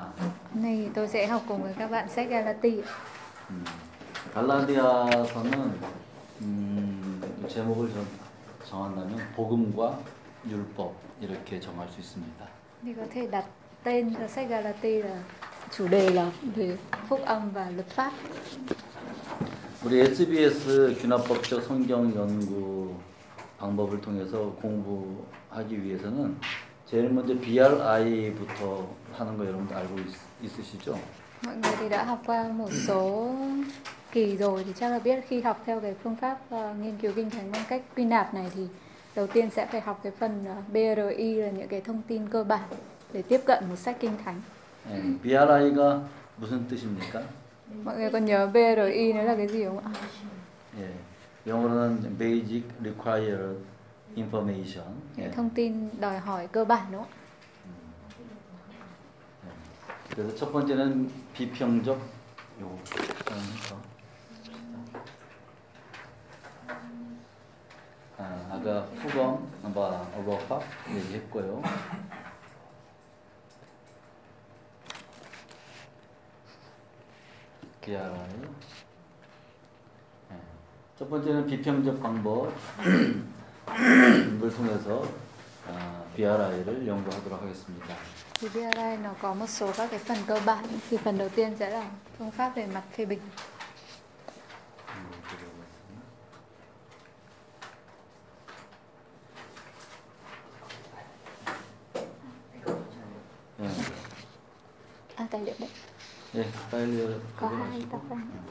아, nay tôi sẽ học cùng với các bạn sách Galati. 음, 갈라디아서는 음, 제목을 정, 정한다면 복음과 율법 이렇게 정할 수 있습니다. Thì có thể đặt tên cho sách Galati là chủ đề là về phúc âm và luật pháp. 우리 SBS 균합법적 성경 연구 방법을 통해서 공부하기 위해서는 제일 먼저 BRI부터 하는 거 여러분들 알고 있, 있으시죠? Mọi người thì đã học qua một số kỳ rồi thì chắc là biết khi học theo cái phương pháp ờ, nghiên cứu kinh thánh bằng cách quy nạp này thì đầu tiên sẽ phải học cái phần ờ, BRI là những cái thông tin cơ bản để tiếp cận một sách kinh thánh. 예, BRI가 무슨 뜻입니까? Mọi người còn nhớ BRI nó là cái gì không ạ? 예, 영어로는 Basic Required Information. 예, thông tin đòi hỏi cơ bản đúng không 그래서 첫 번째는 비평적 하면서 아, 아까 후검, 뭐 어버팝 얘기했고요. BRI. 예. 첫 번째는 비평적 방법 을 통해서 아, BRI를 연구하도록 하겠습니다. Thì BRI nó có một số các cái phần cơ bản thì phần đầu tiên sẽ là phương pháp về mặt phê bình. 음, 드려보겠습니다. 예, À tài liệu đấy. 예, 빨리 Có hai 가져가시고.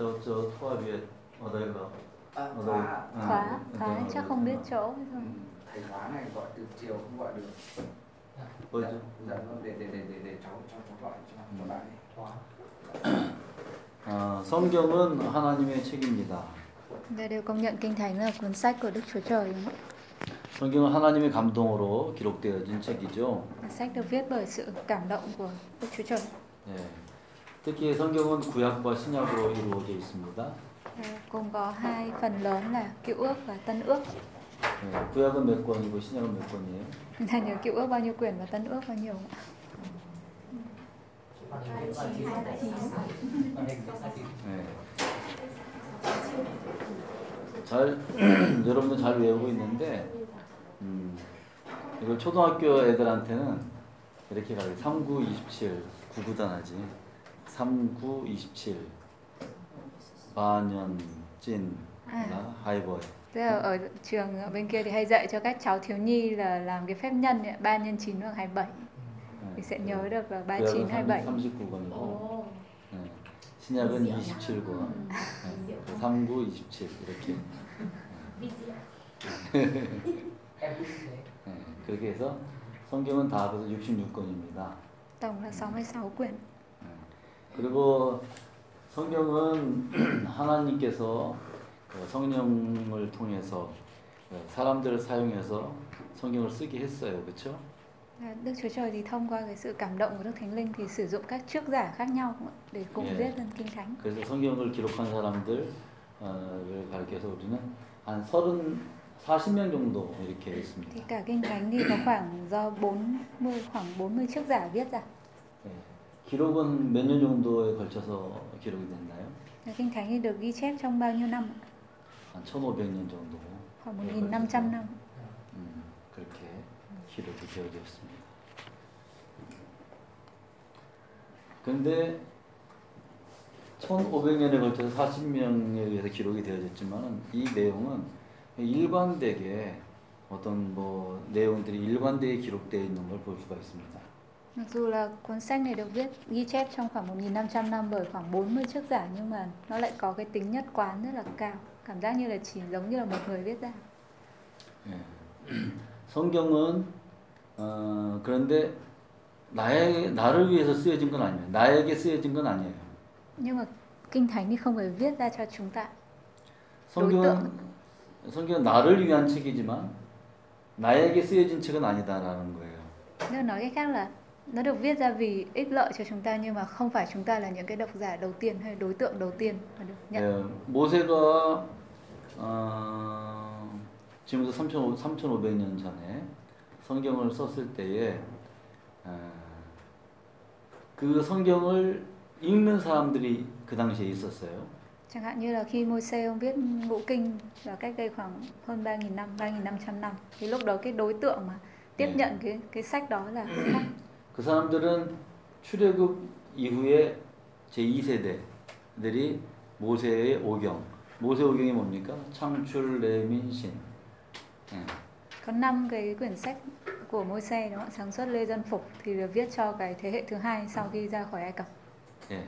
tác phẩm. 저, 저 토화 위에 어디가? À, 어디? khóa, 응, Khóa, 응, khóa 응, chắc 응, không biết 응. chỗ hay thôi. thầy khóa này gọi từ chiều không gọi được 뭐죠? dạ vâng để để để để để cháu cho cháu gọi cho cho bạn ấy 아, 성경은 하나님의 책입니다. Đây đều công nhận kinh thánh là cuốn sách của Đức Chúa Trời đúng không 성경은 하나님의 감동으로 기록되어진 책이죠. ạ? Sách được viết bởi sự cảm động của Đức Chúa Trời. 예. 특히 성경은 구약과 신약으로 이루어져 있습니다. Ờ, Gồm có hai phần lớn là Cựu ước và Tân ước. 예, 구약은 몇 권이고 신약은 몇 권이에요? Chúng ta nhớ Cựu ước bao nhiêu quyển và Tân ước bao nhiêu không ạ? 네. 잘 여러분들 잘 외우고 있는데 음, 이걸 초등학교 애들한테는 이렇게 가요. 39, 27 구구단하지. 39, 27 반년 찐 là hai bồi. Tức là ở trường ở bên kia thì hay dạy cho các cháu thiếu nhi là làm cái phép nhân ấy, 3 nhân 9 bằng 27 thì sẽ nhớ được là 39 27. 39권이고 네. 신약은 27권. 네. 39, 27 이렇게. 네. 그렇게 해서 성경은 다 합해서 66권입니다. Tổng là 66 quyển. 그리고 성경은 하나님께서 그 성령을 통해서 그 사람들을 사용해서 성경을 쓰게 했어요. 그렇죠? Đức Chúa Trời thì thông qua cái sự cảm động của Đức Thánh Linh thì sử dụng các trước giả khác nhau để cùng Yeah. viết lên kinh thánh. 그래서 성경을 기록한 사람들을 가르쳐서 우리는 한 30, 40명 정도 이렇게 있습니다. Thì cả kinh thánh thì có khoảng do 40 khoảng 40 trước giả viết ra. 네. 기록은 몇 년 정도에 걸쳐서 기록이 됐나요? Và kinh thánh thì được ghi chép trong bao nhiêu năm? ạ? 한 1500년 정도. Khoảng 1.500 năm. 음, 그렇게 기록이 되어져 있습니다. 그런데 1500년에 걸쳐서 40명에 의해서 기록이 되어졌지만 이 내용은 일관되게 어떤 뭐 내용들이 일관되게 기록되어 있는 걸 볼 수가 있습니다. Mặc dù là cuốn sách này được viết ghi chép trong khoảng 1.500 năm bởi khoảng 40 trước giả nhưng mà nó lại có cái tính nhất quán rất là cao. Cảm giác như là chỉ giống như là một người viết ra. 예. 성경은 어, 그런데 나의 나를 위해서 쓰여진 건 아니에요. 나에게 쓰여진 건 아니에요. Nhưng mà kinh thánh thì không phải viết ra cho chúng ta. 성경은 성경은 나를 위한 책이지만 나에게 쓰여진 책은 아니다라는 거예요. Nếu nói cách khác là nó được viết ra vì ích lợi cho chúng ta nhưng mà không phải chúng ta là những cái độc giả đầu tiên hay đối tượng đầu tiên mà được nhận. 예, 모세가 어, 지금부터 3,500, 3,500년 전에 성경을 썼을 때에 어, 그 성경을 읽는 사람들이 그 당시에 있었어요. Chẳng hạn như là khi Môi-se ông viết ngũ kinh là cách đây khoảng hơn 3.000 năm, 3.500 năm thì lúc đó cái đối tượng mà tiếp Ừ. nhận cái cái sách đó là người khác. 그 사람들은 출애굽 이후에 제2세대들이 모세의 오경, 모세 오경이 뭡니까? 창출, 레민, 신. 예. Có 5 cái quyển sách của Môi-se đúng không? Sáng suốt Lê Dân Phục thì được viết cho cái thế hệ thứ hai sau khi ra khỏi Ai Cập. 예.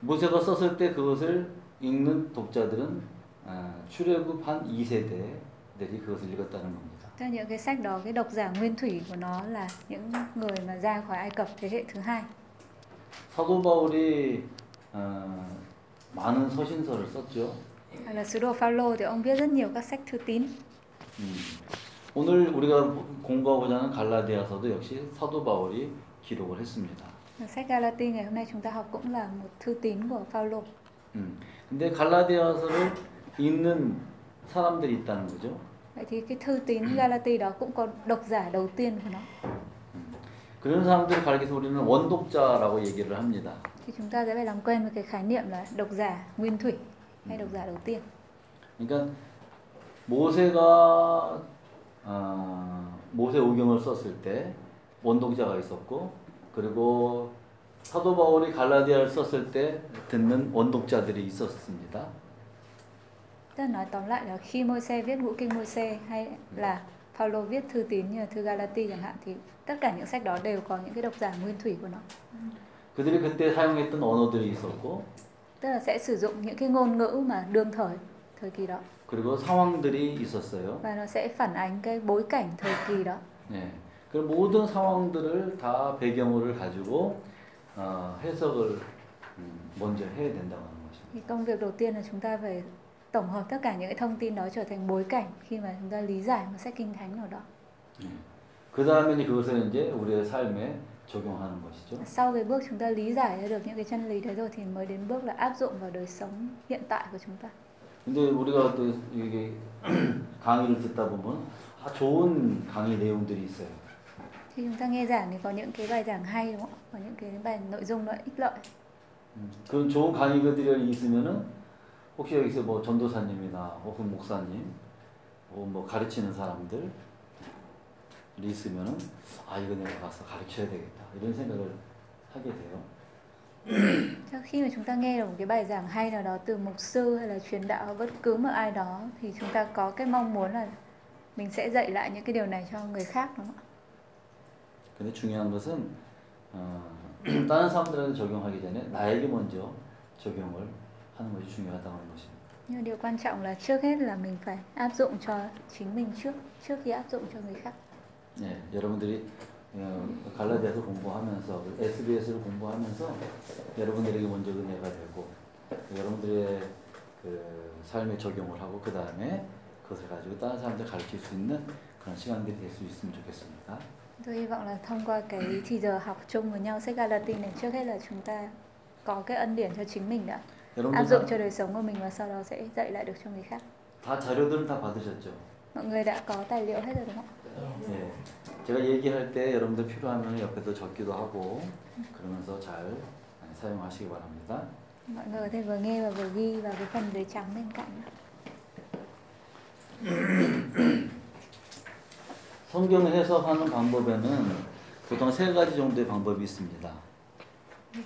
모세가 썼을 때 그것을 읽는 독자들은 아, 출애굽 한 2세대들이 그것을 읽었다는 겁니다. Là những cái sách đó cái độc giả nguyên thủy của nó là những người mà ra khỏi Ai Cập thế hệ thứ hai. 사도 바울이 어, 많은 서신서를 썼죠. Là sứ đồ Phaolô thì ông viết rất nhiều các sách thư tín. 음. 오늘 우리가 공부하고자 하는 갈라디아서도 역시 사도 바울이 기록을 했습니다. Sách Galati ngày hôm nay chúng ta học cũng là một thư tín của Phaolô. 음. 근데 갈라디아서를 읽는 사람들이 있다는 거죠. Vậy thì cái thư tín Galati đó cũng có độc giả đầu tiên của nó. 그런 사람들을 가리켜서 우리는 원독자라고 얘기를 합니다. Thì chúng ta sẽ phải làm quen với cái khái niệm là độc giả nguyên thủy hay độc giả đầu tiên. 그러니까 모세가 어, 모세 오경을 썼을 때 원독자가 있었고 그리고 사도 바울이 갈라디아를 썼을 때 듣는 원독자들이 있었습니다. Tức là nói tóm lại là khi Môi-se viết ngũ kinh Môi-se hay là Phaolô viết thư tín như là thư Galati chẳng hạn thì tất cả những sách đó đều có những cái độc giả nguyên thủy của nó. 그들이 그때 사용했던 언어들이 있었고 Tức là sẽ sử dụng những cái ngôn ngữ mà đương thời thời kỳ đó 그리고 상황들이 있었어요. và nó sẽ phản ánh cái bối cảnh thời kỳ đó. 네. 그 모든 상황들을 다 배경을 가지고 어, 해석을 음, 먼저 해야 된다고 하는 것입니다. Thì công việc đầu tiên là chúng ta phải tổng hợp tất cả những cái thông tin đó trở thành bối cảnh khi mà chúng ta lý giải một sách kinh thánh nào đó. 그 다음에 이제 그것을 이제 우리의 삶에 적용하는 것이죠. Sau cái bước chúng ta lý giải ra được những cái chân lý đấy rồi thì mới đến bước là áp dụng vào đời sống hiện tại của chúng ta. 근데 우리가 또 이게 강의를 듣다 보면 아, 좋은 강의 내용들이 있어요. Khi chúng ta nghe giảng thì có những cái bài giảng hay đúng không? Có những cái bài nội dung nó ích lợi. 음, 그런 좋은 강의들이 있으면은 혹시 여기서 뭐 전도사님이나 혹은 목사님, 혹은 뭐 가르치는 사람들이 있으면은 아 이거 내가 가서 가르쳐야 되겠다 이런 생각을 하게 돼요. Chắc khi mà chúng ta nghe được một cái bài giảng hay nào đó từ mục sư hay là truyền đạo bất cứ một ai đó thì chúng ta có cái mong muốn là mình sẽ dạy lại những cái điều này cho người khác đúng không ạ? 근데 중요한 것은 어, 다른 사람들한테 적용하기 전에 나에게 먼저 적용을 하는 것이 중요하다는 것입니다. Nhưng điều quan trọng là trước hết là mình phải áp dụng cho chính mình trước trước khi áp dụng cho người khác. 네, 여러분들이 어, 갈라디아서 공부하면서 SBS를 공부하면서 여러분들에게 먼저 은혜가 되고 여러분들의 그 삶에 적용을 하고 그 다음에 그것을 가지고 다른 사람들 가르칠 수 있는 그런 시간들이 될 수 있으면 좋겠습니다. Tôi hy vọng là thông qua cái thì giờ học chung với nhau sách Galatin này trước hết là chúng ta có cái ân điển cho chính mình đã áp dụng 다, cho đời sống của mình và sau đó sẽ dạy lại được cho người khác. 다 자료들은 다 받으셨죠? Mọi người đã có tài liệu hết rồi đúng không? 예. 제가 얘기할 때 여러분들 필요하면 옆에서 적기도 하고 그러면서 잘 사용하시기 바랍니다. Mọi người có thể vừa nghe và vừa ghi vào cái phần giấy trắng bên cạnh. 성경 해석하는 방법에는 보통 세 가지 정도의 방법이 있습니다.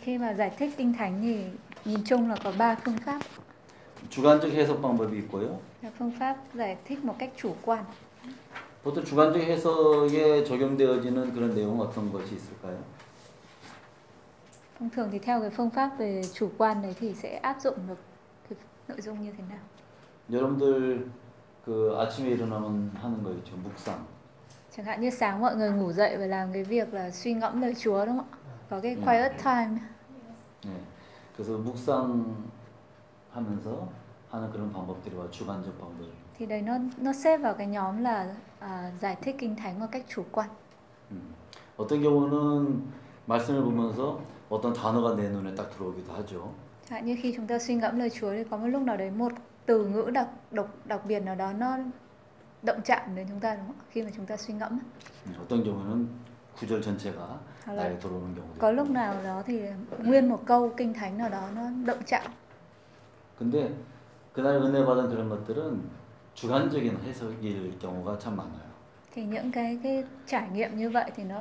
Khi mà giải thích kinh thánh thì nhìn chung là có 3 phương pháp. 주관적 해석 방법이 있고요. Là phương pháp giải thích một cách chủ quan. 보통 주관적 해석에 적용되어지는 그런 내용은 어떤 것이 있을까요? Thông thường thì theo cái phương pháp về chủ quan đấy thì sẽ áp dụng được cái nội dung như thế nào? 여러분들 그 아침에 일어나면 하는 거 있죠. 묵상. Chẳng hạn như sáng mọi người ngủ dậy và làm cái việc là suy ngẫm lời Chúa đúng không ạ? Có cái Ừ. quiet time. 예. 그래서 묵상하면서 하는 그런 방법들과 주관적 방법. Thì đấy nó nó xếp vào cái nhóm là à, giải thích kinh thánh một cách chủ quan. 음. 어떤 경우는 말씀을 보면서 어떤 단어가 내 눈에 딱 들어오기도 하죠. Chẳng hạn như khi chúng ta suy ngẫm lời Chúa thì có một lúc nào đấy một từ ngữ đặc đặc đặc biệt nào đó nó động chạm đến chúng ta đúng không? ạ? Khi mà chúng ta suy ngẫm 음, 어떤 경우는 구절 전체가 hoặc là 나에 들어오는 경우도 có 있고. lúc nào đó thì nguyên một câu kinh thánh nào đó nó động chạm 근데 그날 은혜 받은 그런 것들은 주관적인 해석일 경우가 참 많아요. thì những cái cái trải nghiệm như vậy thì nó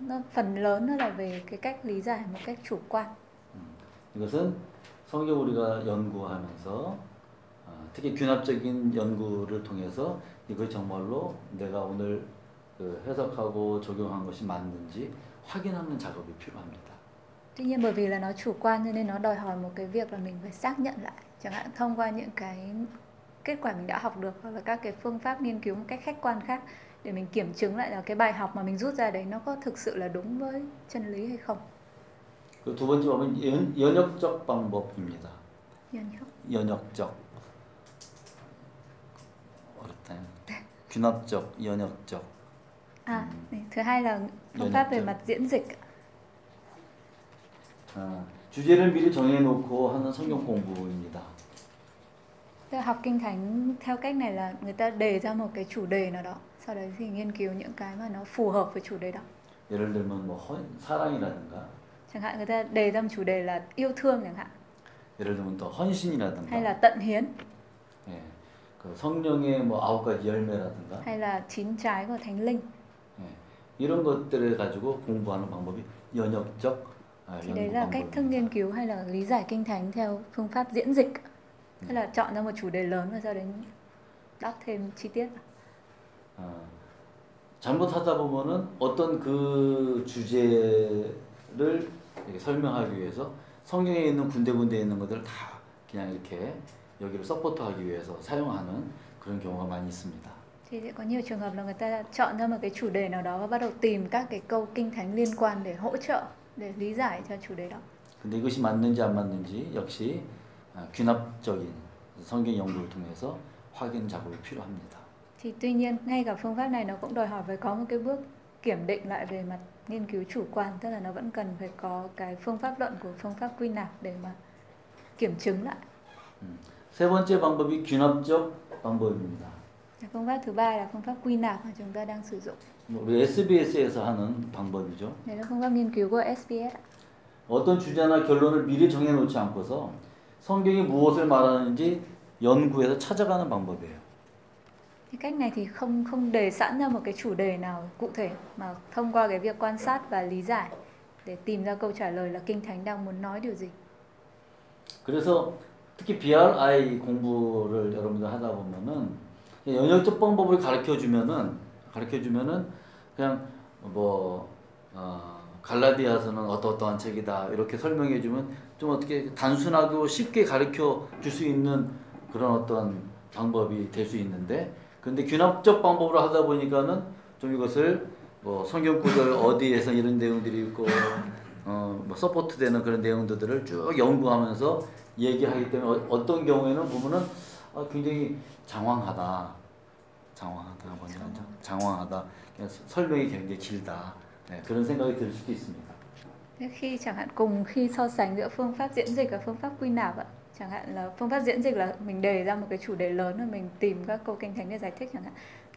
nó phần lớn nó là về cái cách lý giải một cách chủ quan 이것은 성경 우리가 연구하면서 아, 특히 균합적인 연구를 통해서 이거 정말로 내가 오늘 그 해석하고 적용한 것이 맞는지 확인하는 작업이 필요합니다. tuy nhiên bởi vì là nó chủ quan cho nên nó đòi hỏi một cái việc là mình phải xác nhận lại chẳng hạn thông qua những cái kết quả mình đã học được hoặc là các cái phương pháp nghiên cứu một cách khách quan khác để mình kiểm chứng lại là cái bài học mà mình rút ra đấy nó có thực sự là đúng với chân lý hay không 그 두 번째 보면 연, 연역적 방법입니다. Nhân nhóc. 연역적 어렵다. 균합적, 연역적. à Ừ. này, thứ hai là phương Nhân pháp về nhóc. mặt diễn dịch 아, 주제를 미리 정해놓고 하는 성경 공부입니다. Tức là học kinh thánh theo cách này là người ta đề ra một cái chủ đề nào đó sau đấy thì nghiên cứu những cái mà nó phù hợp với chủ đề đó 예를 들면 뭐 헌, 사랑이라든가, chẳng hạn người ta đề ra một chủ đề là yêu thương chẳng hạn 예를 들면 또 헌신이라든가, hay là tận hiến 예, 그 성령의 뭐 아홉 가지 열매라든가, hay là chín trái của thánh linh 예, 이런 것들을 가지고 공부하는 방법이 연역적 아, thì đấy là cách thức nghiên cứu hay là lý giải kinh thánh theo phương pháp diễn dịch tức là chọn ra một chủ đề lớn và sau đấy đắp thêm chi tiết. 어, 잘못하다 보면은 어떤 그 주제를 이렇게 설명하기 위해서 성경에 있는 군데군데 있는 것들을 다 그냥 이렇게 여기를 서포트하기 위해서 사용하는 그런 경우가 많이 있습니다. thì sẽ có nhiều trường hợp là người ta chọn ra một cái chủ đề nào đó và bắt đầu tìm các cái câu kinh thánh liên quan để hỗ trợ để lý giải cho chủ đề đó 근데 이것이 맞는지 안 맞는지 역시 아, 균합적인 성경 연구를 통해서 확인 작업이 필요합니다. thì tuy nhiên ngay cả phương pháp này nó cũng đòi hỏi phải có một cái bước kiểm định lại về mặt nghiên cứu chủ quan tức là nó vẫn cần phải có cái phương pháp luận của phương pháp quy nạp để mà kiểm chứng lại 세 번째 방법이 균합적 방법입니다. Phương pháp thứ ba là phương pháp quy nạp mà chúng ta đang sử dụng 뭐 우리 SBS에서 하는 방법이죠. đấy là phương pháp nghiên cứu của SBS. 어떤 주제나 결론을 미리 정해놓지 않고서 성경이 무엇을 말하는지 연구해서 찾아가는 방법이에요. cái cách này thì không không đề sẵn ra một cái chủ đề nào cụ thể mà thông qua cái việc quan sát và lý giải để tìm ra câu trả lời là kinh thánh đang muốn nói điều gì 그래서 특히 BRI 공부를 여러분들 하다 보면은 연역적 방법을 가르쳐 주면은 가르쳐 주면은 그냥 뭐 어, 갈라디아서는 어떠어떠한 책이다 이렇게 설명해 주면 좀 어떻게 단순하고 쉽게 가르쳐 줄 수 있는 그런 어떤 방법이 될 수 있는데 근데 균합적 방법으로 하다 보니까는 좀 이것을 뭐 성경 구절 어디에서 이런 내용들이 있고 어뭐 서포트되는 그런 내용들을 쭉 연구하면서 얘기하기 때문에 어, 어떤 경우에는 보면은 아, 굉장히 장황하다. 장황하다 뭐냐 장황하다. 그냥 서- 설명이 굉장히 길다. 네, 그런 생각이 들 수도 있습니다. Thế khi chẳng hạn cùng khi so sánh giữa phương pháp diễn dịch và phương pháp quy nạp ạ chẳng hạn là phương pháp diễn dịch là mình đề ra một cái chủ đề lớn và mình tìm các câu kinh thánh để giải thích chẳng hạn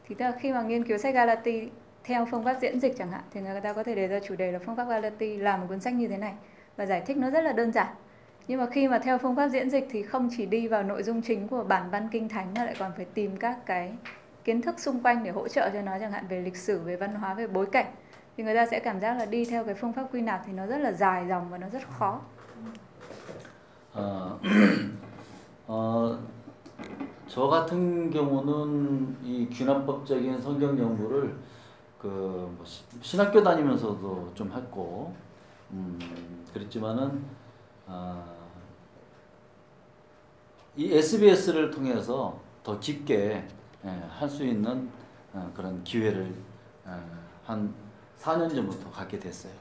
thì tức là khi mà nghiên cứu sách Galati theo phương pháp diễn dịch chẳng hạn thì người ta có thể đề ra chủ đề là phương pháp Galati làm một cuốn sách như thế này và giải thích nó rất là đơn giản nhưng mà khi mà theo phương pháp diễn dịch thì không chỉ đi vào nội dung chính của bản văn kinh thánh mà lại còn phải tìm các cái kiến thức xung quanh để hỗ trợ cho nó chẳng hạn về lịch sử về văn hóa về bối cảnh thì người ta sẽ cảm giác là đi theo cái phương pháp quy nạp thì nó rất là dài dòng và nó rất khó 어, 어, 저 같은 경우는 이 균합법적인 성경 연구를 그뭐 신학교 다니면서도 좀 했고, 음, 그랬지만은 어, 이 SBS를 통해서 더 깊게 할 수 있는 어, 그런 기회를 어, 한 4년 전부터 갖게 됐어요.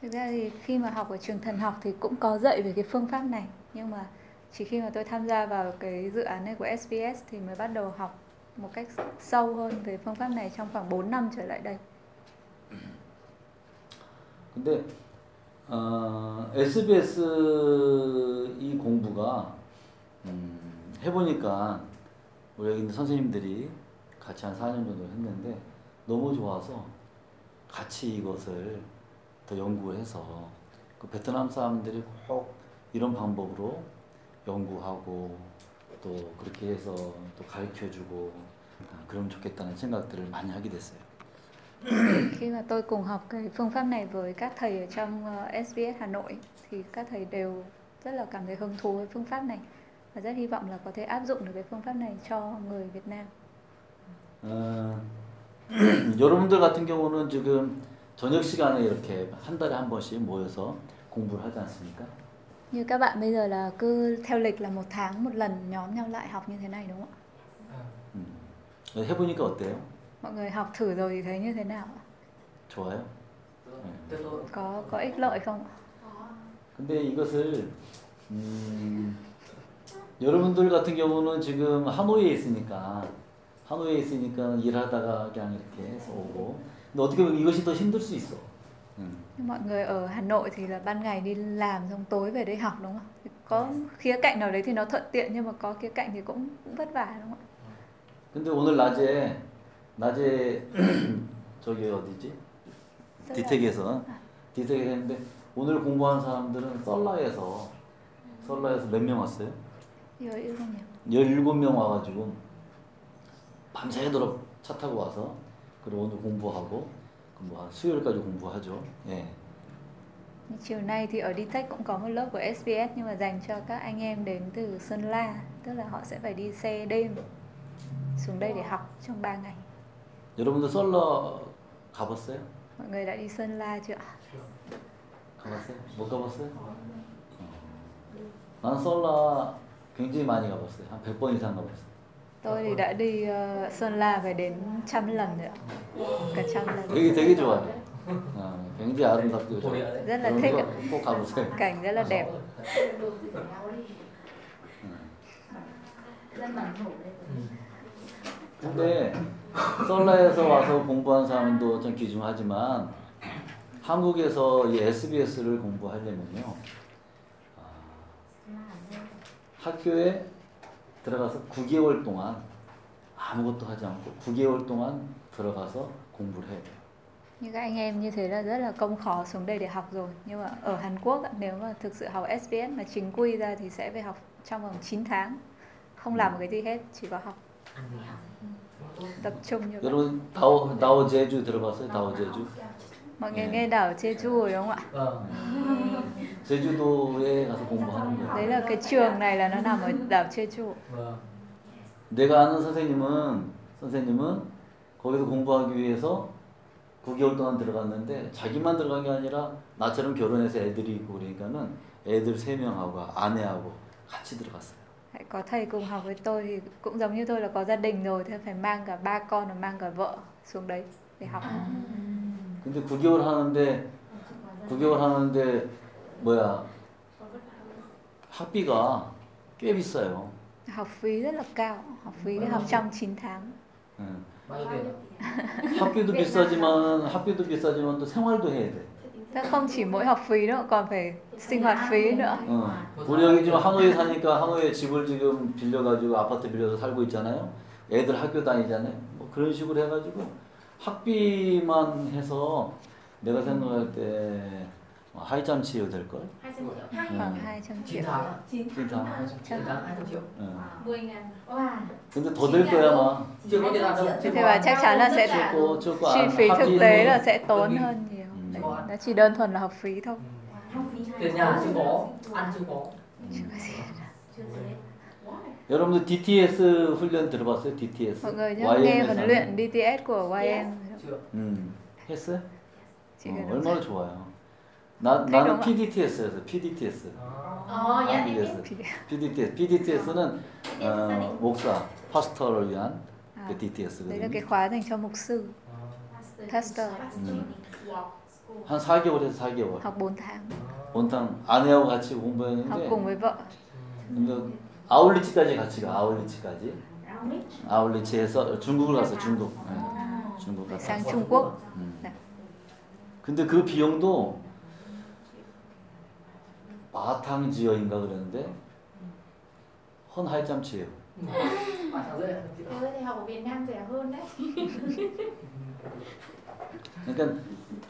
thực ra thì khi mà học ở trường thần học thì cũng có dạy về cái phương pháp này nhưng mà chỉ khi mà tôi tham gia vào cái dự án này của SBS thì mới bắt đầu học một cách sâu hơn về phương pháp này trong khoảng 4 năm trở lại đây 근데 어, SBS 이 공부가 음, 해보니까 우리 여기 있는 선생님들이 같이 한 4년 정도 했는데 너무 좋아서 같이 이것을 더 연구해서 그 베트남 사람들이 꼭 이런 방법으로 연구하고 또 그렇게 해서 또 가르쳐주고 아, 그러면 좋겠다는 생각들을 많이 하게 됐어요. khi mà tôi cùng học cái phương pháp này với các thầy ở trong ờ, SBS Hà Nội thì các thầy đều rất là cảm thấy hứng thú với phương pháp này và rất hy vọng là có thể áp dụng được cái phương pháp này cho người Việt Nam. 어, 여러분들 같은 경우는 지금 저녁 시간에 이렇게 한 달에 한 번씩 모여서 공부를 하지 않습니까? Như các bạn bây giờ là cứ theo lịch là một tháng một lần nhóm nhau lại học như thế này đúng không ạ? 음. 해보니까 어때요? Mọi người học thử rồi thì thấy như thế nào ạ? 좋아요? Thế tôi Có có ích lợi không ạ? 근데 이것을 음, 여러분들 같은 경우는 지금 하노이에 있으니까 하노이에 있으니까 일하다가 그냥 이렇게 해서 오고 근데 어떻게 보면 이것이 더 힘들 수 있어. 음. Nhưng Mọi người ở Hà Nội thì là ban ngày đi làm xong tối về đây học đúng không? ạ? Có khía cạnh nào đấy thì nó thuận tiện nhưng mà có khía cạnh thì cũng, cũng vất vả đúng không ạ? 근데 오늘 낮에 낮에 저기 어디지? 디텍에서 디텍에서 했는데 오늘 공부한 사람들은 썰라에서 썰라에서 몇 명 왔어요? Yêu yêu không nhỉ? 17명 와가지고 밤새도록 차 타고 와서 그리고 오늘 공부하고 뭐 수요일까지 공부하죠. 예. Chiều nay thì ở DTech cũng có một lớp của SBS nhưng mà dành cho các anh em đến từ Sơn La Tức là họ sẽ phải đi xe đêm xuống đây để học trong 3 ngày 여러분들 썰러 가봤어요? Mọi người đã đi Sơn La chưa ạ? 가봤어요? 못 가봤어요? 어. 나는 썰러 굉장히 많이 가봤어요. 한 100번 이상 가봤어요. Tôi thì đã đi ờ, Sơn La về đến trăm lần rồi ạ Cả trăm lần 되게 되게 좋아요. 어, 굉장히 아름답고 좋아요. Rất là thích ạ 여러분들 꼭 가보세요. Cảnh rất là đẹp 근데 썰라에서 와서 공부한 사람도 좀 귀중하지만 한국에서 이 SBS를 공부하려면요 아, 학교에 들어가서 9개월 동안 아무것도 하지 않고 9개월 동안 들어가서 공부를 해야 돼요. Như các anh em như thế là rất là công khó xuống đây để học rồi Nhưng mà ở Hàn Quốc nếu mà thực sự học SBS mà chính quy ra thì sẽ phải học trong vòng 9 tháng Không làm một cái gì hết, chỉ có học tập trung như vậy 여러분 다오 다오 제주 들어봤어요? 다오 제주? Mọi người Ừ. nghe đảo Jeju rồi đúng không ạ? Vâng, 제주도에 가서 공부하는 거예요. Đấy là cái trường này là nó nằm ở đảo Jeju vâng 내가 아는 선생님은 선생님은 거기서 공부하기 위해서 9개월 동안 들어갔는데 자기만 들어간 게 아니라 나처럼 결혼해서 애들이 있고 그러니까는 애들 3명하고 아내하고 같이 들어갔어요. Lại có thầy cùng học với tôi thì cũng giống như tôi là có gia đình rồi Thế phải mang cả ba con và mang cả vợ xuống đấy để học 근데 9개월 하는데 9개월 하는데 뭐야 학비가 꽤 비싸요. Học phí rất là cao Học phí để học trong 9 tháng 응. Bao nhiêu tiền ạ? 학비도 비싸지만 학비도 비싸지만 또 생활도 해야 돼. Thế không chỉ mỗi học phí nữa còn phải sinh hoạt phí nữa 어. 우리 여기 지금 하노이에 사니까 하노이에 집을 지금 빌려가지고 아파트 빌려서 살고 있잖아요. 애들 학교 다니잖아요. 뭐 그런 식으로 해가지고 학비만 해서 내가 생각할 때 하이잠 치유 될 걸. Khoảng 200 9 triệu tháng 진짜. 9 tháng 200 triệu 응. 10 ngàn Wow 근데 더 될 거야 아마. Chưa có tiền ăn đâu Thế và chắc chắn là sẽ 최고 최고 chi phí thực tế là sẽ tốn hơn nhiều Ừ. Đấy, Nó chỉ đơn thuần là học phí thôi Học phí Tiền nhà chưa có, ăn chưa có Chưa có gì. Chưa gì hết 여러분들 DTS 훈련 들어봤어요? DTS. Mọi người nhớ nghe huấn luyện DTS của YM Chưa 음, 했어요? Chị 어, 얼마나 좋아요. 나 그러니까 나는 막- PDTS였어. PDTS. Em biết PDTS. PDTS. PDTS는 어, 목사, 파스터를 위한 그 Đấy là DTS거든요. cái khóa dành cho mục sư Pastor. 음. 한 4개월에서 4개월. 학본탕. 아내하고 같이 공부했는데 cùng 그러니까 아울리치까지 같이 가. 아울리치까지. 아울리치에서 중국을 갔어. 중국. 네. 중국 갔어. sang 음. 근데 그 비용도 마탕 지역인가 그랬는데 헌 할잠치예요. Thằng rưỡi chị Thế thì học ở Việt Nam rẻ hơn đấy. 그러니까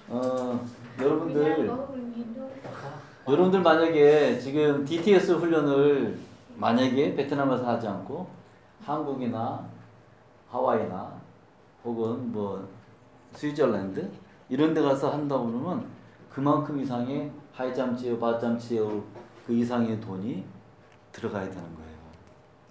어, Việt Nam 여러분들 có 10.000 thôi. 여러분들 만약에 지금 DTS 훈련을 만약에 베트남에서 하지 않고 한국이나 하와이나 혹은 뭐 스위저랜드 이런 데 가서 한다고 그러면 그만큼 이상의 하이짬치어, 바짬치어 그 이상의 돈이 들어가야 되는 거예요.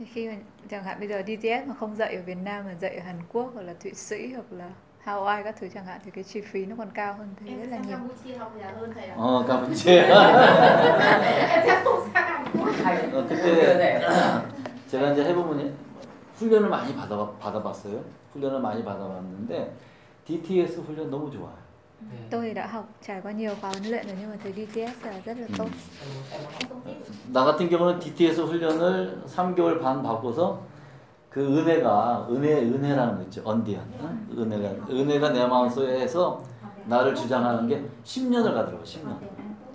Thì khi mà, chẳng hạn bây giờ DTS mà không dạy ở Việt Nam mà dạy ở Hàn Quốc hoặc là Thụy Sĩ hoặc là Hawaii các thứ chẳng hạn thì cái chi phí nó còn cao hơn thế rất Em là sang nhiều. Campuchia học rẻ hơn thầy ạ 어, 까부치. Em sẽ không sang Hàn Quốc 어, 그때 제가 이제 해보면 훈련을 많이 받아 받아봤어요. 훈련을 많이 받아봤는데 DTS 훈련 너무 좋아요. Tôi thì đã học trải qua nhiều khóa huấn luyện rồi nhưng mà thấy DTS là rất là tốt. 나 같은 경우는 DTS 훈련을 3개월 반 받고서 그 은혜가 은혜 은혜라는 거 있죠. 언디언. 응? 은혜가 은혜가 내 마음속에서 나를 주장하는 게 10년을 가더라고. 10년.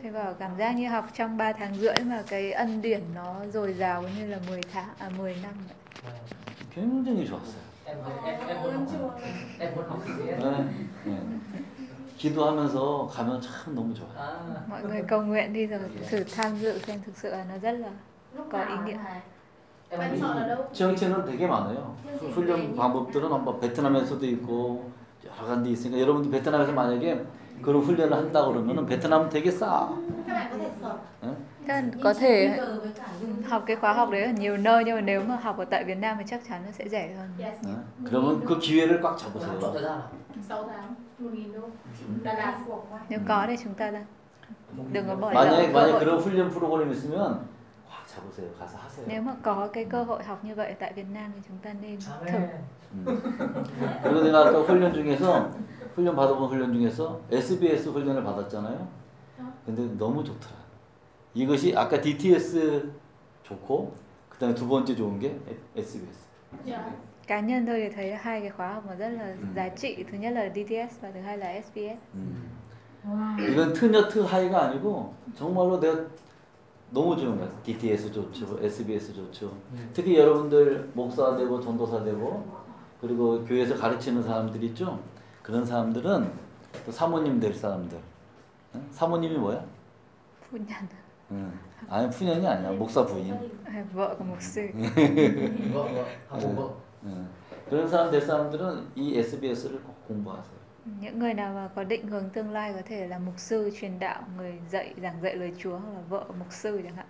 Thế vào cảm giác như học trong 3 tháng rưỡi mà cái ân điển nó dồi dào như là 10 tháng à 10 năm vậy. 굉장히 좋았어요. 네. 네. 기도하면서 가면 참 너무 좋아요. à Mọi người cầu nguyện đi rồi thử tham dự xem thực sự là nó rất là Lúc Có nào ý nghĩa. thầy? Bạn chọn ở đâu? 정체는 되게 많아요. 훈련 방법들은 뭐 베트남에서도 있고 여러 가지 있으니까 여러분들 베트남에서 만약에 그런 훈련을 한다 그러면은 베트남은 되게 싸. Các bạn có thể 응? Các Nhưng có thể với cả dùng học cái khóa học đấy ở nhiều nơi nhưng mà nếu mà học ở tại Việt Nam thì chắc chắn nó sẽ rẻ hơn. Yes. 응? 그러면 그 기회를 꽉 잡으세요. thời gian à 6 tháng 1.000 đô Đà Lạt của qua Nếu có thì chúng ta đã đừng có bỏ lỡ 만약에 만약. 그런 훈련 프로그램 있으면 꽉 잡으세요. 가서 하세요. Nếu mà có cái cơ hội học như vậy tại Việt Nam thì chúng ta nên thử. 음. 그리고 내가 아까 훈련 중에서 훈련 받아본 훈련 중에서 SBS 훈련을 받았잖아요. 근데 너무 좋더라. 이것이 아까 DTS 좋고 그다음에 두 번째 좋은 게 SBS. Cá nhân tôi thì thấy hai cái khóa học mà rất là Ừ. giá trị. Thứ nhất là DTS và thứ hai là SBS. 음. 이건 트녀트 하이가 아니고 정말로 내가 너무 좋은 거야. DTS 좋죠, SBS 좋죠. 특히 여러분들 목사 되고 전도사 되고 그리고 교회에서 가르치는 사람들 있죠. 그런 사람들은 또 사모님 될 사람들. 응? 사모님이 뭐야? Nhân, 응. 아니 푸년이 아니야. 목사 부인. vợ của mục sư. 그런 사람 될 사람들은 이 SBS를 꼭 공부하세요. Những người nào mà có định hướng tương lai có thể là mục sư truyền đạo, người dạy giảng dạy lời Chúa hoặc là vợ mục sư chẳng hạn.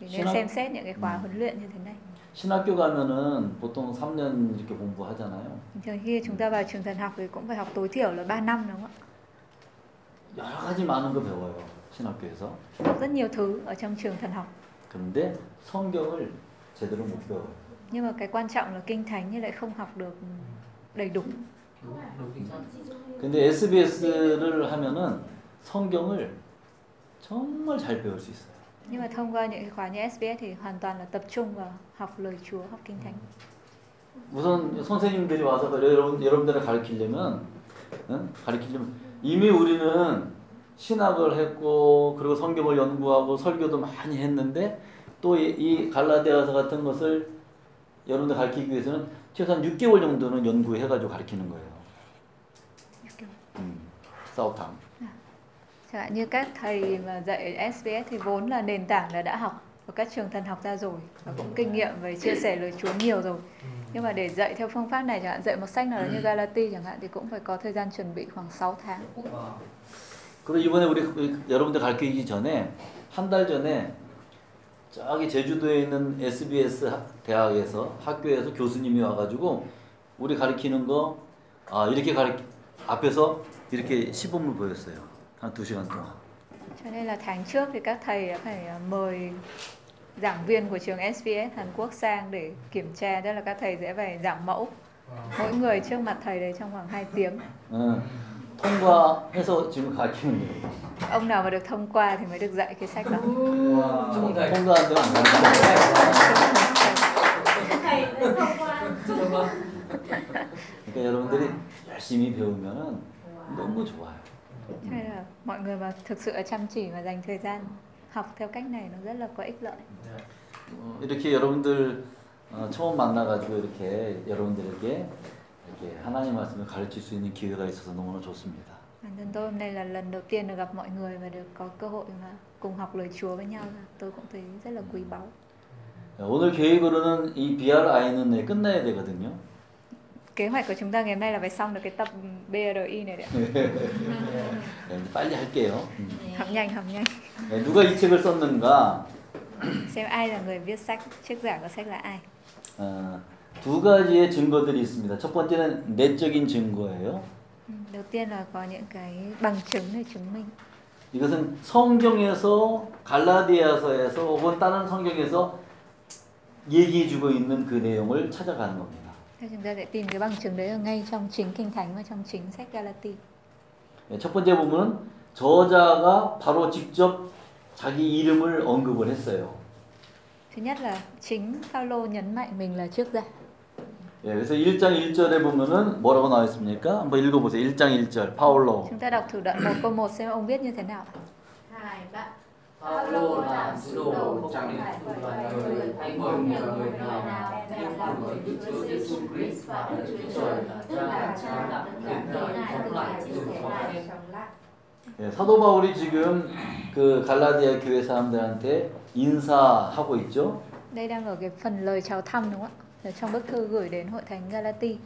Thì nên Xin xem xét những cái khóa Ừ. huấn luyện như thế này. 신학교 가면은 보통 3년 이렇게 공부하잖아요. Thường khi chúng ta vào trường thần học thì cũng phải học tối thiểu là 3 năm đúng không 여러 가지 많은 거 배워요. 신학교에서. ạ? Rất nhiều thứ ở trong trường thần học. 그런데 성경을 제대로 못 배워요. Nhưng mà cái quan trọng là kinh thánh nhưng lại không học được đầy đủ. 근데 SBS를 하면은 성경을 정말 잘 배울 수 있어요. Nhưng mà thông qua những cái khóa như SBS thì hoàn toàn là tập trung vào học lời Chúa, học kinh thánh. 우선 선생님들이 와서 여러분 여러분들을 가르치려면 응? 가르치려면 이미 우리는 신학을 했고 그리고 성경을 연구하고 설교도 많이 했는데 또 이 갈라디아서 같은 것을 여러분들 가르치기 위해서는 최소한 6개월 정도는 연구해가지고 가르치는 거예요. 음, 사우탕. Chẳng hạn như các thầy mà dạy ở SBS thì vốn là nền tảng là đã học ở các trường thần học ra rồi và cũng kinh nghiệm về chia sẻ lời Chúa nhiều rồi. Nhưng mà để dạy theo phương pháp này chẳng hạn dạy một sách nào đó như Galati chẳng hạn thì cũng phải có thời gian chuẩn bị khoảng 6 tháng. Wow. 그리고 이번에 우리 우리 여러분들 가르치기 전에 한 달 전에 저기 제주도에 있는 SBS 하- 대학에서 학교에서 교수님이 와가지고 우리 가르치는 거 아, 이렇게 가르 앞에서 이렇게 시범을 보였어요 한 두 시간 동안. Cho nên là tháng trước thì các thầy đã phải mời giảng viên của trường SBS Hàn Quốc sang để kiểm tra, tức là các thầy sẽ phải giảng mẫu mỗi người trước mặt thầy đấy trong khoảng 2 tiếng. 어, 통과해서 지금 가르치는 거예요. Ông nào mà được thông qua thì mới được dạy cái sách đó. Wow. chúc mừng thầy 통과 안 가르쳐요. Thầy đã thông qua 그러니까 여러분들이 열심히 배우면은 너무 좋아요. Cho nên là mọi người mà thực sự là chăm chỉ và dành thời gian học theo cách này nó rất là có ích lợi. 어, 이렇게 여러분들 어, 처음 만나가지고 이렇게 여러분들에게 이렇게 하나님 말씀을 가르칠 수 있는 기회가 있어서 너무나 좋습니다. Bản thân tôi hôm nay là lần đầu tiên được gặp mọi người và được có cơ hội mà cùng học lời Chúa với nhau. Tôi cũng thấy rất là quý báu. 오늘 계획으로는 이 BRI는 내 끝나야 되거든요. Kế hoạch của chúng ta ngày hôm nay là phải xong được cái tập BRI này đấy. 네, 빨리 할게요. 음. Học nhanh, học nhanh. 네, 누가 이 책을 썼는가? Xem ai là người viết sách, trước giả của sách là ai. 어, 두 가지의 증거들이 있습니다. 첫 번째는 내적인 증거예요. Ừ, Đầu tiên là có những cái bằng chứng để chứng minh. 이것은 성경에서 갈라디아서에서 혹은 다른 성경에서 얘기해주고 있는 그 내용을 찾아가는 겁니다. Thế chúng ta sẽ tìm cái bằng chứng đấy ở ngay trong chính Kinh Thánh và trong chính sách Galati. 네, 첫 번째 부분은 저자가 바로 직접 자기 이름을 언급을 했어요. Thứ nhất là chính Phaolô nhấn mạnh mình là trước giả. 예, 그래서 1장 1절에 보면은 뭐라고 나와 있습니까? 한번 읽어 보세요. 1장 1절 파울로. Chúng ta đọc thử đoạn 1 câu 1 xem ông viết như thế nào. hai bạn Phaolô là sứ đồ không chẳng nên phụ loài người hãy mừng nhờ người nào hãy làm bởi Đức Chúa Giêsu Christ và Đức Chúa Trời tức là là cha cha đã tức đến là đời thế này sống tức lại là chia từ sẻ chỗ lại chết sống lại 예, 사도 바울이 지금 그 갈라디아 교회 사람들한테 인사하고 있죠. Đây đang ở cái phần lời chào thăm đúng không ạ? Trong bức thư gửi đến hội thánh Galati.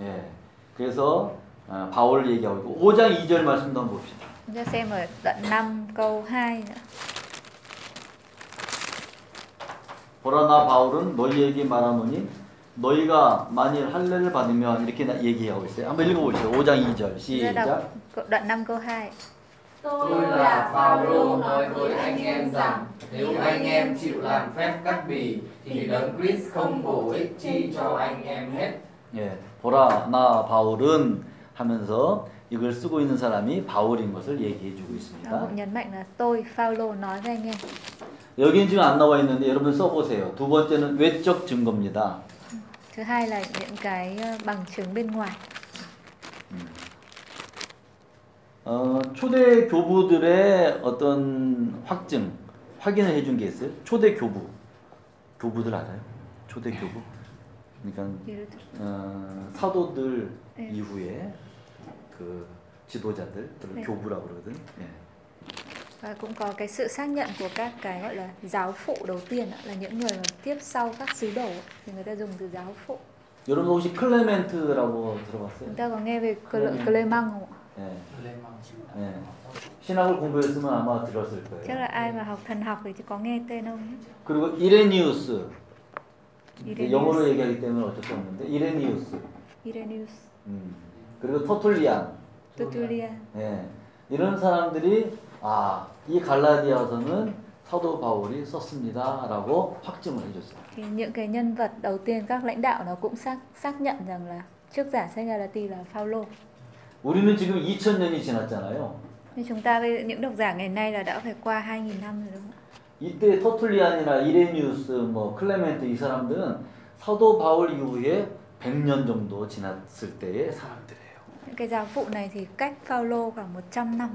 예, 그래서 아, 바울 얘기하고 있고 5장 2절 말씀도 한번 봅시다. Chúng ta xem ở đoạn 5 câu 2 nữa. 보라 나 바울은 너희에게 말하노니 너희가 만일 할례를 받으면 이렇게 나- 얘기하고 있어요. 한번 읽어보시죠. 5장 2절 Chúng ta 시작. đoạn 5 câu 2. Tôi là Phaolô nói với anh em rằng nếu anh em chịu làm phép cắt bì thì đấng Christ không bổ ích chi cho anh em hết. 예, 보라 나 바울은 하면서 이걸 쓰고 있는 사람이 바울인 것을 얘기해주고 Nó 있습니다. cũng nhấn mạnh là tôi Phaolô nói với anh em. 여기는 지금 안 나와 있는데 여러분 써보세요. 두 번째는 외적 증거입니다. Thứ hai là những cái ờ, bằng chứng bên ngoài. 어, 초대 교부들의 어떤 확증, 확인을 해준 게 있어요. 초대 교부. 교부들 알아요? 초대 교부. 그러니까 어, 사도들 네. 이후에 그 지도자들, 네. 교부라고 그러거든. 예. Và cũng có cái sự xác nhận của các cái gọi là giáo phụ đầu tiên là những người mà tiếp sau các sứ đồ thì người ta dùng từ giáo phụ. 여러분 혹시 클레멘트라고 들어봤어요? Chúng ta có nghe về. Clement không ạ? 예. 예. 신학을 공부했으면 아마 들었을 거예요. là ai mà học thần học thì có nghe tên ông ấy. 그리고 이레니우스. 이레니우스. 영어로 얘기하기 때문에 어쩔 수 없는데 이레니우스. Irenaeus, 음. 그리고 터툴리안. Tertullian. 예. 이런 사람들이 아, 이 갈라디아서는 사도 바울이 썼습니다라고 확증을 해 줬어요. Thì những cái nhân vật đầu tiên các lãnh đạo nó cũng xác xác nhận rằng là trước giả sách Galati là Phaolô. 우리는 지금 2000년이 지났잖아요. Nhưng chúng ta bây những độc giả ngày nay là đã phải qua 2.000 năm rồi đúng không ạ? 이때 터툴리안이나 이레니우스, 뭐 클레멘트 이 사람들은 사도 바울 이후에 100년 정도 지났을 때의 사람들이에요. Những cái giáo phụ này thì cách Phaolô khoảng 100 năm.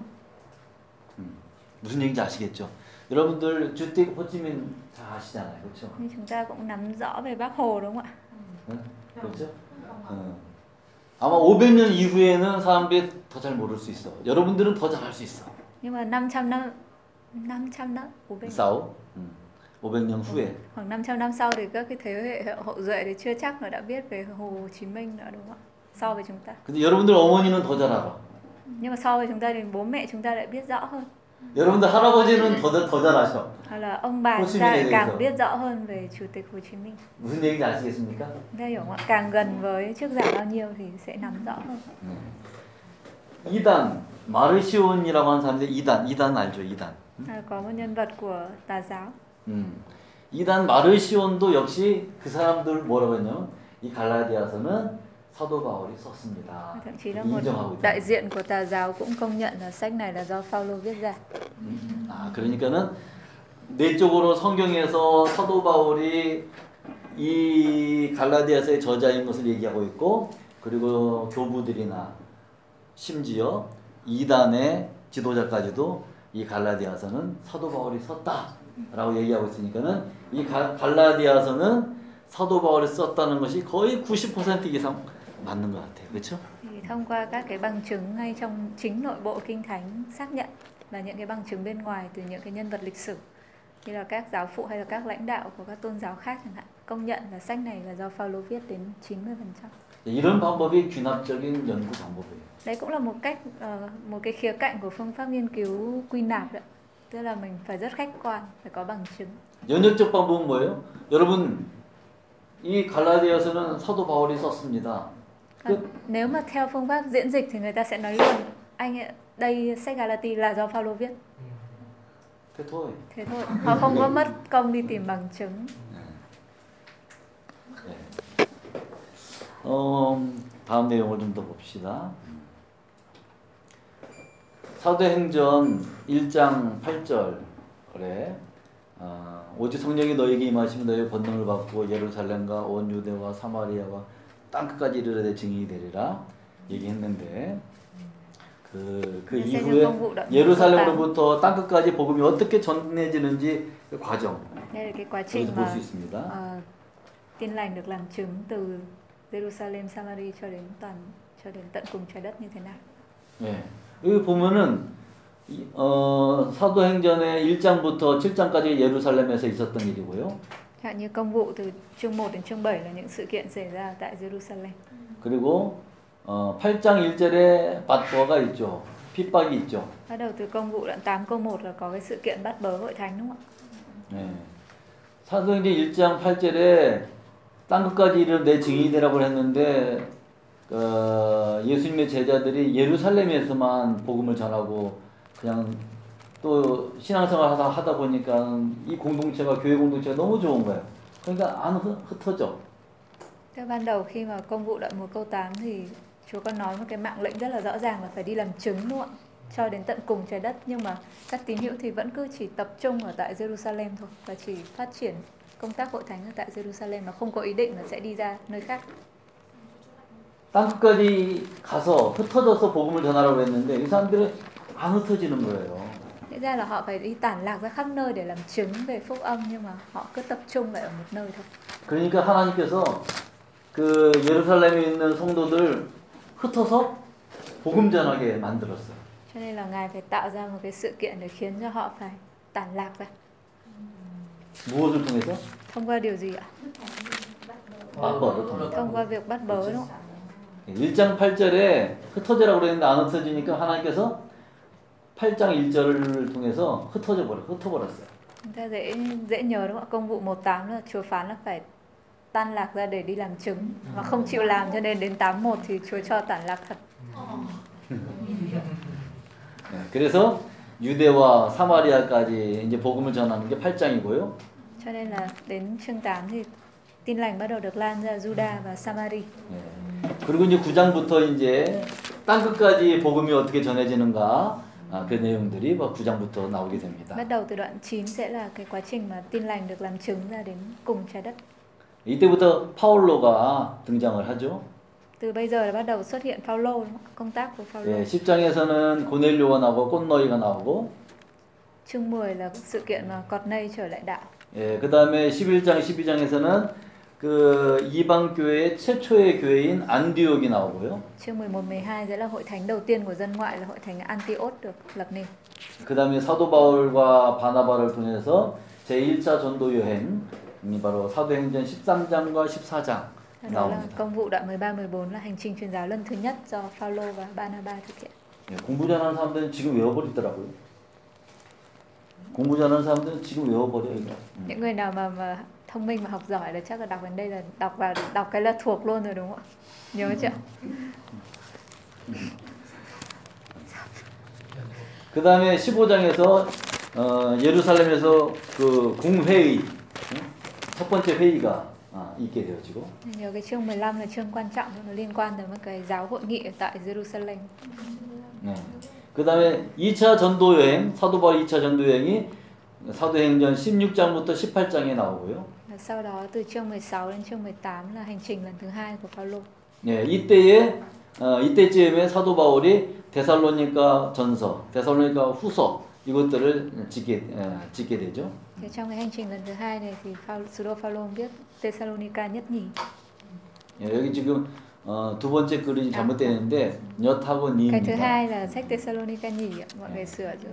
무슨 얘기인지 아시겠죠? 여러분들 주택 호치민 잘 아시잖아요. 그렇죠? Nhưng chúng ta cũng nắm rõ về Bác Hồ đúng không ạ? 응? 그렇죠? 응. 아마 500년 이후에는 사람들이 더 잘 모를 수 있어. 여러분들은 더잘알수 있어. Nhưng mà 500 năm 500 năm 500 싸우. 응. 500년 후에. khoảng 500 năm sau thì các cái thế hệ hậu duệ thì chưa chắc là đã biết về Hồ Chí Minh nữa đúng không ạ? So với chúng ta. 근데 여러분들 어머니는 더 잘 알아. Nhưng mà so với chúng ta thì bố mẹ chúng ta lại biết rõ hơn. 여러분들 할아버지는 더잘 아셔. Hoặc là ông bà lại này càng biết rõ hơn về Chủ tịch Hồ Chí Minh. 무슨 얘기인지 아시겠습니까? Hiểu không ạ? Càng gần với trước giả bao nhiêu thì sẽ nắm rõ hơn. 이단 마르시온이라고 하는 사람인데 이단 이단 알죠 이단 À, có một nhân vật của tà giáo. 음. 이단 마르시온도 역시 그 사람들 뭐라고 했냐면 이 갈라디아서는 사도 바울이 썼습니다 Thậm chí là một đại diện của tà giáo cũng công nhận là sách này là do Phaolô viết ra. 음. 아 그러니까는 내적으로 성경에서 사도 바울이 이 갈라디아서의 저자인 것을 얘기하고 있고 그리고 교부들이나 심지어 이단의 지도자까지도 이 갈라디아서는 사도 바울이 썼다라고 얘기하고 있으니까는 이 가- 갈라디아서는 사도 바울이 썼다는 것이 거의 90% 이상 맞는 것 같아요. 그렇죠? thì thông qua các cái bằng chứng ngay trong chính nội bộ kinh thánh xác nhận và những cái bằng chứng bên ngoài từ những cái nhân vật lịch sử như là các giáo phụ hay là các lãnh đạo của các tôn giáo khác chẳng hạn công nhận là sách này là do Phaolô viết đến 90%. 이런 방법이 균합적인 연구 방법이에요. Đấy cũng là một cách ờ, một cái khía cạnh của phương pháp nghiên cứu quy nạp đấy. Tức là mình phải rất khách quan, phải có bằng chứng. 연역적 방법은 뭐예요? 여러분 이 갈라디아서는 사도 바울이 썼습니다. Nếu mà theo phương pháp diễn dịch thì người ta sẽ nói luôn anh ạ, đây sách Galati là do Phaolô viết. thế thôi. Thế thôi, họ không có mất công đi tìm bằng chứng. 네. 어, 다음 내용을 좀 더 봅시다. 사도행전 1장 8절에 어, 오직 성령이 너에게 임하시면 너의 권능을 받고 예루살렘과 온 유대와 사마리아와 땅 끝까지 이르러 내 증인이 되리라 얘기했는데 그, 그 네, 이후에 예루살렘으로부터 땅 끝까지 복음이 어떻게 전해지는지 그 과정 Đây là cái quá trình 여기서 볼 mà 수 있습니다. tin lành được làm chứng từ Jerusalem, Samari cho đến toàn cho đến tận cùng trái đất như thế nào. 예. 여기 보면은 이- 어, 사도행전의 1장부터 7장까지 예루살렘에서 있었던 일이고요. Hạn như công vụ từ chương 1 đến chương 7 là những sự kiện xảy ra tại Jerusalem. 그리고 어, 8장 1절에 받보가 있죠. 핍박이 있죠. Bắt đầu từ công vụ đoạn 8 câu 1 là có cái sự kiện bắt bớ hội thánh đúng không ạ? 예. 사도행전 1장 8절에 땅 끝까지 이르는 내 증인이 되라고 했는데 어, 예수님의 제자들이 예루살렘에서만 복음을 전하고 그냥 또 신앙생활 하다 하다 보니까 이 공동체가 교회 공동체가 너무 좋은 거예요. 그러니까 안 흩- 흩어져. Thế ban đầu khi mà công vụ đoạn 1 câu 8 thì Chúa có nói một cái mạng lệnh rất là rõ ràng là phải đi làm chứng đúng không ạ? Cho đến tận cùng trái đất nhưng mà các tín hữu thì vẫn cứ chỉ tập trung ở tại Jerusalem thôi và chỉ phát triển công tác hội thánh ở tại Jerusalem mà không có ý định là sẽ đi ra nơi khác. 땅 끝까지 가서 흩어져서 복음을 전하라고 했는데 이 사람들은 안 흩어지는 거예요. Thế ra là họ phải đi tản lạc ra khắp nơi để làm chứng về phúc âm nhưng mà họ cứ tập trung lại ở một nơi thôi. 그러니까 하나님께서 그 예루살렘에 있는 성도들 흩어서 복음 전하게 만들었어요. Cho nên là Ngài phải tạo ra một cái sự kiện để khiến cho họ phải tản lạc ra. 무엇을 통해서? Thông qua điều gì ạ? 맞벌을 통해서. Thông qua việc bắt bớ đúng không ạ? 1장 8절에 흩어지라고 그랬는데 안 흩어지니까 하나님께서 8장 1절을 통해서 흩어져 버려, 흩어버렸어요. Ta dễ dễ nhớ đúng không ạ? Công vụ 18 là Chúa phán là phải tan lạc ra để đi làm chứng và không chịu làm cho nên đến 81 thì Chúa cho tản lạc thật. 네, 그래서 유대와 사마리아까지 이제 복음을 전하는 게 8장이고요. Cho nên là đến chương 8 thì tin lành bắt đầu được lan ra Juda và Samari. 네. 그리고 이제 9장부터 이제 땅 끝까지 복음이 어떻게 전해지는가 아, 그 내용들이 뭐 9장부터 나오게 됩니다. Bắt đầu từ đoạn 9 sẽ là cái quá trình mà tin lành được làm chứng ra đến cùng trái đất. 이때부터 파울로가 등장을 하죠. Từ bây giờ là bắt đầu xuất hiện ạ? Công tác của Phaolô. 예, 10장에서는 고넬료가 나오고 꽃너이가 나오고 Chương 10 là sự kiện mà Cornei trở lại đạo. 예, 그 다음에 11장, 12장에서는 그 이방 교회의 최초의 교회인 안디옥이 나오고요. Chương 11 12 sẽ là hội thánh đầu tiên của dân ngoại là hội thánh Antioch được lập nên. 그 다음에 사도 바울과 바나바를 통해서 제1차 전도 여행이 바로 사도행전 13장과 14장 Đó là 나옵니다. công vụ đoạn 13 14 là hành trình truyền giáo lần thứ nhất do Phaolô và Barnabas thực hiện. 예, 공부 잘하는 사람들은 지금 외워버리더라고요. 공부 잘하는 사람들은 지금 외워버려 이거. 음. Những người nào mà mà thông minh và học giỏi là chắc là đọc đến đây là đọc vào đọc cái là thuộc luôn rồi đúng không ạ? Nhớ chưa? 그 다음에 15장에서 어, 예루살렘에서 그 공회의 응? 첫 번째 회의가 아, 있게 되어지고 cái chương 15 là chương quan trọng nó liên quan tới một cái giáo hội nghị tại Jerusalem. 네. 그 다음에 2차 전도 여행 사도 바울 2차 전도 여행이 사도행전 16장부터 18장에 나오고요. Sau đó từ chương 16 đến chương 18 là hành trình lần thứ hai của Phaolô. 네, 이때에 어, 이때쯤에 사도 바울이 데살로니가 전서, 데살로니가 후서 이것들을 짓게 어, 짓게 되죠. Trong cái hành trình lần thứ hai này thì Phao, sứ đồ Phaolô viết Thessalonica nhất nhì. 예, 여기 지금 어, 두 번째 글이 잘못되는데 엿하고 Cái thứ 니입니다. hai là sách Thessalonica nhì mọi người sửa chứ.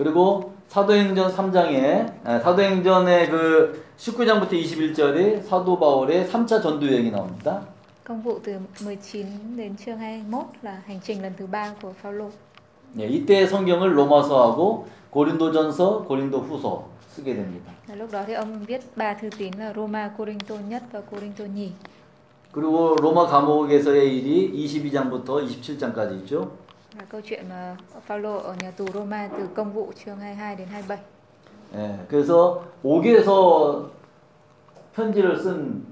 그리고 사도행전 3장에 사도행전의 그 19장부터 21절에 사도 바울의 3차 전도 여행이 나옵니다. Công vụ từ 19 đến chương 21 là hành trình lần thứ ba của Phaolô. 예, 이때 성경을 로마서하고 고린도전서, 고린도후서 쓰게 됩니다. Lúc đó thì ông viết ba thư tín là Roma, Corinto nhất và Corinto nhì. 그리고 로마 감옥에서의 일이 22장부터 27장까지 있죠. Và câu chuyện mà Phaolô ở nhà tù Roma từ công vụ chương 22 đến 27. 예, 그래서 옥에서 편지를 쓴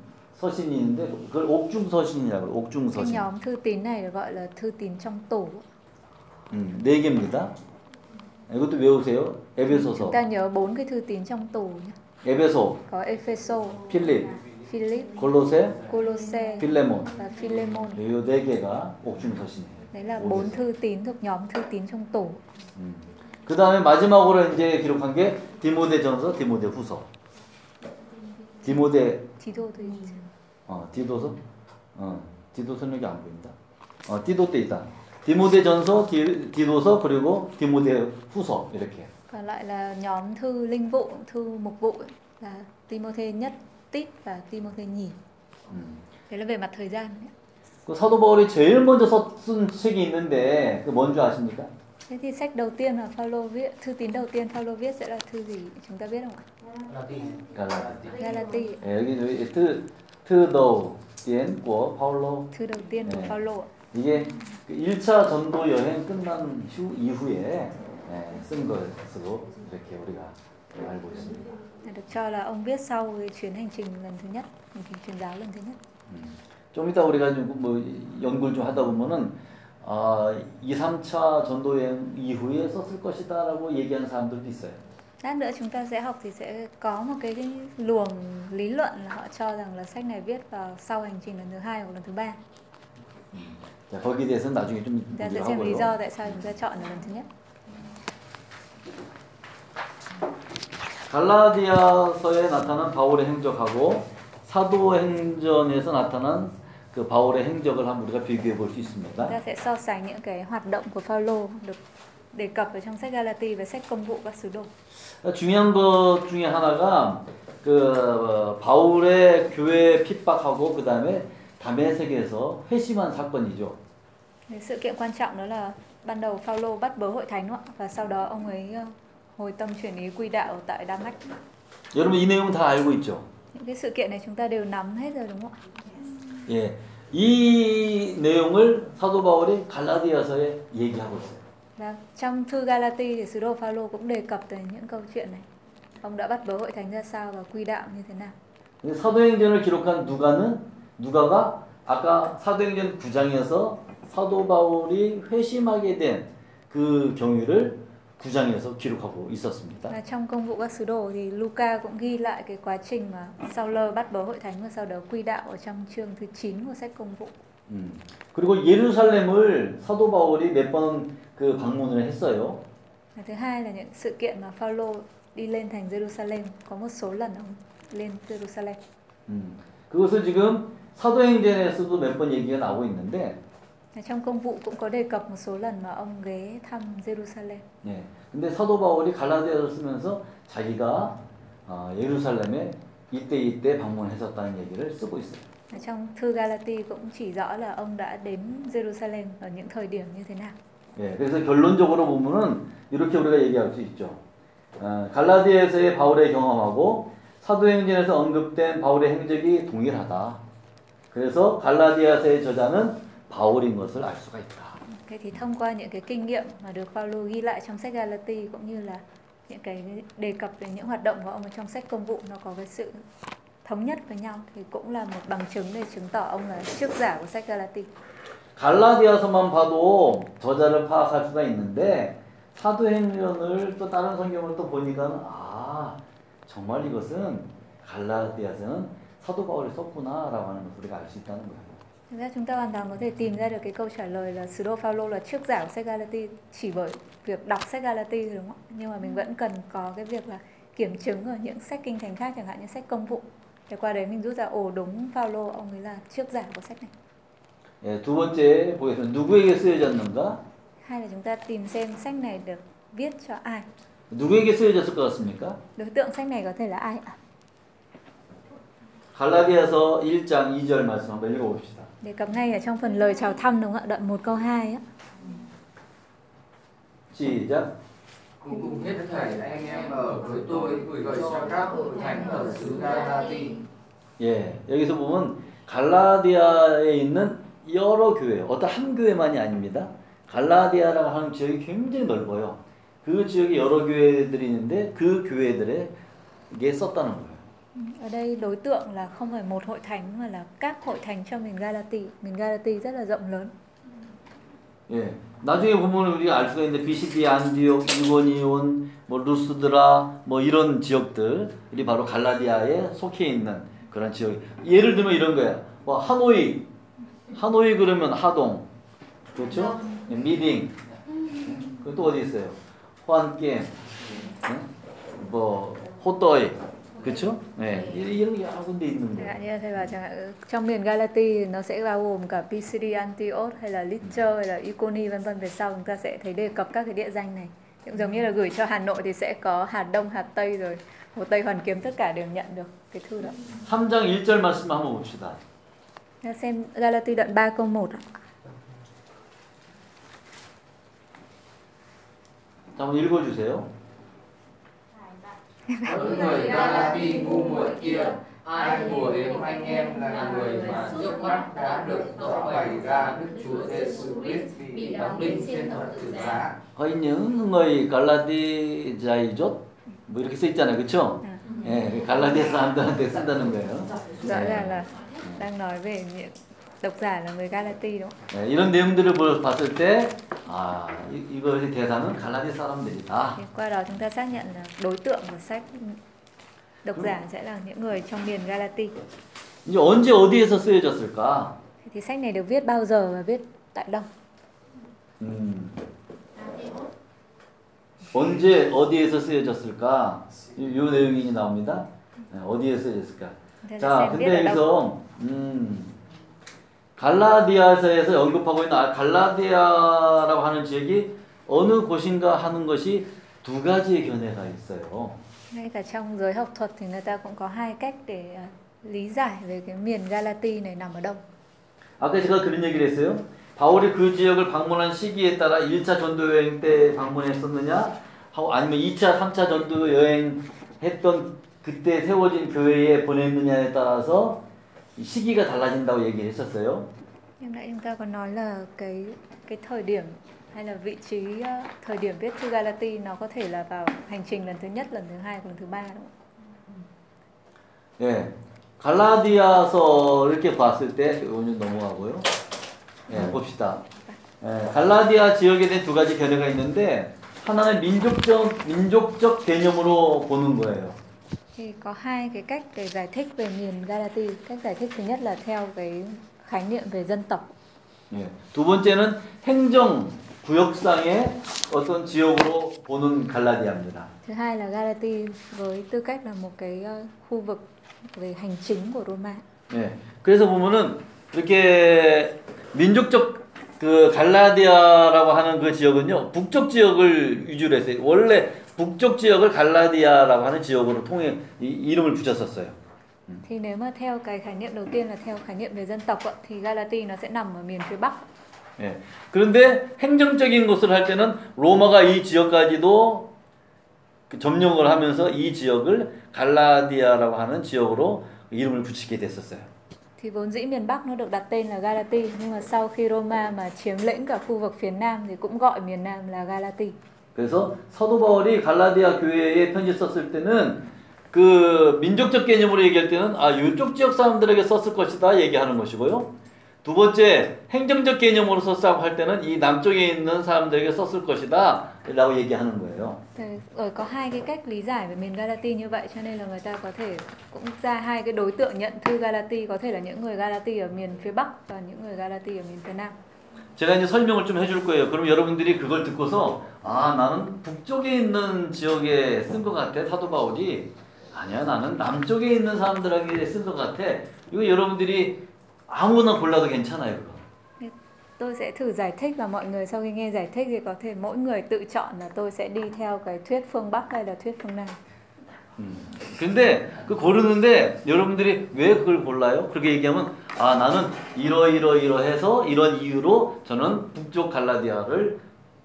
서신이 있는데 그걸 옥중 서신이라고. 옥중 Cái 서신. nhóm thư tín này được gọi là thư tín trong tù. 음, 네 개입니다. 이것도 외우세요. 에베소서, Chúng ta nhớ bốn cái thư tín trong tù nhé. 에베소, Có Epheso, 필립, Philip, 골로새, Colosse 필레몬. và Philemon. 이네 개가 옥중 서신이에요. Đấy là bốn thư tín thuộc nhóm thư tín trong tù. 음. 그 다음에 마지막으로 이제 기록한 게 디모데전서, 디모데후서. 디모데 Tito thì 어, 디도서? 어, 디도서는 여기 안 보인다. 어, 디도 때 있다. 디모데전서, 디, 디도서 그리고 디모데후서 이렇게. còn lại là nhóm thư linh vụ, thư mục vụ là Timothy nhất, Tít và Timothy nhì. 음. Đấy là về mặt thời gian. ấy. 그 사도 바울이 제일 먼저 써- 쓴 책이 있는데 그뭔줄 아십니까? Thế thì sách đầu tiên mà Phaolô viết, thư tín đầu tiên Phaolô viết sẽ là thư gì? Chúng ta biết không ạ? 갈라디. Galati, 예, 여기 여기 트 트도 띠엔 của 파울로 thư đầu tiên của 네. Phaolô. ạ. 이게 그 1차 전도 여행 끝난 후 이후에 예, 쓴 것으로 이렇게 우리가 알고 있습니다. Được cho là ông viết sau cái chuyến hành trình lần thứ nhất, hành trình truyền giáo lần thứ nhất. 음. 좀 이따 우리가 좀뭐 연구를 좀 하다 보면은 아, 2, 3차 전도 여행 이후에 썼을 것이다라고 얘기하는 사람들도 있어요. Lát nữa chúng ta sẽ học thì sẽ có một cái, cái luồng lý luận là họ cho rằng là sách này viết vào sau hành trình lần thứ hai hoặc lần thứ ba. 자, 거기에 대해서는 나중에 좀 Chúng ta sẽ xem lý do tại sao chúng ta chọn là lần thứ nhất. 갈라디아서에 나타난 바울의 행적하고 사도행전에서 나타난 그 바울의 행적을 한번 우리가 비교해 볼수 Chúng 있습니다. ta sẽ so sánh những cái hoạt động của Phaolô được đề cập ở trong sách Galati và sách công vụ các sứ đồ. 중요한 것 중에 하나가 그 어, 바울의 교회 핍박하고 그 다음에 다메섹에서 회심한 사건이죠. Sự kiện quan trọng đó là ban đầu Phaolô bắt bớ hội thánh đúng không và sau đó ông ấy hồi tâm chuyển ý quy đạo tại Đa Mách. 여러분 이 내용 다 알고 있죠. Những cái sự kiện này chúng ta đều nắm hết rồi đúng không ạ? 예, 이 내용을 사도 바울이 갈라디아서에 얘기하고 있어요. Và trong thư Galati thì sứ đồ Phaolô cũng đề cập tới những câu chuyện này. Ông đã bắt bớ hội thánh ra sao và quy đạo như thế nào. 사도행전을 기록한 누가는 누가가 아까 사도행전 9장에서 사도 바울이 회심하게 된 그 경위를 9장에서 기록하고 있었습니다. Và trong công vụ các sứ đồ thì Luca cũng ghi lại cái quá trình mà Sauler bắt bớ hội thánh và sau đó quy đạo ở trong chương thứ 9 của sách công vụ. 음. 그리고 예루살렘을 사도 바울이 몇 번 그 방문을 했어요. Và thứ hai là những sự kiện mà Phaolô đi lên thành Jerusalem, có một số lần ông lên Jerusalem. 음. 그것을 지금 사도행전에서도 몇 번 얘기가 나오고 있는데 Và trong công vụ cũng có đề cập một số lần mà ông ghé thăm Jerusalem. 예. 근데 사도 바울이 갈라디아를 쓰면서 자기가 어, 예루살렘에 이때 이때 방문했었다는 얘기를 쓰고 있어요. Trong thư Galati cũng chỉ rõ là ông đã đến Jerusalem ở những thời điểm như thế nào. 예, 그래서 결론적으로 보면은 이렇게 우리가 얘기할 수 있죠. 어, 갈라디아에서의 바울의 경험하고 사도행전에서 언급된 바울의 행적이 동일하다. 그래서 갈라디아서의 저자는 바울인 것을 알 수가 있다. Thế thì thông qua những cái kinh nghiệm mà được Phaolô ghi lại trong sách Galati cũng như là những cái đề cập về những hoạt động của ông trong sách công vụ nó có cái sự thống nhất với nhau thì cũng là một bằng chứng để chứng tỏ ông là trước giả của sách Galati. 갈라디아서만 봐도 저자를 파악할 수가 있는데 사도행전을 또 다른 성경을 또 보니까는 아 정말 이것은 갈라디아서는 사도 바울이 썼구나라고 하는 것을 우리가 알 수 있다는 거예요. Thực ra chúng ta hoàn toàn có thể tìm ra được cái câu trả lời là sứ đồ Phaolô là trước giả của sách Galati chỉ bởi việc đọc sách Galati thôi đúng không? ạ? Nhưng mà mình vẫn cần có cái việc là kiểm chứng ở những sách kinh thánh khác chẳng hạn như sách công vụ. Để qua đấy mình rút ra ồ đúng Phaolô ông ấy là trước giả của sách này. 예, 두 번째 보겠습니다. 누구에게 쓰여졌는가? Hay là chúng ta tìm xem sách này được viết cho ai? 누구에게 쓰여졌을 것 같습니까? Đối tượng sách này có thể là ai ạ? 갈라디아서 1장 2절 말씀 한번 읽어봅시다. Đề cập ngay ở trong phần lời chào thăm đúng không ạ? Đoạn 1 câu 2 á. 시작. Cùng cùng hết thảy anh em ở với tôi gửi cho các hội thánh ở xứ Galati. 예, 여기서 보면 갈라디아에 있는 여러 교회, 어떤 한 교회만이 아닙니다. 갈라디아라고 하는 지역이 굉장히 넓어요. 그 지역에 여러 교회들이 있는데 그 교회들에게 썼다는 거예요. Ở đây đối tượng là không phải một hội thánh mà là các hội thánh trong miền Galati. Miền Galati rất là rộng lớn. 예, 나중에 보면 우리가 알 수가 있는데 비시디, 안디옥, 이고니온, 뭐 루스드라, 뭐 이런 지역들이 바로 갈라디아에 속해 있는 그런 지역. 예를 들면 이런 거야. 뭐 하노이, 하노이 그러면 하동, 그렇죠? 예, 미딩. 그또 어디 있어요? 호안게임, 예? 뭐 호떠이, 그렇죠? 예, 이- 이런 게 여러 군데 있는 Chẳng 거예요. hạn như là thầy bảo chẳng hạn ừ, trong miền Galati nó sẽ bao gồm cả Pisidia, Antioch hay là Lystra hay là Iconi vân vân về sau chúng ta sẽ thấy đề cập các cái địa danh này. Cũng giống như là gửi cho Hà Nội thì sẽ có Hà Đông, Hà Tây rồi Hồ Tây Hoàn Kiếm tất cả đều nhận được cái thư đó. 3장 1절 말씀 한번 봅시다. Ta xem Galati đoạn 3 câu 1 ạ. 자, 한번 읽어주세요. Những người Galati ngu muội kia, ai hùa đến anh em là người mà trước mắt đã được rõ bày ra Đức Chúa Giêsu Christ bị đóng đinh trên thập tự giá. 거의 những người 갈라디아이죠? 뭐 이렇게 써 있잖아요, 그렇죠? 예, 갈라디아 사람들한테 쓴다는 거예요. Rõ ràng là đang nói về những độc giả là người Galati đúng không? 예, 이런 내용들을 볼- 봤을 때, 아, 이, 이것의 대상은 갈라디아 사람들이다. Thì qua đó chúng ta xác nhận là đối tượng của sách độc giả sẽ là những người trong miền Galati. 이제 언제 어디에서 쓰여졌을까? Thì sách này được viết bao giờ và viết tại đâu? 음, 언제 어디에서 쓰여졌을까? 이, 요 내용이 나옵니다. 예, 어디에 쓰여졌을까? 자, 근데. 여기서 음, 갈라디아서에서 언급하고 있는 아, 갈라디아라고 하는 지역이 어느 곳인가 하는 것이 두 가지의 견해가 있어요. Ngay cả trong giới học thuật thì người ta cũng có hai cách để lý giải về cái miền Galati này nằm ở đâu. 아까 제가 그런 얘기를 했어요. 바울이 그 지역을 방문한 시기에 따라 1차 전도 여행 때 방문했었느냐, 하고 아니면 2차, 3차 전도 여행 했던 그때 세워진 교회에 보냈느냐에 따라서 이 시기가 달라진다고 얘기를 했었어요. Nhưng nãy chúng ta có nói là cái cái thời điểm hay là vị trí à, thời điểm viết thư Galati nó có thể là vào hành trình lần thứ nhất, lần thứ hai, lần thứ ba đúng không? 예, 갈라디아서 이렇게 봤을 때 오늘 넘어가고요. 예, 봅시다. 예, 갈라디아 지역에 대한 두 가지 견해가 있는데 하나는 민족적 민족적 개념으로 보는 거예요. Thì có hai cái cách để giải thích về miền Galati. Cách giải thích thứ nhất là theo cái khái niệm về dân tộc. 예, 두 번째는 행정 구역상의 어떤 지역으로 보는 갈라디아입니다. Thứ hai là Galati với tư cách là một cái ờ, khu vực về hành chính của Roma. 예, 그래서 보면은 이렇게 민족적 그 갈라디아라고 하는 그 지역은요 북쪽 지역을 위주로 했어요. 원래 북쪽 지역을 갈라디아라고 하는 지역으로 통해 이, 이름을 붙였었어요. Thì nếu mà theo cái khái niệm đầu tiên là theo khái niệm về dân tộc thì Galati nó sẽ nằm ở miền phía Bắc. 예, 그런데 행정적인 것을 할 때는 로마가 이 지역까지도 그 점령을 하면서 이 지역을 갈라디아라고 하는 지역으로 이름을 붙이게 됐었어요. Thì vốn dĩ miền Bắc nó được đặt tên là Galati, nhưng mà sau khi Roma mà chiếm lĩnh cả khu vực phía Nam thì cũng gọi miền Nam là Galati. 그래서 사도 바울이 갈라디아 교회에 편지 썼을 때는 그 민족적 개념으로 얘기할 때는 아 이쪽 지역 사람들에게 썼을 것이다 얘기하는 것이고요. 두 번째 행정적 개념으로 썼다고 할 때는 이 남쪽에 있는 사람들에게 썼을 것이다 라고 얘기하는 거예요. Ở có hai cái cách lý giải về miền Galati như vậy cho nên là người ta có thể cũng ra hai cái đối tượng nhận thư Galati có thể là những người Galati ở miền phía Bắc và những người Galati ở miền phía Nam. 제가 이제 설명을 좀 해줄 거예요. 그럼 여러분들이 그걸 듣고서 아 나는 북쪽에 있는 지역에 쓴 것 같아 사도 바울이 아니야 나는 남쪽에 있는 사람들에게 쓴 것 같아. 이거 여러분들이 아무나 골라도 괜찮아요. 그거. Tôi sẽ thử giải thích và mọi người sau khi nghe giải thích thì có thể mỗi người tự chọn là tôi sẽ đi theo cái thuyết phương Bắc hay là thuyết phương Nam. 음. 근데 그 고르는데 여러분들이 왜 그걸 골라요? 그렇게 얘기하면 아 나는 이러이러이러해서 이런 이유로 저는 북쪽 갈라디아를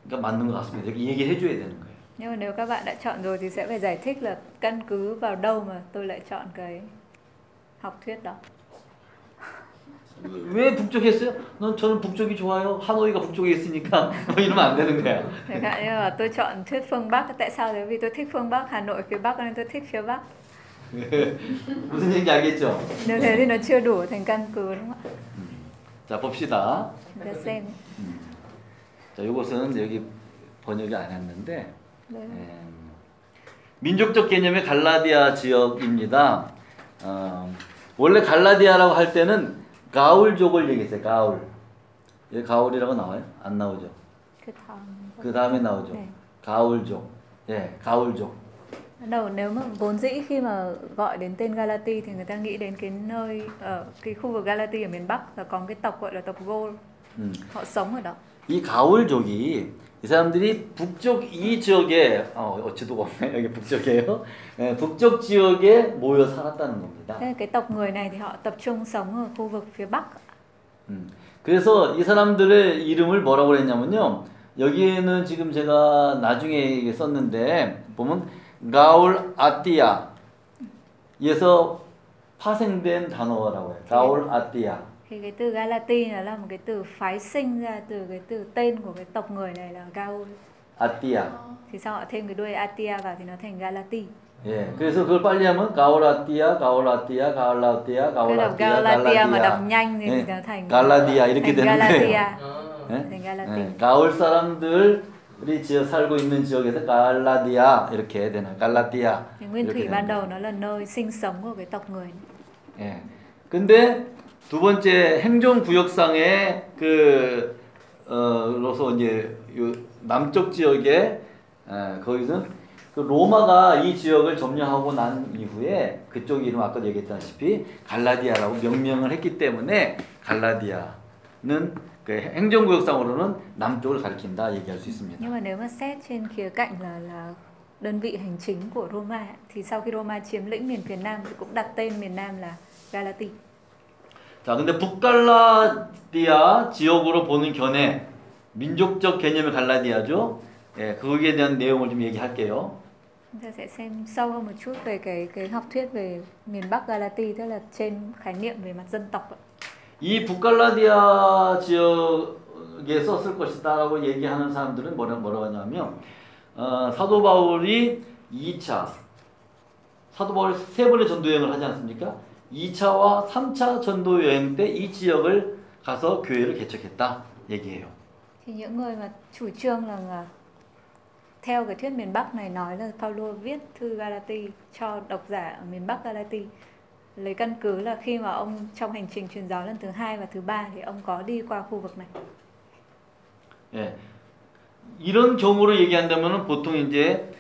그러니까 맞는 것 같습니다. 이렇게 얘기해 줘야 되는 거예요. Nhưng mà nếu các bạn đã chọn rồi thì sẽ phải giải thích là căn cứ vào đâu mà tôi lại chọn cái học thuyết đó. 왜 북쪽에 했어요? 난 저는 북쪽이 좋아요. 하노이가 북쪽에 있으니까 뭐 이러면 안 되는 거야. Như là tôi chọn thuyết phương Bắc tại sao? Bởi vì tôi thích phương Bắc, Hà Nội phía Bắc nên tôi thích phía Bắc. 무슨 얘기인지 알겠죠? Nếu thế thì nó chưa đủ thành căn cứ đúng không 자 봅시다. ạ? Để xem. 음. 자 이것은 여기 번역이 안 했는데 Đấy. 음, 민족적 개념의 갈라디아 지역입니다. 어, 원래 갈라디아라고 할 때는 가울족을 얘기했어요. 가울. 여기 가울이라고 나와요? 안 나오죠? Cái thằng 그 다음에 나오죠. 네. 가울족. 예, 가울족. đầu nếu mà vốn dĩ khi mà gọi đến tên Galati thì người ta nghĩ đến cái nơi ở cái khu vực Galati ở miền Bắc là có cái tộc gọi là tộc Gol 음. họ sống ở đó 이 가울족이 이 사람들이 북쪽 이 지역에 어, 어찌도 없네 여기 북쪽이에요. 예, 북쪽 지역에 모여 살았다는 겁니다. cái tộc người này thì họ tập trung sống ở khu vực phía Bắc 음. 그래서 이 사람들의 이름을 뭐라고 그랬냐면요. 여기에는 지금 제가 나중에 썼는데 보면 가울 아띠아 에서 파생된 단어라고 해요. 가울 아띠아. thì cái từ Galati là, là một cái từ phái sinh ra từ cái từ tên của cái tộc người này là Gaul 아띠아. thì sau họ thêm cái đuôi Atia vào thì nó thành Galati 예. 그래서 그걸 빨리 하면 가울 아띠아, 가울 아띠아, 가울 아띠아, cái 가울 đọc 아띠아, Galatia mà đọc 갈라디아. nhanh thì 예. nó thành 갈라디아 이렇게 thành 되는 Galatia 거예요. 아, 예? thành Galati 예, 가울 사람들이 지어 살고 있는 지역에서 갈라디아 이렇게 되는 갈라디아 thì nguyên 이렇게 thủy 되는 ban 거예요. đầu nó là nơi sinh sống của cái tộc người này. 예. 근데 두 번째 행정구역상의 그 어로서 이제 요 남쪽 지역에 에, 거기서 그 로마가 이 지역을 점령하고 난 이후에 그쪽 이름 아까 얘기했다시피 갈라디아라고 명명을 했기 때문에 갈라디아는 그 행정구역상으로는 남쪽을 가리킨다 얘기할 수 있습니다. là đơn vị hành chính của Roma thì sau khi Roma chiếm lĩnh miền phía Nam thì cũng đặt tên miền Nam là Galati 자, 근데 북갈라디아 지역으로 보는 견해, 민족적 개념의 갈라디아죠. 예, 거기에 대한 내용을 좀 얘기할게요. chúng ta sẽ xem sâu hơn một chút về cái cái học thuyết về miền Bắc Galati tức là trên khái niệm về mặt dân tộc. 이 북갈라디아 지역에 썼을 것이다라고 얘기하는 사람들은 뭐라 뭐라고 하냐면 어, 사도 바울이 2차 사도 바울이 세 번의 전도 여행을 하지 않습니까? 2차와 3차 전도 여행 때 이 지역을 가서 교회를 개척했다 얘기해요. thì những người mà chủ trương là là theo cái thuyết miền Bắc này nói là Paulo viết thư Galati cho độc giả ở miền Bắc Galati lấy căn cứ là khi mà ông trong hành trình truyền giáo lần thứ hai và thứ ba thì ông có đi qua khu vực này 예. 이런 경우로 얘기한다면 보통 이제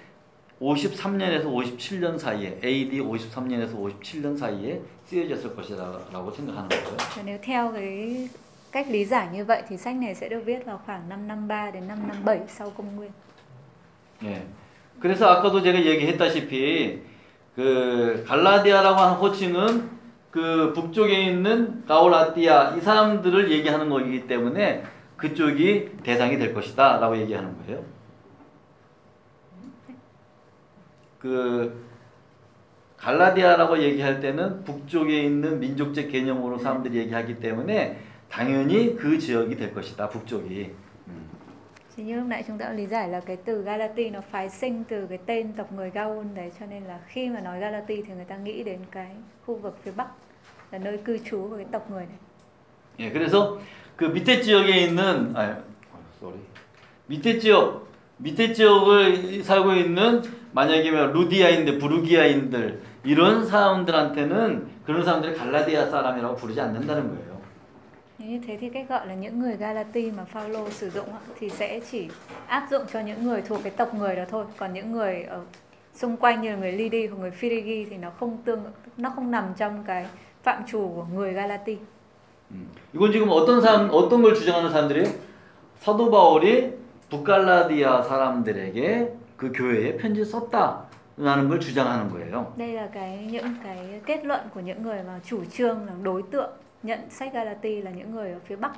53년에서 57년 사이에 AD 53년에서 57년 사이에 쓰여졌을 것이라고 생각하는. Và nếu theo cái cách lý giải như vậy thì sách này sẽ được viết vào khoảng 553 đến 557 sau công nguyên. 예. 그래서 아까도 제가 얘기했다시피 그 갈라디아라고 하는 호칭은 그 북쪽에 있는 가올라티아 이 사람들을 얘기하는 거기 때문에 그쪽이 대상이 될 것이다라고 얘기하는 거예요. 그 갈라디아라고 얘기할 때는 북쪽에 있는 민족적 개념으로 사람들이 얘기하기 때문에 당연히 그 지역이 될 것이다. 북쪽이. 음. Thì như lúc nãy chúng ta đã lý giải là cái từ Galati nó phái sinh từ cái tên tộc người Gaul đấy cho nên là khi mà nói Galati thì người ta nghĩ đến cái khu vực phía Bắc là nơi cư trú của cái tộc người này. 예, 그래서 그 밑에 지역에 있는 아, 쏘리 밑에 지역 밑에 지역을 살고 있는 만약에 뭐 루디아인들, 부르기아인들 이런 사람들한테는 그런 사람들이 갈라디아 사람이라고 부르지 않는다는 거예요. Như thế thì cách gọi là những người Galati mà Phaolô sử dụng thì sẽ chỉ áp dụng cho những người thuộc cái tộc người đó thôi. Còn những người ở xung quanh như là người Lydi hoặc người Phrygi thì nó không tương nó không nằm trong cái phạm trù của người Galati. 음, 이건 지금 어떤 사람 어떤 걸 주장하는 사람들이에요? 사도 바울이 북갈라디아 사람들에게 그 교회에 편지 썼다 라는 걸 주장하는 거예요. Đây là cái những cái kết luận của những người mà chủ trương là đối tượng nhận sách Galati là những người ở phía Bắc.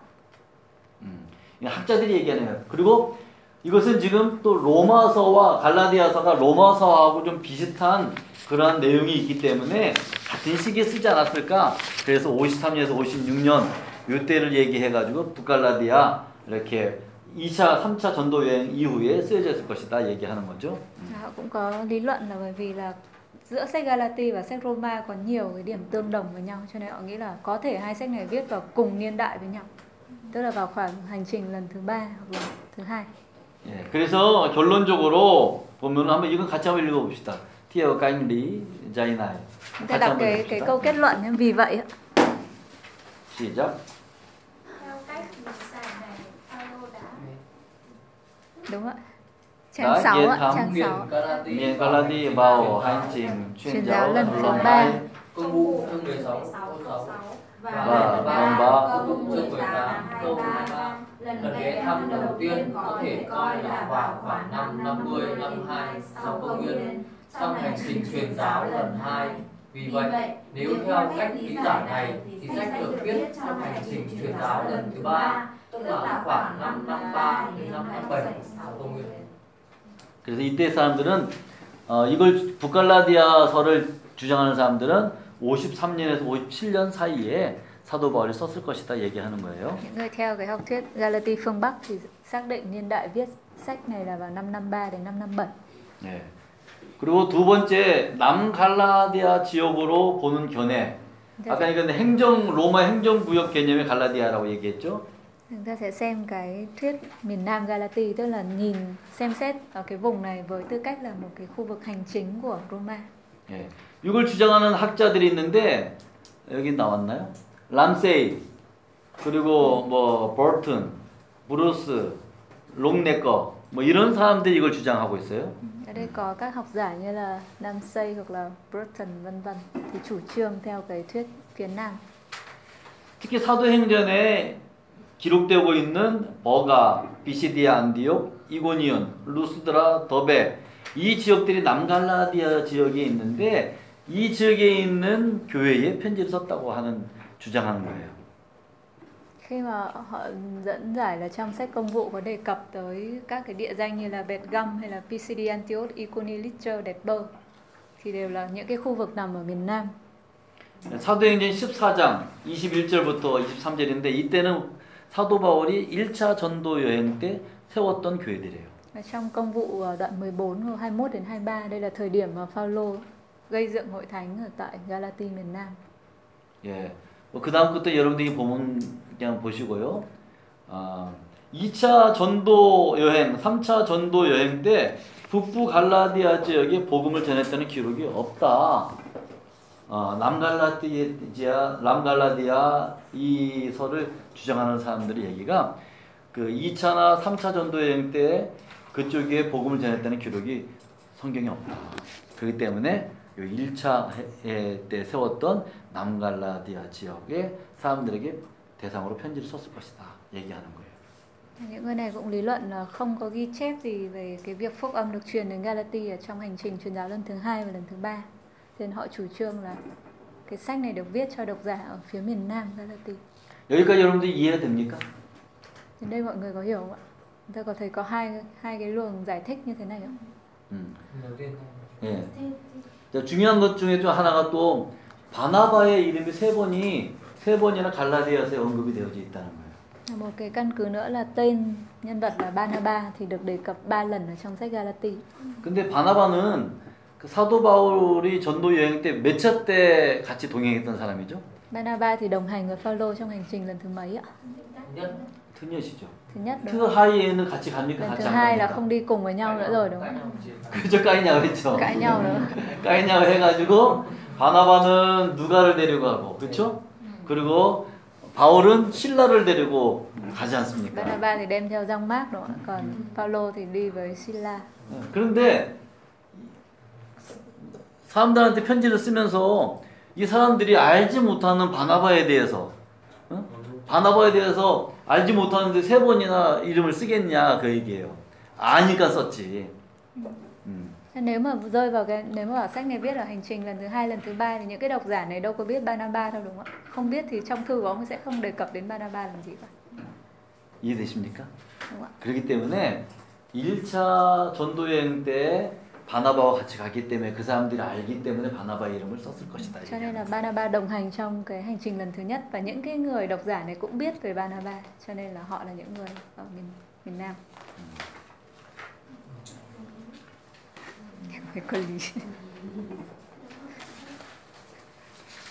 음, 이 학자들이 얘기하네요. 그리고 이것은 지금 또 로마서와 갈라디아서가 로마서하고 좀 비슷한 그러한 내용이 있기 때문에 같은 시기에 쓰지 않았을까? 그래서 53년에서 56년 요때를 얘기해가지고 북갈라디아 이렇게 2차, 3차 전도 여행 이후에 쓰여져 있을 것이다 얘기하는 거죠. Họ cũng có lý luận là bởi vì là giữa sách Galati và sách Roma có nhiều cái điểm tương đồng với nhau cho nên họ nghĩ là có thể hai sách này viết vào cùng niên đại với nhau. Tức là vào khoảng hành trình lần thứ ba hoặc là thứ hai. 예, 그래서 결론적으로 보면 한번 이건 같이 한번 읽어봅시다. 티어 까잉리 자이나이. Chúng ta đọc cái cái câu kết luận nhé. vì vậy ạ, 시작. Đúng ạ. Đó, Trang 6 Yên ạ, Thắm, trang Miền 6. Galati Miền Galati vào hành trình chuyên Chuyên giáo lần lần thứ thứ ba. hai. Công vụ chương 16 16 câu 6 và vòng 3 ba. câu Chương 18 câu 23 Lần ghé thăm đầu tiên có thể coi là vào khoảng khoảng năm 50, 52 sau công nguyên trong hành trình truyền giáo lần 2. Vì vậy, nếu theo cách lý giải này thì sách được viết trong hành trình truyền giáo lần thứ ba, tức là khoảng năm 53 đến năm 57 sau công nguyên. 그래서 이때 사람들은 어, 이걸 북갈라디아서를 주장하는 사람들은 53년에서 57년 사이에 사도 바울이 썼을 것이다 얘기하는 거예요. Người theo cái học thuyết Galati phương Bắc thì xác định niên đại viết sách này là vào năm 53 đến năm 57. 예. 그리고 두 번째 남갈라디아 지역으로 보는 견해. 아까 이건 행정 로마 행정 구역 개념의 갈라디아라고 얘기했죠. Chúng ta sẽ xem cái thuyết miền Nam Galati tức là nhìn xem xét ở cái vùng này với tư cách là một cái khu vực hành chính của Roma. 예. 이걸 주장하는 학자들이 있는데 여기 나왔나요? 람세이 그리고 뭐 볼튼, 브루스, 롱네커 뭐 이런 사람들이 이걸 주장하고 있어요. Ở đây có các học giả như là Ramsay hoặc là Burton vân vân thì chủ trương theo cái thuyết phía Nam. 특히 사도행전에 기록되고 있는 버가, 비시디아 안디옥, 이고니온, 루스드라, 더베 이 지역들이 남갈라디아 지역에 있는데 이 지역에 있는 교회에 편지를 썼다고 하는 주장하는 거예요. Khi mà họ dẫn giải là trong sách công vụ có đề cập tới các cái địa danh như là Beth Gam hay là Pisidia Antioch, Iconi, Lystra, Derbe thì đều là những cái khu vực nằm ở miền Nam. 사도행전 14장 21절부터 23절인데 이때는 사도 바울이 1차 전도 여행 때 세웠던 교회들이에요. Trong công vụ đoạn 14 hoặc 21 đến 23 đây là thời điểm mà Phaolô gây dựng hội thánh ở tại Galati miền Nam. 예. 그 다음 것도 여러분들이 보면 그냥 보시고요. 아, 2차 전도 여행, 3차 전도 여행 때 북부 갈라디아 지역에 복음을 전했다는 기록이 없다. 어, 남갈라디아, 남갈라디아 이 서를 주장하는 사람들의 얘기가 그 2차나 3차 전도 여행 때 그쪽에 복음을 전했다는 기록이 성경에 없다. 그렇기 때문에 요 1차 때 세웠던 남갈라디아 지역의 사람들에게 대상으로 편지를 썼을 것이다. 얘기하는 거예요. Những người này cũng lý luận là không có ghi chép gì về cái việc phúc âm được truyền đến Galati ở trong hành trình truyền giáo lần thứ hai và lần thứ ba. Nên họ chủ trương là cái sách này được viết cho độc giả ở phía miền Nam Galati. 여기까지 여러분들이 이해가 됩니까? Đến đây mọi người có hiểu không ạ? Chúng ta có thấy có hai hai cái luồng giải thích như thế này không? 음. Đầu tiên 예. 자, 중요한 것 중에 또 하나가 또 바나바의 이름이 세 번이 세 번이나 갈라디아서에 언급이 되어져 있다는 거예요. Một cái căn cứ nữa là tên nhân vật là Barnaba thì được đề cập ba lần ở trong sách Galati. 근데 바나바는 그그 사도 바울이 전도 여행 때 몇 차 때 같이 동행했던 사람이죠? Barnabas thì đồng hành với Phaolô trong hành trình lần thứ mấy ạ? nhất 트니엇이죠. Thứ nhất đúng 그 không? 하이에는 같이 갑니까? Lần 같이 thứ 안 hai là 갑니까? không đi cùng với nhau nữa rồi đúng không? 그죠 까이냐고 했죠. Cãi nhau nữa. 까이냐고 해가지고 바나바는 누가를 데리고 가고 그렇죠? 그리고 바울은 신라를 데리고 가지 않습니까? Thì đem theo Giăng Mác đúng không ạ? Còn Phaolô thì đi với Sila. 네, 그런데 사람들한테 편지를 쓰면서 이 사람들이 알지 못하는 바나바에 대해서 어? 바나바에 대해서 알지 못하는데 세 번이나 이름을 쓰겠냐 그 얘기예요. 아니까 썼지. 음. Nếu mà rơi vào cái nếu mà sách này viết ở hành trình lần thứ hai lần thứ ba thì những cái độc giả này đâu có biết Barnabas đâu đúng không ạ? Không biết thì trong thư của ông sẽ không đề cập đến Barnabas làm gì cả. 이해되십니까? 그렇기 때문에 1차 전도 여행 때 바나바와 같이 갔기 때문에 그 사람들이 알기 때문에 바나바 이름을 썼을 것이다. Cho nên là Barnabas đồng hành trong cái hành trình lần thứ nhất và những cái người độc giả này cũng biết về Barnabas cho nên là họ là những người ở miền miền Nam. Lý.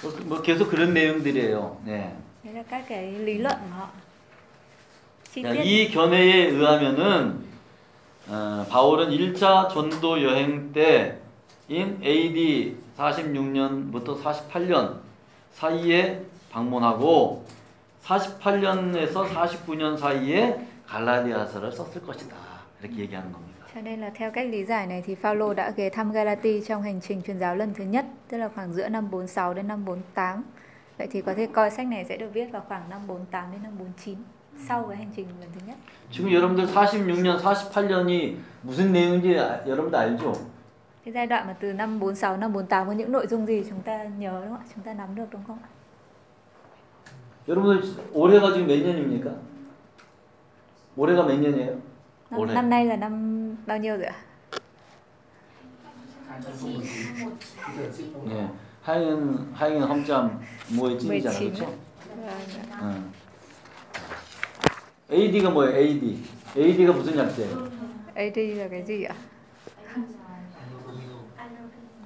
뭐, 뭐 계속 그런 내용들이에요. 네. Các cái lý luận họ. 이 견해에 의하면은 어, 바울은 1차 전도 여행 때인 AD 46년부터 48년 사이에 방문하고 48년에서 49년 사이에 갈라디아서를 썼을 것이다. 이렇게 얘기하는 겁니다. Cho nên là theo cách lý giải này thì Phaolô đã ghé thăm Galati trong hành trình truyền giáo lần thứ nhất, tức là khoảng giữa năm 46 đến năm 48. Vậy thì có thể coi sách này sẽ được viết vào khoảng năm 48 đến năm 49 thứ nhất. 지금 여러분들 46년, 48년이 무슨 내용인지 아- 여러분들 알죠? Cái giai đoạn mà từ năm 46 năm 48 có những nội dung gì chúng ta nhớ đúng không ạ? Chúng ta nắm được đúng không ạ? 여러분들 올해가 지금 몇 년입니까? 올해가 몇 년이에요? Năm, Ol해. năm nay là năm bao nhiêu rồi ạ? 2019 giờ ship không 예. 하잉은 하잉은 험점 뭐에 찐이잖아. 19. 그렇죠? Vâng. 응. AD가 뭐예요? AD. AD가 무슨 약자예요? AD là cái gì ạ?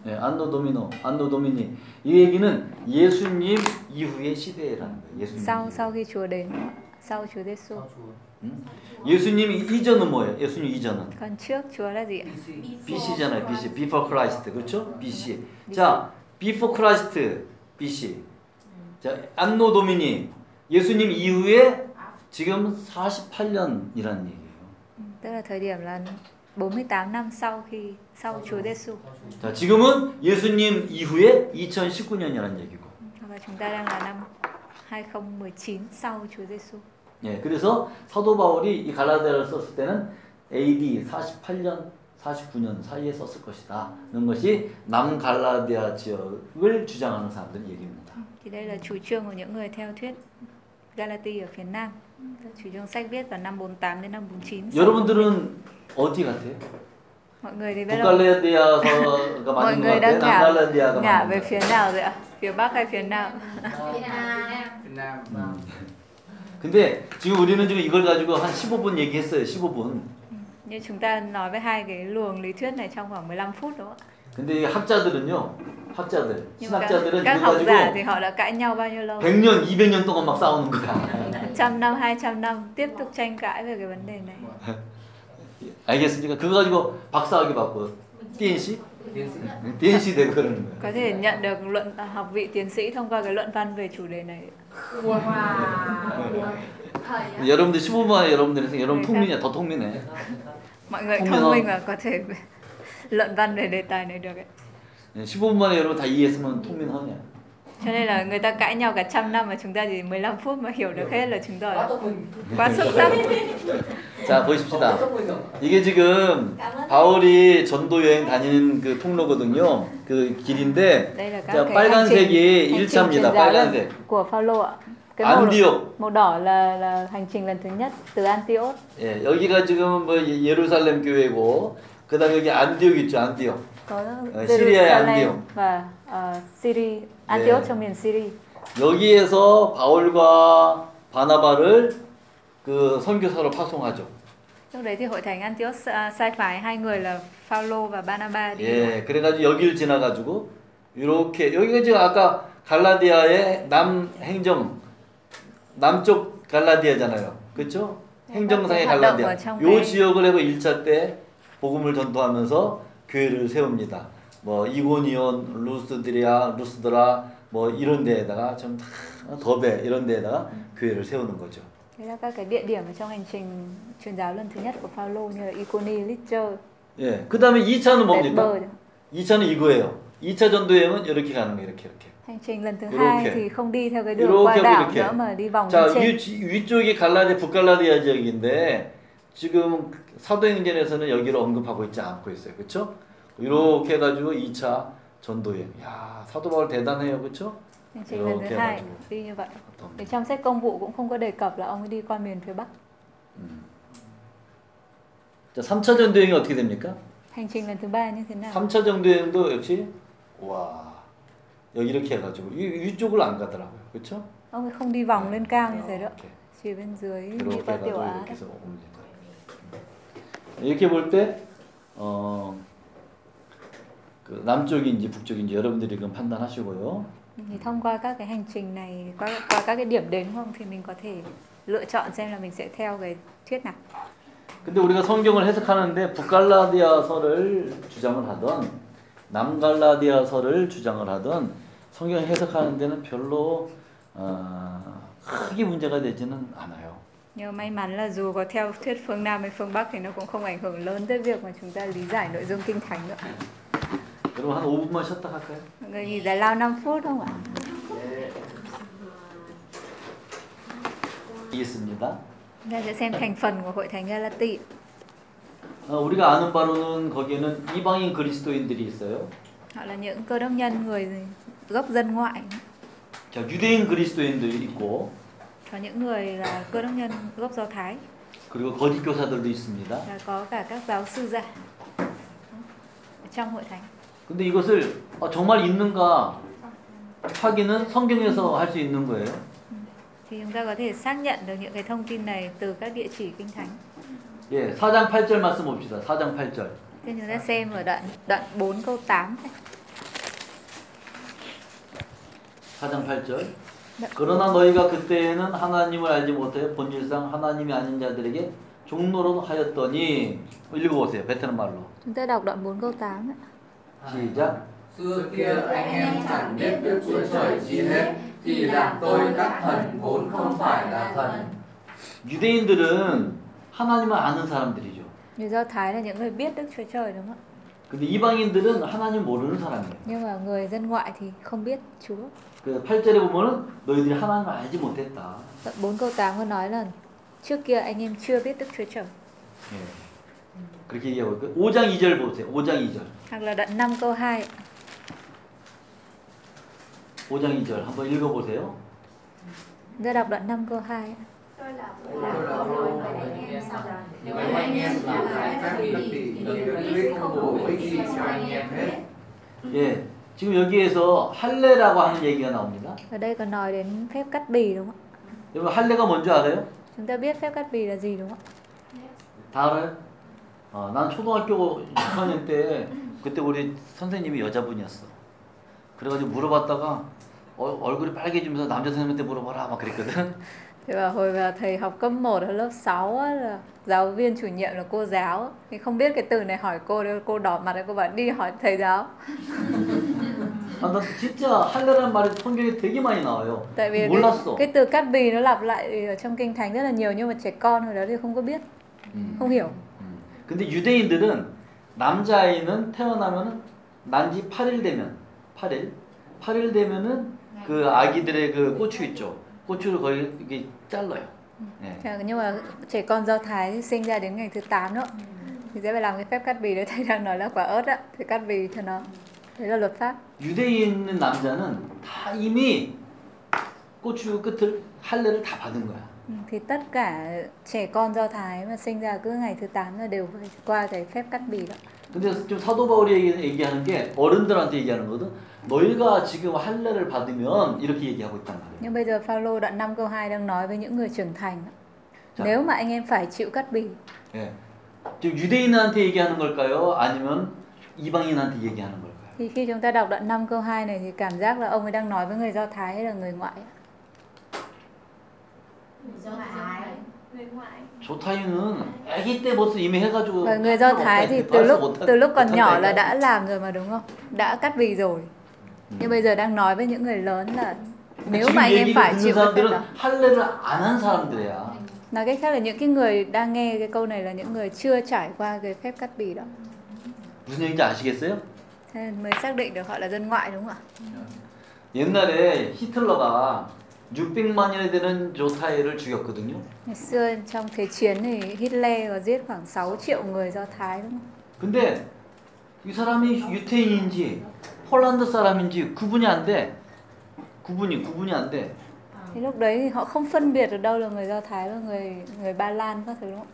예, 안노 도미노, 안노 도미니. 이 얘기는 예수님 이후의 시대라는 거예요. 예수님. Sau 이후. sau khi Chúa đến, đúng không ạ? sau Chúa Giêsu. sau chùa 응? 예수님 이전은 뭐예요? 예수님 이전은 Còn trước Chúa là gì ạ? BC BC잖아요. BC. Before Christ. 그렇죠? BC. 자, Before Christ. BC. 자, 안노 도미니. 예수님 이후에 지금 48년이라는 얘기예요. Tức là thời điểm là 48 năm sau khi sau Chúa Giêsu. 자, 지금은 예수님 이후에 2019년이라는 얘기고. Chúng ta đang là năm 2019 sau Chúa Giêsu. 예, 그래서 사도 바울이 이 갈라디아를 썼을 때는 AD 48년, 49년 사이에 썼을 것이다. 는 것이 남갈라디아 지역을 주장하는 사람들 얘기입니다. Thì đây là chủ trương của những người theo thuyết Galati ở phía Nam. Chủ trương sách viết vào năm 48 đến năm 49. sau 여러분들은 어디 같아요? mọi người thì biết đâu? 북갈라디아서가 Mọi 맞는 것 người 같아요? đang ngả, 남갈라디아가 ngả 맞는 về 것 phía nào rồi ạ? Phía Bắc hay phía Nam? Nam 같아요? 음. 근데 지금 우리는 지금 이걸 가지고 한 15분 얘기했어요. 15분. Như chúng ta nói với hai cái luồng lý thuyết này trong khoảng 15 phút đúng không ạ? 근데 이 학자들은요. 학자들, 신학자들은 các 이거 học giả 가지고 thì họ đã cãi nhau bao nhiêu lâu? 100년, 200년 동안 막 싸우는 거야. 100 năm, 200 năm tiếp tục tranh cãi về cái vấn đề này. 알겠습니까? 그거 가지고 박사학위 받고 DNC? DNC 되고 그러는 거예요. Có thể nhận được luận học vị tiến sĩ thông qua cái luận văn về chủ đề này. Wow 여러분들 15분 만에 여러분들에서 여러분 네, 통민이야 더 통민해. Mọi người Thông thông minh minh không? và có thể luận văn về đề tài này được ấy. 15분 만에 여러분 다 이해했으면 통민하냐. Cho nên là người ta cãi nhau cả trăm năm mà chúng ta chỉ 15 phút mà hiểu được hết là chúng ta quá là thông minh quá xuất sắc. 자 보십시다. 이게 지금 바울이 전도 여행 다니는 그 통로거든요. 그 길인데 Đây là các 자 cái 빨간색이 hành trình truyền 1차입니다. giáo 빨간색. của Phaolô ạ. Cái màu, 안디옥. màu đỏ là là hành trình lần thứ nhất từ Antioch. 예, 여기가 지금 뭐 예- 예루살렘 교회고 그다음에 여기 안디옥 있죠. 안디옥. có Ở Syria, Jerusalem Antioch. và uh, Syria, Antioch 네. trong miền Syria. 여기에서 바울과 바나바를 그 선교사로 파송하죠. Lúc đấy thì hội thánh Antioch à, sai phái hai người là Phaolô và Barnabas đi. 예, 그래가지고 여기를 지나가지고 이렇게 여기가 지금 아까 갈라디아의 남 행정 남쪽 갈라디아잖아요, 그렇죠? 행정상의 갈라디아. 요 지역을 해서 1차 때 복음을 전도하면서 교회를 세웁니다. 뭐 이고니온, 루스드리아, 루스드라 뭐 이런 데에다가 좀다 더베 이런 데에다가 교회를 세우는 거죠. Thế là các cái địa điểm trong hành trình truyền giáo lần thứ nhất của Phaolô như là Iconi, Lystra, 예, 그 다음에 2차는 뭡니까? Derbe. 2차는 이거예요. 2차 전도 여행은 이렇게 가는 거예요, 이렇게 이렇게. Hành trình lần thứ hai thì không đi theo cái đường qua đảo nữa mà đi vòng 자, trên. 위, 지- 위쪽이 갈라디아, 북갈라디아 지역인데 지금 사도행전에서는 여기를 언급하고 있지 않고 있어요. 그렇죠? 이렇게 해가지고 2차 전도여행. 야, 사도 바울 대단해요. 그렇죠? Lần thứ hai 해가지고. đi như vậy. 어떤 Thì trong sách công vụ cũng không có đề cập là ông ấy đi qua miền phía Bắc. 음. 자, 3차 전도 여행이 어떻게 됩니까? Hành trình lần thứ ba như thế nào? 3차 전도 여행도 역시 와. 여기 이렇게 해가지고 위, 위쪽을 안 가더라고요. 그렇죠? Ông ấy không đi vòng lên cao như thế. 이렇게. Chỉ bên dưới đi 이렇게 qua tiểu Á. 이렇게 해서 옵니다. 이렇게 볼 때 어, 그 남쪽인지 북쪽인지 여러분들이 그럼 판단하시고요. Thì thông qua các cái hành trình này, qua qua các cái điểm đến không thì mình có thể lựa chọn xem là mình sẽ theo cái thuyết nào. 근데 우리가 성경을 해석하는데 북갈라디아서를 주장을 하던 남갈라디아서를 주장을 하던 성경 해석하는 데는 별로 어, 크게 문제가 되지는 않아요. Nhưng may mắn là dù có theo thuyết phương Nam hay phương Bắc thì nó cũng không ảnh hưởng lớn tới việc mà chúng ta lý giải nội dung kinh thánh nữa. 여러분 한 5분만 쉬었다 갈까요? Mọi người nghỉ giải lao 5 phút không ạ? 있습니다. Chúng ta sẽ xem thành phần của hội thánh Galati. 어, 우리가 아는 바로는 거기에는 이방인 그리스도인들이 있어요. Họ là những cơ đốc nhân người gốc dân ngoại. 자, 유대인 그리스도인들이 있고 Có những người là cơ đốc nhân gốc Do Thái 그리고 거짓 교사들도 있습니다. và có cả các giáo sư giả trong hội thánh. 근데 이것을 어, 정말 있는가 확인은 성경에서 할 수 있는 거예요. Thì chúng ta có thể xác nhận được những cái thông tin này từ các địa chỉ kinh thánh. 예, 4장 8절 말씀 봅시다. 4장 8절. Thế chúng ta xem ở đoạn đoạn 4 câu 8 này. 4장 8절. 그러나 너희가 그때에는 하나님을 알지 못하여 본질상 하나님이 아닌 자들에게 종로로 하였더니 읽어보세요. 베트남 말로. Chúng ta đọc đoạn 4 câu 8 ạ. 시작. Xưa kia anh em chẳng biết Đức Chúa Trời chi hết thì làm tôi các thần vốn không phải là thần. 유대인들은 하나님을 아는 사람들이죠. Người Do Thái là những người biết Đức Chúa Trời đúng không ạ? 근데 이방인들은 하나님 모르는 사람이에요. Nhưng mà người dân ngoại thì không biết Chúa. 그래서 8절에 보면은 너희들이 하나님을 알지 못했다. Đoạn 4 câu 8 có nói là trước kia anh em chưa biết Đức Chúa Trời. 예. 그렇게 얘기하고 있고 5장 2절 보세요. 5장 2절. Hoặc là đoạn 5 câu 2 ạ. 5장 2절 한번 읽어 보세요. Ta đọc đoạn 5 câu 2 ạ. Tôi là Tôi là Phaolô với anh em rằng nếu anh em làm trái các vị thì lời Christ không bổ ích gì cho anh em hết. 예. 지금 여기에서 할례라고 하는 얘기가 나옵니다. Ở đây có nói đến phép cắt bì đúng không ạ? 여러분 할례가 뭔지 알아요? Chúng ta biết phép cắt bì là gì đúng không 다 알아요? 어, 난 초등학교 6학년 때 그때 우리 선생님이 여자분이었어. 그래가지고 물어봤다가 어, 얼굴이 빨개지면서 남자 선생님한테 물어봐라 막 그랬거든. Thì vào hồi mà thầy học cấp 1 ở lớp 6 á, là giáo viên chủ nhiệm là cô giáo thì không biết cái từ này hỏi cô đâu cô đỏ mặt cô bảo đi hỏi thầy giáo 아, 나 진짜 할례라는 말이 성경에 되게 많이 나와요. tại vì 몰랐어. cái, cái từ cắt bì nó lặp lại ở trong kinh thánh rất là nhiều nhưng mà trẻ con hồi đó thì không có biết 음. không hiểu 음. 근데 유대인들은 남자아이는 태어나면은 난지 8일 되면 8일 8일 되면은 그 아기들의 그 고추 있죠. 고추를 거의 이게 잘라요. 예. Thế nhưng mà trẻ con do thái thì sinh ra đến ngày thứ 8 nữa thì sẽ phải làm cái phép cắt bì đấy thầy đang nói là quả ớt á thì cắt bì cho nó pháp 유대에 있는 남자는 다 이미 고추 끝을 할례를 다 받은 거야. Ừ, thì tất cả trẻ con do thái mà sinh ra cứ ngày thứ 8 là đều phải qua cái phép cắt bì đó 근데 좀 사도 바울이 얘기- 얘기하는 게 어른들한테 얘기하는 거든. 너희가 지금 할례를 받으면 이렇게 얘기하고 있단 말이에요. nhưng bây giờ Phaolô đoạn 5 câu 2 đang nói với những người trưởng thành. Dạ. nếu mà anh em phải chịu cắt bì 예. 지금 유대인한테 얘기하는 걸까요? 아니면 이방인한테 얘기하는 걸까요? Thì khi chúng ta đọc đoạn 5 câu 2 này thì cảm giác là ông ấy đang nói với người Do Thái hay là người ngoại ạ? người do thái người ngoại 조타유는 아기 때 벌써 이미 해가지고 Và người Do Thái thì từ lúc 못하- từ lúc còn nhỏ là 못한다니까. đã làm rồi mà đúng không? Đã cắt bì rồi. Nhưng bây giờ đang nói với những người lớn là nếu 지금 mà anh em 얘기를 phải 듣는 chịu cái phép 사람들은 đó. 할례를 안 한 사람들이야. Nói cách khác là những cái người đang nghe cái câu này là những người chưa trải qua cái phép cắt bì đó. 무슨 얘기인지 아시겠어요? Thế mới xác định được họ là dân ngoại đúng không ạ? 옛날에 히틀러가 600만이나 되는 조타이를 죽였거든요. Ngày xưa trong thế chiến thì Hitler có giết khoảng 6 triệu người Do Thái đúng không? 근데 이 사람이 유태인인지 폴란드 사람인지 구분이 안 돼. 구분이 구분이 안 돼. Thì lúc đấy thì họ không phân biệt được đâu là người Do Thái và người người Ba Lan các thứ đúng không?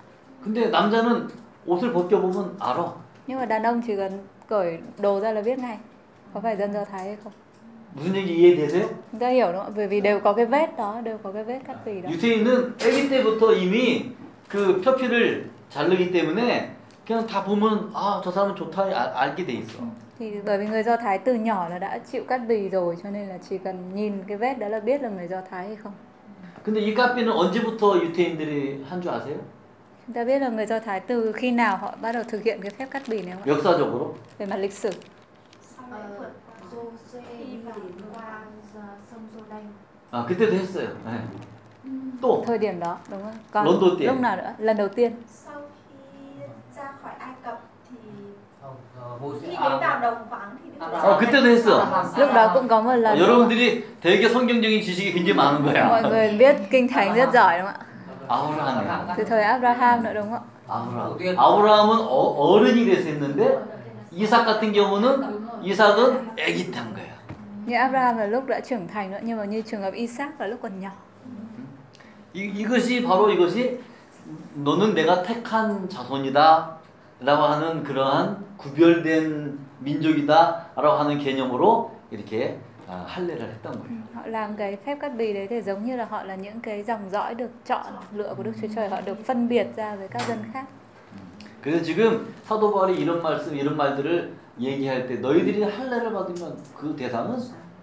근데 남자는 옷을 벗겨 보면 알아. Nhưng mà đàn ông chỉ cần cởi đồ ra là biết ngay có phải dân Do Thái hay không. 무슨 얘기 이해되세요? Chúng ta hiểu đúng không? ạ? Bởi vì đều có cái vết đó, đều có cái vết cắt bì đó. 유태인은 아기 때부터 이미 그 표피를 자르기 때문에 그냥 다 보면 아 저 사람은 좋다 알, 알게 돼 있어. Thì bởi vì người Do Thái từ nhỏ là đã chịu cắt bì rồi cho nên là chỉ cần nhìn cái vết đó là biết là người Do Thái hay không. 근데 이 카피는 언제부터 유태인들이 한 줄 아세요? Chúng ta biết là người Do Thái từ khi nào họ bắt đầu thực hiện cái phép cắt bì này không ạ? 역사적으로 Về mặt lịch sử. sau lễ vượt Josué đi qua sông Jordan 아 그때도 했어요. 네. 또 Thời điểm đó đúng không? Còn Lần đầu tiên. lúc nào nữa? Lần đầu tiên. sau khi ra khỏi Ai Cập thì Không, ờ, Moses- khi à, đến vào đồng vắng thì Đức Chúa Abraham. 어, 그때도 했어. Lúc đó cũng có một lần. đúng không ạ? 여러분들이 되게 성경적인 지식이 굉장히 많은 Mọi 거야. người biết kinh thánh rất giỏi đúng không Thời Abraham nữa đúng không ạ? 아브라함. 아브라함은 어, 어른이 돼서 했는데 이삭 같은 경우는 이삭은 아기 때한 거야. Như Abraham là lúc đã trưởng thành nữa nhưng mà như trường hợp Isaac là lúc còn nhỏ. 이, 이것이 바로 이것이 너는 내가 택한 자손이다 라고 하는 그러한 구별된 민족이다 라고 하는 개념으로 이렇게 아, 할례를 했던 거예요. Họ làm cái phép cắt bì đấy thì giống như là họ là những cái dòng dõi được chọn lựa của Đức Chúa Trời, họ được phân biệt ra với các dân khác. 그래서 지금 사도 바울이 이런 말씀 이런 말들을 얘기할 때 너희들이 할례를 받으면 그 대상은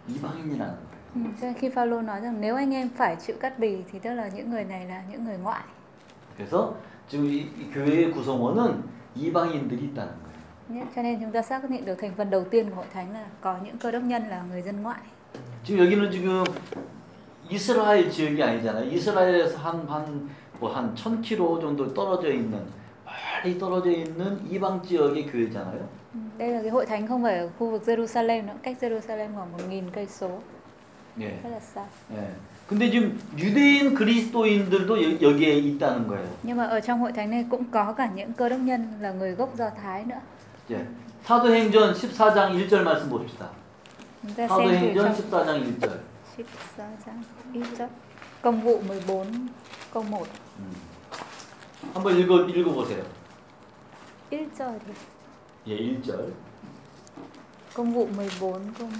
이방인이라는 거예요. Ừ, cho nên khi Phaolô nói rằng nếu anh em phải chịu cắt bì thì tức là những người này là những người ngoại. 그래서 지금 이, 이 교회의 구성원은 이방인들이 있다는 거예요. Nhé, Cho nên chúng ta xác định được thành phần đầu tiên của hội thánh là có những cơ đốc nhân là người dân ngoại. 지금 여기는 지금 이스라엘 지역이 아니잖아요. 이스라엘에서 한한뭐한 1000km 정도 떨어져 있는 멀리 떨어져 있는 이방 지역의 교회잖아요. Ừ, Đây là cái hội thánh không phải ở khu vực Jerusalem nữa, cách Jerusalem khoảng 1.000 cây số, 예. rất là xa. 예. 근데 지금 유대인 그리스도인들도 여, 여기에 있다는 거예요. Nhưng mà ở trong hội thánh này cũng có cả những cơ đốc nhân là người gốc Do Thái nữa. 예. 사도행전 14장 1절 말씀 봅시다. 사도행전 trong 14장 1절. 14 trang ít chất. Công vụ 14 câu 1. 음. 한번 읽어 읽어 보세요. 1 giờ thì 예, 1절. công vụ 14 câu 1.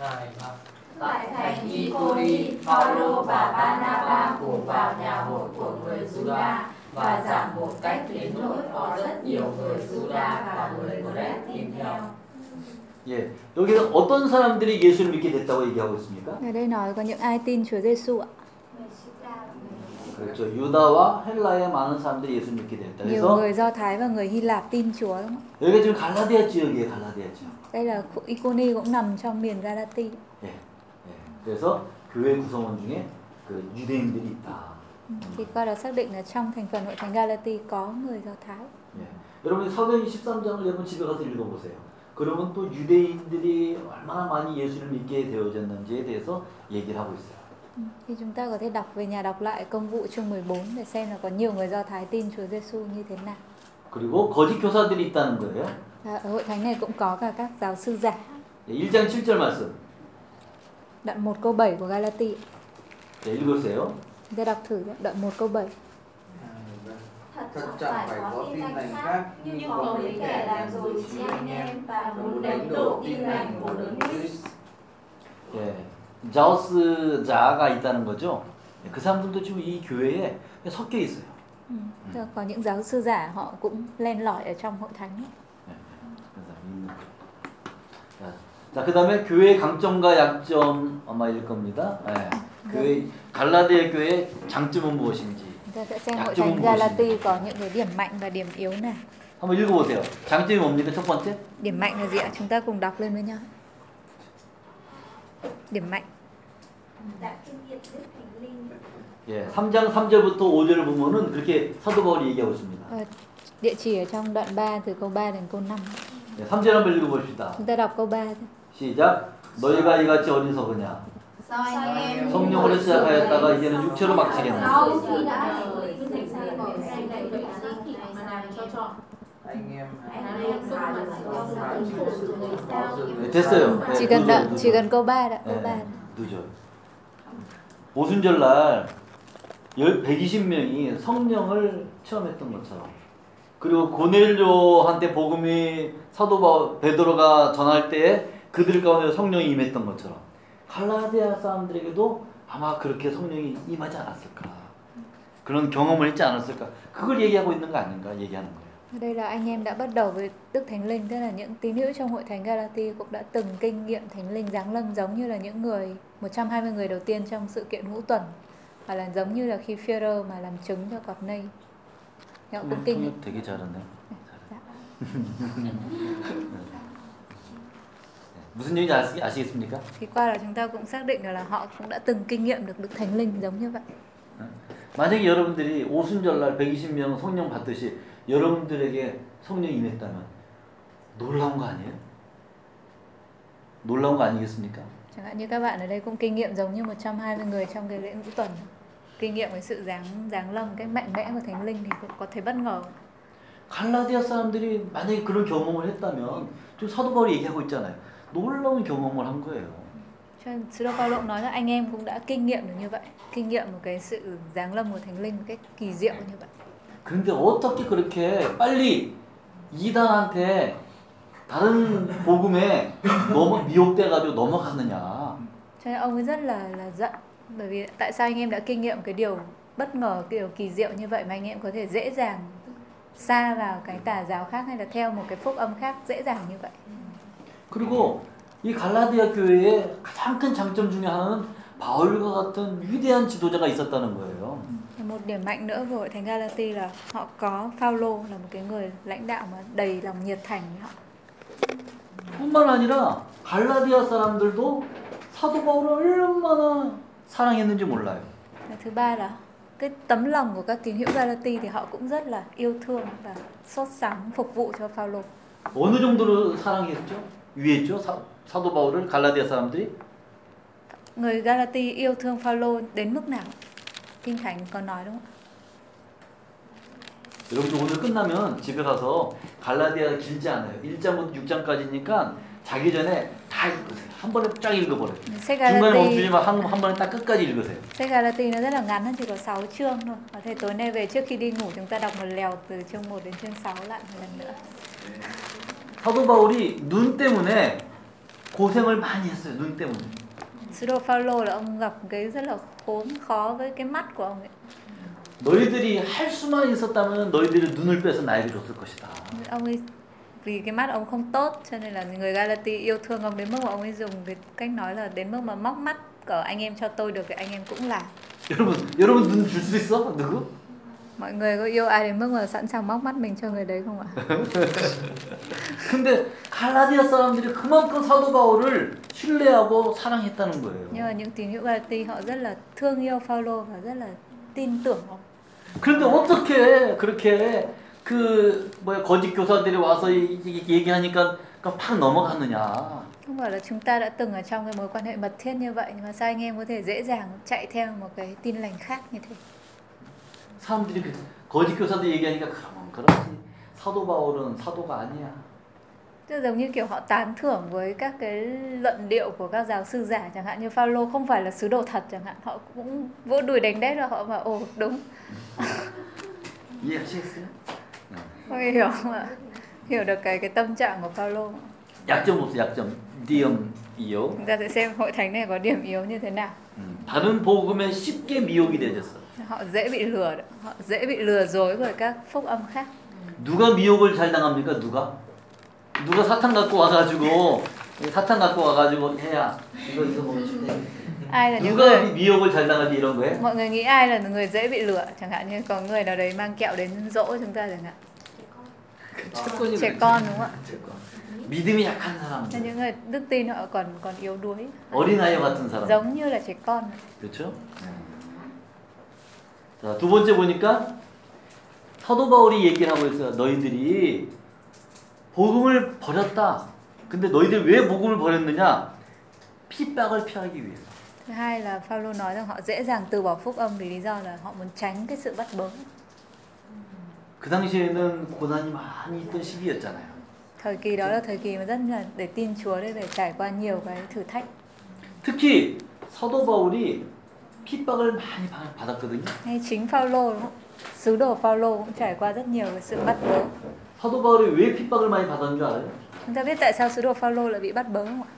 Này, à, Tại thành Iconi, Phaolô và Barnabas cùng vào nhà hội của người Juda và giảng một cách đến nỗi có rất nhiều người Juda và người Gret tin theo. 예. 여기서 어떤 사람들이 예수를 믿게 됐다고 얘기하고 있습니까? Ở đây nói có những ai tin Chúa Giêsu ạ? người Juda và người 그렇죠. 유다와 헬라의 많은 사람들이 예수를 믿게 됐다. Nhiều 그래서 người Do Thái và người Hy Lạp tin Chúa đúng không? ạ? 여기가 지금 갈라디아 지역이에요. 갈라디아 지역. Đây là khu Iconi cũng nằm trong miền Galati. 예. 예. 그래서 교회 구성원 중에 그 유대인들이 있다. Thì coi là xác định là trong thành phần hội thánh Galati có người Do Thái. 예. 여러분 사도행 13장을 여러분 집에 가서 읽어보세요. 그러면 또 유대인들이 얼마나 많이 예수를 믿게 되어졌는지에 대해서 얘기를 하고 있어요. Ừ, Thì chúng ta có thể đọc về nhà đọc lại công vụ chương 14 để xem là có nhiều người Do Thái tin Chúa Giêsu như thế nào. 그리고 거짓 교사들이 있다는 거예요. Và ở hội thánh này cũng có cả các giáo sư giả. 예, 1장 7절 말씀. Đoạn 1 câu 7 của Galati. 네, 읽으세요. Chúng ta đọc thử đoạn 1 câu 7. thật chẳng phải có tin lành khác nhưng có mấy kẻ làm rồi chị anh em và muốn đánh đổ tin lành của đấng Christ 예. 자우스 자가 있다는 거죠. 그 사람들도 지금 이 교회에 섞여 있어요. Tức là Có những giáo sư giả họ cũng len lỏi ở trong hội thánh 거예요. 자, 자 그다음에 교회의 강점과 약점 아마 일 겁니다. 예. 교회 갈라디아 교회의 장점은 무엇인지 Chúng ta sẽ xem hội thánh Galati có những cái điểm mạnh và điểm yếu nào. 한번 읽어보세요. 장점이 뭡니까 첫 번째? Điểm mạnh là gì ạ? Chúng ta cùng đọc lên với nhau. Điểm mạnh. 예, 3장 3절부터 5절을 보면은 그렇게 사도 바울이 얘기하고 있습니다. Ờ, Địa chỉ ở trong đoạn 3 từ câu 3 đến câu 5. 예, 3절 한번 읽어봅시다. Chúng ta đọc câu 3 thôi. 시작. 너희가 이같이 어리석으냐? 성령으로 시작하였다가 이제는 육체로 sao 네, 됐어요. 네, Chỉ cần 두 절, đoạn, 두 chỉ 절. cần câu 3 đã, câu 네, 3. 두 절. 오순절 날 120명이 성령을 체험했던 것처럼 그리고 고넬료한테 복음이 사도 바- 베드로가 전할 때에 그들 가운데 성령이 임했던 것처럼 갈라디아 사람들에게도 아마 그렇게 성령이 임하지 않았을까 그런 경험을 했지 않았을까 그걸 얘기하고 있는 거 아닌가 얘기하는 거예요. Ở đây là anh em đã bắt đầu với Đức Thánh Linh, tức là những tín hữu trong hội thánh Galati cũng đã từng kinh nghiệm Thánh Linh giáng lâm giống như là những người 120 người đầu tiên trong sự kiện ngũ tuần hoặc là giống như là khi Führer mà làm chứng cho Corney. Họ cũng kinh nghiệm. 통역 되게 잘하네. 무슨 얘기인지 아시, 아시겠습니까? Thì qua đó chúng ta cũng xác định được là họ cũng đã từng kinh nghiệm được Đức Thánh Linh giống như vậy. 만약에 여러분들이 오순절날 120명 성령 받듯이 여러분들에게 성령이 임했다면 놀라운 거 아니에요? 놀라운 거 아니겠습니까? Chẳng hạn như các bạn ở đây cũng kinh nghiệm giống như 120 người trong cái lễ ngũ tuần. Kinh nghiệm với sự giáng giáng lâm cái mạnh mẽ của Thánh Linh thì cũng có thể bất ngờ. 갈라디아 사람들이 만약에 그런 경험을 했다면 지금 사도 바울이 얘기하고 있잖아요. 놀라운 경험을 한 거예요. Cho nên Sứ Đồ Phaolô nói là anh em cũng đã kinh nghiệm được như vậy, kinh nghiệm một cái sự giáng lâm của Thánh Linh một cách kỳ diệu như vậy. 그런데 어떻게 그렇게 빨리 이단한테 다른 복음에 넘어 미혹돼 가지고 넘어갔느냐? Cho nên ông ấy rất là là giận bởi vì tại sao anh em đã kinh nghiệm cái điều bất ngờ, cái điều kỳ diệu như vậy mà anh em có thể dễ dàng xa vào cái tà giáo khác hay là theo một cái phúc âm khác dễ dàng như vậy. 그리고 이 갈라디아 교회의 가장 큰 장점 중에 하나는 바울과 같은 위대한 지도자가 있었다는 거예요. Một điểm mạnh nữa của thánh Galati là họ có Phaolô là một cái người lãnh đạo mà đầy lòng nhiệt thành họ. 뿐만 아니라 갈라디아 사람들도 사도 바울을 얼마나 사랑했는지 몰라요. Thứ ba là cái tấm lòng của các tín hữu Galati thì họ cũng rất là yêu thương và sốt sắng phục vụ cho Phaolô. 어느 정도로 사랑했죠? 위했죠? 사, 사도 바울을 갈라디아 사람들이? Người Galati yêu thương Phaolô đến mức nào? Kinh Thánh có nói đúng không? ạ? 여러분들 오늘 끝나면 집에 가서 갈라디아 길지 않아요. 1장부터 6장까지니까 자기 전에 다 읽으세요. 한 번에 쫙 읽어버려요. Sách 중간에 Galati, 멈추지 마. 한, 한 번에 딱 끝까지 읽으세요. sách Galati nó rất là ngắn, nó chỉ có 6 chương thôi. Và thế tối nay về trước khi đi ngủ chúng ta đọc một lèo từ chương 1 đến chương 6 lại một lần nữa. 사도 바울이 눈 때문에 고생을 많이 했어요. 눈 때문에. Đồ Phaolô là ông gặp cái rất là khốn khó với cái mắt của ông ấy. 너희들이 할 수만 있었다면 너희들이 눈을 빼서 나에게 줬을 것이다. Ông ấy vì cái mắt ông không tốt cho nên là người Galati yêu thương ông đến mức mà ông ấy dùng cái cách nói là đến mức mà móc mắt của anh em cho tôi được thì anh em cũng làm. 여러분, 여러분 눈 줄 수 있어? 누구? Mọi người có yêu ai đến mức mà sẵn sàng móc mắt mình cho người đấy không ạ? 근데 갈라디아 사람들이 그만큼 사도 바울을 신뢰하고 사랑했다는 Nhưng 거예요. mà những tín hữu Galati họ rất là thương yêu Phaolô và rất là tin tưởng ông. 그런데 어떻게 그렇게 그 뭐야 거짓 교사들이 와서 얘기하니까 팍 넘어갔느냐? Không phải là chúng ta đã từng ở trong cái mối quan hệ mật thiết như vậy nhưng mà sao anh em có thể dễ dàng chạy theo một cái tin lành khác như thế? 사람들이 그 거짓 교사들 얘기하니까 그러면 그렇지. 사도 바울은 사도가 아니야. Tức giống như kiểu họ tán thưởng với các cái luận điệu của các giáo sư giả chẳng hạn như Phaolô không phải là sứ đồ thật chẳng hạn họ cũng vỗ đùi đánh đét và họ bảo ồ đúng 이해하시겠어요? Mọi người hiểu không ạ hiểu được cái cái tâm trạng của Phaolô 약점 없어 약점. điểm yếu. chúng ta sẽ xem hội thánh này có điểm yếu như thế nào 음, 다른 복음에 쉽게 미혹이 되졌어. Họ dễ bị lừa họ dễ bị lừa dối bởi các phúc âm khác 누가 미혹을 잘 당합니까? 누가? 누가 사탄 갖고 와가지고 사탄 갖고 와가지고 해야 이거 이거 먹으면 좋대. ai là những 누가 người 미혹을 잘 당하지 이런 거에? mọi người nghĩ ai là người dễ bị lừa chẳng hạn như có người nào đấy mang kẹo đến dỗ chúng ta chẳng hạn trẻ con đúng không ạ 믿음이 약한 là 사람, những người đức tin họ còn còn yếu đuối 어린 아이 같은 사람. giống như là trẻ con 그렇죠? 자, 두 번째 보니까 사도 바울이 얘기를 하고 있어요. 너희들이 복음을 버렸다. 근데 너희들 왜 복음을 버렸느냐? 핍박을 피하기 위해서. thứ hai là Phaolô nói rằng họ dễ dàng từ bỏ phúc âm vì lý do là họ muốn tránh cái sự bắt bớ 그 당시에는 고난이 많이 있던 시기였잖아요. thời kỳ đó là thời kỳ mà rất là để tin Chúa để phải trải qua nhiều cái thử thách 특히 사도 바울이 핍박을 많이 받- 받았거든요. hay chính Phaolô sứ đồ Phaolô cũng trải qua rất nhiều cái sự bắt bớ 사도 바울이 왜 핍박을 많이 받았는 줄 알아요? chúng ta biết tại sao sứ đồ Phaolô lại bị bắt bớ không ạ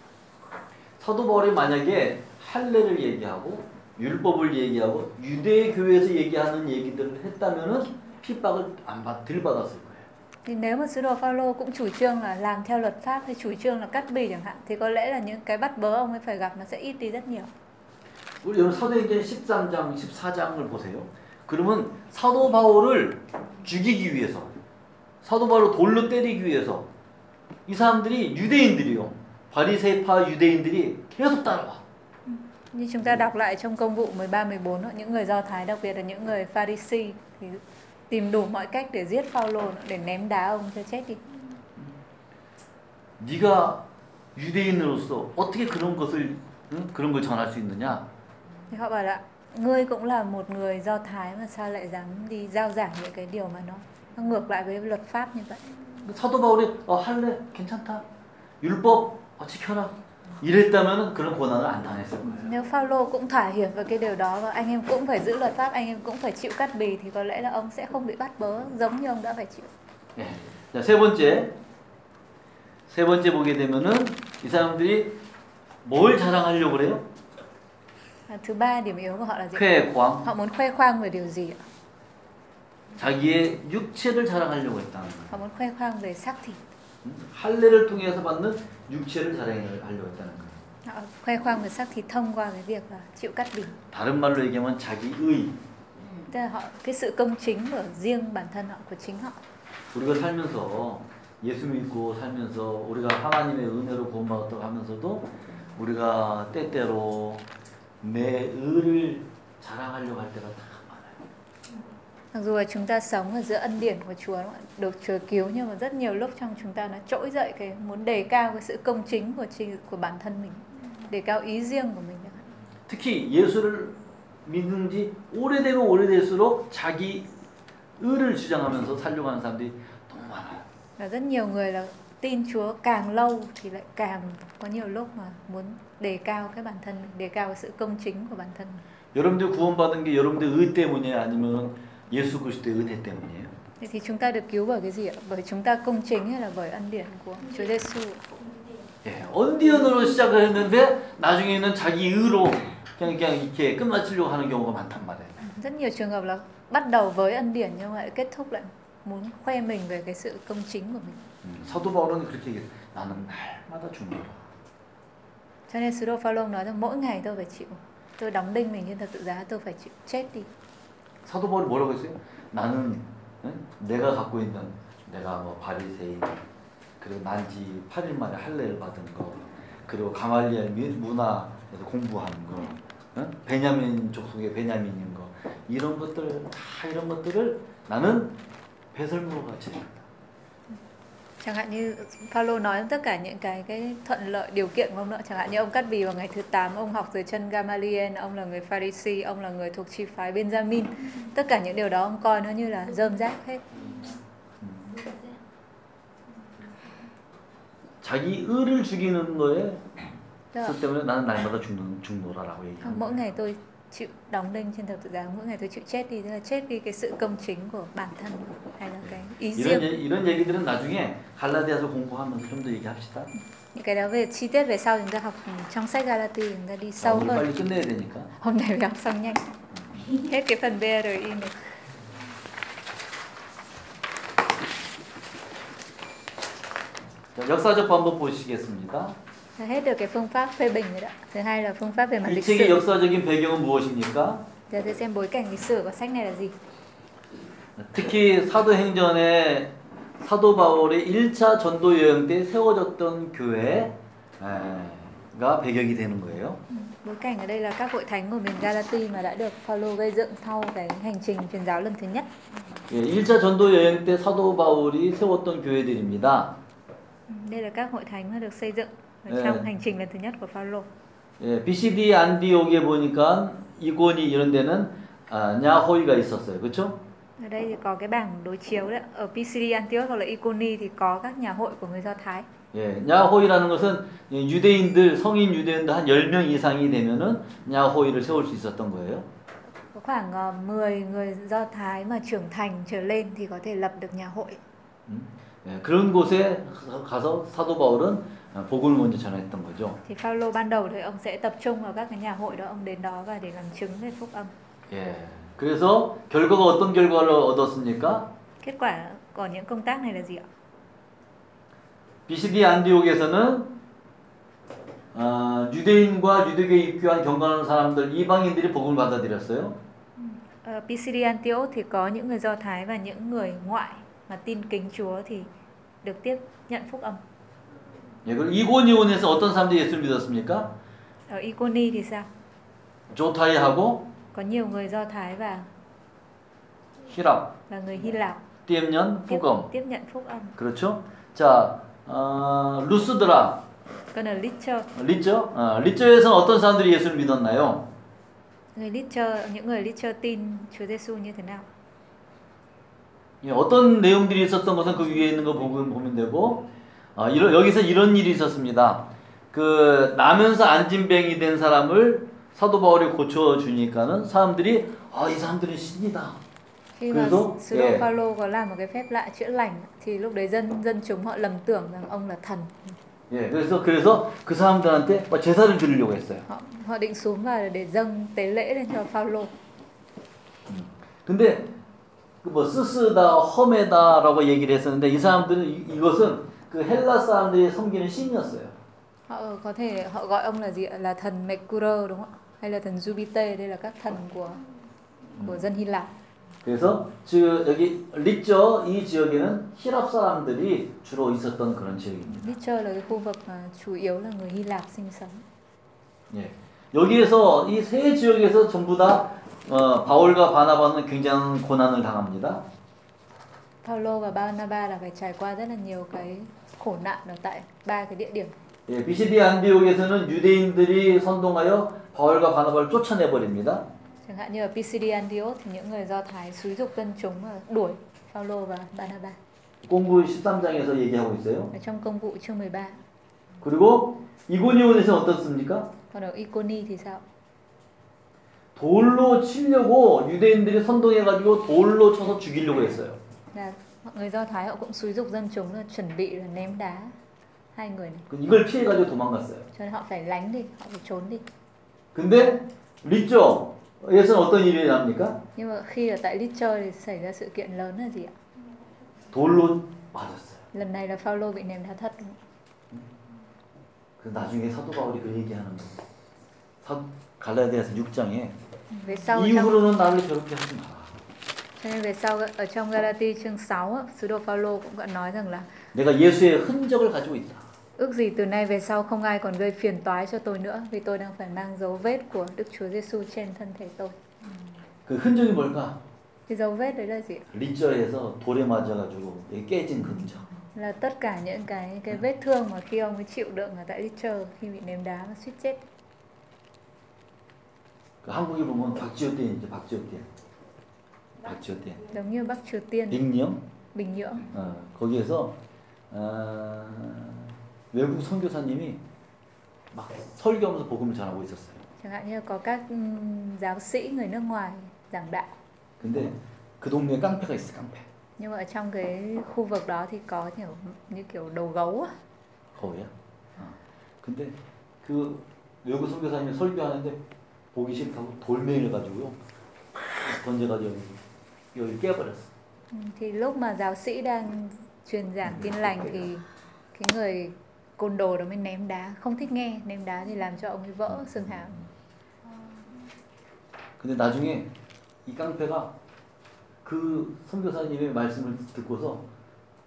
사도 바울이 만약에 할례를 얘기하고 율법을 얘기하고 유대 교회에서 얘기하는 얘기들을 했다면은 핍박을 안 받, 덜 받았을 거예요. thì nếu mà sứ đồ Phaolô cũng chủ trương là làm theo luật pháp hay chủ trương là cắt bì chẳng hạn thì có lẽ là những cái bắt bớ ông ấy phải gặp nó sẽ ít đi rất nhiều 우리 여러분 사도행전 13장, 14장을 보세요. 그러면 사도 바울을 죽이기 위해서 사도 바울을 돌로 때리기 위해서 이 사람들이 유대인들이요. 바리새파 유대인들이 계속 따라와. như chúng ta đọc lại trong công vụ 13 14 đó, những người Do Thái đặc biệt là những người Pharisee thì tìm đủ mọi cách để giết Phaolô để ném đá ông cho chết đi. 네가 유대인으로서 어떻게 그런 것을 응? 그런 걸 전할 수 있느냐? Thì họ bảo là ngươi cũng là một người Do Thái mà sao lại dám đi giao giảng những cái điều mà nó nó ngược lại với luật pháp như vậy. 사도 바울이 어, 할래 괜찮다. 율법 어, 지켜라. 이랬다면은 그런 고난을 안 당했을 거예요. Nếu Phaolô cũng thỏa hiệp với cái điều đó và anh em cũng phải giữ luật pháp, anh em cũng phải chịu cắt bì thì có lẽ là ông sẽ không bị bắt bớ giống như ông đã phải chịu. 예. 자, 세 번째. 세 번째 보게 되면은 이 사람들이 뭘 자랑하려고 그래요? Và thứ ba điểm yếu của họ là gì? 쾌광. Họ muốn khoe khoang về điều gì ạ? 자기의 육체를 자랑하려고 했다는 거예요. Họ muốn khoe khoang về xác thịt. 음? 할례를 통해서 받는 육체를 자랑하려고 했다는 거예요. Họ khoe khoang về xác thịt thông qua cái việc là chịu cắt bì. 다른 말로 얘기하면 자기 의. Tức là họ cái sự công chính của riêng bản thân họ của chính họ. 우리가 살면서 예수 믿고 살면서 우리가 하나님의 은혜로 구원받았다고 하면서도 우리가 때때로 내 의를 자랑하려고 할 때가 다 많아요. Mặc dù là chúng ta sống ở giữa ân điển của Chúa đúng không ạ? được Chúa cứu nhưng mà rất nhiều lúc trong chúng ta nó trỗi dậy cái muốn đề cao cái sự công chính của chi, của bản thân mình, đề cao ý riêng của mình. chẳng hạn. 특히 예수를 믿는 지 오래되면 오래될수록 자기 의를 주장하면서 살려고 하는 사람들이 너무 많아요. Và rất nhiều người là tin Chúa càng lâu thì lại càng có nhiều lúc mà muốn đề cao cái bản thân mình, đề cao cái sự công chính của bản thân mình. 여러분들 구원받은 게 여러분들 의 때문이에요? 아니면 예수 그리스도의 은혜 때문이에요? Thế thì chúng ta được cứu bởi cái gì ạ? Bởi chúng ta công chính hay là bởi ân điển của Chúa Giêsu? 예, 언디언으로 시작을 했는데 나중에는 자기 의로 그냥 그냥 이렇게 끝마치려고 하는 경우가 많단 말이에요. Rất nhiều trường hợp là bắt đầu với ân điển nhưng mà lại kết thúc lại muốn khoe mình về cái sự công chính của mình. 음, 사도 바울은 그렇게 얘기해요. 나는 날마다 죽노라. Cho nên đồ Phaolô nói rằng mỗi ngày tôi phải chịu, tôi đóng đinh mình trên thập tự giá, tôi phải chịu chết đi. 사도 바울이 뭐라고 했어요? 나는 응? 내가 갖고 있는 내가 뭐 바리새인 그리고 난지 8일 만에 할례를 받은 거 그리고 가말리엘 미- 문화에서 공부한 거 응? 베냐민 족속의 베냐민인 거 이런 것들 다 이런 것들을 나는 배설물로 같이. Chẳng hạn như Phaolô nói tất cả những cái cái thuận lợi điều kiện của ông nữa, chẳng hạn như ông cắt bì vào ngày thứ 8, ông học dưới chân Gamaliel, ông là người Pharisee, ông là người thuộc chi phái Benjamin. Tất cả những điều đó ông coi nó như là rơm rác hết. 자기 의를 죽이는 거에 Tức là 그 때문에 나는 날마다 죽는 죽노라라고 얘기합니다. mỗi ngày tôi chịu đóng đinh trên thập tự giá, mỗi ngày tôi chịu chết đi, tức là chết đi cái sự công chính của bản thân hay là cái ý 이런 riêng. 얘- 이런 얘기들은 나중에 갈라디아서 공부하면서 좀 더 얘기합시다. những cái đó về chi tiết về sau chúng ta học trong sách Galati chúng ta đi 자, sâu hơn 빨리 끝내야 되니까. hôm nay phải học xong nhanh hết cái phần BRI này 자, 역사적 방법 보시겠습니다. Hết được cái phương pháp phê bình rồi đó thứ hai là phương pháp về mặt 이 lịch 책의 sử 역사적인 배경은 무엇입니까? giờ tôi xem bối cảnh lịch sử của sách này là gì 특히 사도행전에 사도 바울의 1차 전도 여행 때 세워졌던 교회가 배경이 되는 거예요. bối cảnh ở đây là các hội thánh của miền Galati mà đã được Phaolô gây dựng sau cái hành trình truyền giáo lần thứ nhất 예, 1차 전도 여행 때 사도 바울이 세웠던 교회들입니다. đây là các hội thánh mà được xây dựng trong hành trình lần thứ nhất của Phaolô 예, BCD 안디옥에 보니까 이고니 이런 데는 아, 야호이가 있었어요. 그렇죠? ở đây thì có cái bảng đối chiếu đấy ở PCD Antioch hoặc là Iconi thì có các nhà hội của người Do Thái 예, 야호이라는 것은 유대인들 성인 유대인들 한 10명 이상이 되면은 야호이를 세울 수 있었던 거예요. có khoảng ờ, 10 người Do Thái mà trưởng thành trở lên thì có thể lập được nhà hội 음? 예, 그런 곳에 가서 사도 바울은 복음을 먼저 전했던 거죠. thì Phaolô ban đầu thì ông sẽ tập trung vào các cái nhà hội đó ông đến đó và để làm chứng về phúc âm 예. 그래서 결과가 어떤 결과를 얻었습니까? kết quả của những công tác này là gì ạ BCD 안디옥에서는 어, 유대인과 유대교에 입교한 경건한 사람들 이방인들이 복음을 받아들였어요. Ờ, PCD Antioch thì có những người Do Thái và những người ngoại mà tin kính Chúa thì được tiếp nhận phúc âm. 예, 그리고 이고니온에서 어떤 사람들이 예수를 믿었습니까? Ở Iconi thì sao? 조타이하고 Có nhiều người Do Thái và 히랍, và người Hy Lạp 띠엠년, tiếp, 후검. tiếp nhận phúc âm. 그렇죠? 자, 어, 루스드라, Còn ở Litcher, 리쩌? 어, 리쩌에서는 어떤 사람들이 예수를 믿었나요? người Litcher, những người Litcher tin Chúa Giêsu như thế nào? 예, 어떤 내용들이 있었던 것은 그 위에 있는 거 보면, 보면 되고 어, 이러, 여기서 이런 일이 있었습니다. 그 나면서 안진뱅이 된 사람을 사도 바울이 고쳐 주니까는 사람들이 아 이 사람들은 신이다. Khi mà 그래도, sứ đồ 예. Phaolô có làm một cái phép lạ chữa lành thì lúc đấy dân dân chúng họ lầm tưởng rằng ông là thần. 예, 그래서 그래서 그 사람들한테 막 제사를 드리려고 했어요. Họ họ định xuống vào để dâng tế lễ lên cho Phaolô. 근데 그뭐 스스다 험에다라고 얘기를 했었는데 이 사람들은 이, 이것은 그 헬라 사람들이 섬기는 신이었어요. Họ có thể họ gọi ông là gì ạ? Là thần Mercury đúng không ạ? Hay là thần Jupiter đây là các thần của của dân Hy Lạp. 그래서 지금 여기 리쩌 이 지역에는 히랍 사람들이 주로 있었던 그런 지역입니다. Litcher là cái khu vực mà chủ yếu là người Hy Lạp sinh sống. 예. 여기에서 이 세 지역에서 전부 다 어, 바울과 바나바는 굉장한 고난을 당합니다. Paulo và Barnabas là phải trải qua rất là nhiều cái khổ nạn ở tại ba cái địa điểm. 예, 비시디 안디옥에서는 유대인들이 선동하여 바울과 바나바를 쫓아내 버립니다. Chẳng hạn như ở PCD Antioch thì những người Do Thái xúi dục dân chúng đuổi Paulo và Barnabas. 공부 13장에서 얘기하고 있어요. Ở trong công vụ chương 13. 그리고 이고니온에서는 어떻습니까? Còn ở Iconi thì sao? 돌로 치려고 유대인들이 선동해가지고 돌로 쳐서 죽이려고 했어요. Là mọi người Do Thái họ cũng xúi dục dân chúng là chuẩn bị là ném đá hai người này. 그 이걸 피해 가지고 도망갔어요. Cho nên họ phải lánh đi, họ phải trốn đi. 근데 리조에서는 어떤 일이 납니까? Nhưng mà khi ở tại Litcher thì xảy ra sự kiện lớn là gì ạ? 돌로 맞았어요. Lần này là Paulo bị ném đá thật? 그 나중에 사도 바울이 그 얘기하는 거예요. 사, 갈라디아서 6장에 Về sau trong 이후로는 나를 괴롭게 하지 마라. cho nên về sau ở trong Galati chương 6 á, sứ đồ Phaolô cũng đã nói rằng là 내가 예수의 흔적을 가지고 있다. ước gì từ nay về sau không ai còn gây phiền toái cho tôi nữa vì tôi đang phải mang dấu vết của Đức Chúa Giêsu trên thân thể tôi. 그 흔적이 뭘까? Cái dấu vết đấy là gì? ạ? 리저에서 돌에 맞아가지고 여기 깨진 그 흔적. Là tất cả những cái cái vết thương mà khi ông ấy chịu đựng ở tại Litcher khi bị ném đá và suýt chết. 그 한국에 보면 박지호店이제 박지호店. 박지호店. Giống như Bắc Triều Tiên, 빅령 Bình Nhưỡng. 어, 거기에서 어, 외국 선교사님이 막 설교하면서 복음을 전하고 있었어요. Chẳng hạn như có các ừm, giáo sĩ người nước ngoài giảng đạo. 근데 그 동네에 깡패가 있어 깡패. Nhưng mà ở trong cái khu vực đó thì có kiểu như kiểu đầu gấu á. 거기야. 어. 근데 그 외국 선교사님이 설교하는데 보기 싫다고 돌멩이를 가지고요 던져가지고 thì lúc mà giáo sĩ đang truyền giảng tin lành thì cái người côn đồ đó mới ném đá không thích nghe ném đá thì làm cho ông ấy vỡ xương hàm 근데 나중에 이 깡패가 그 선교사님의 말씀을 듣고서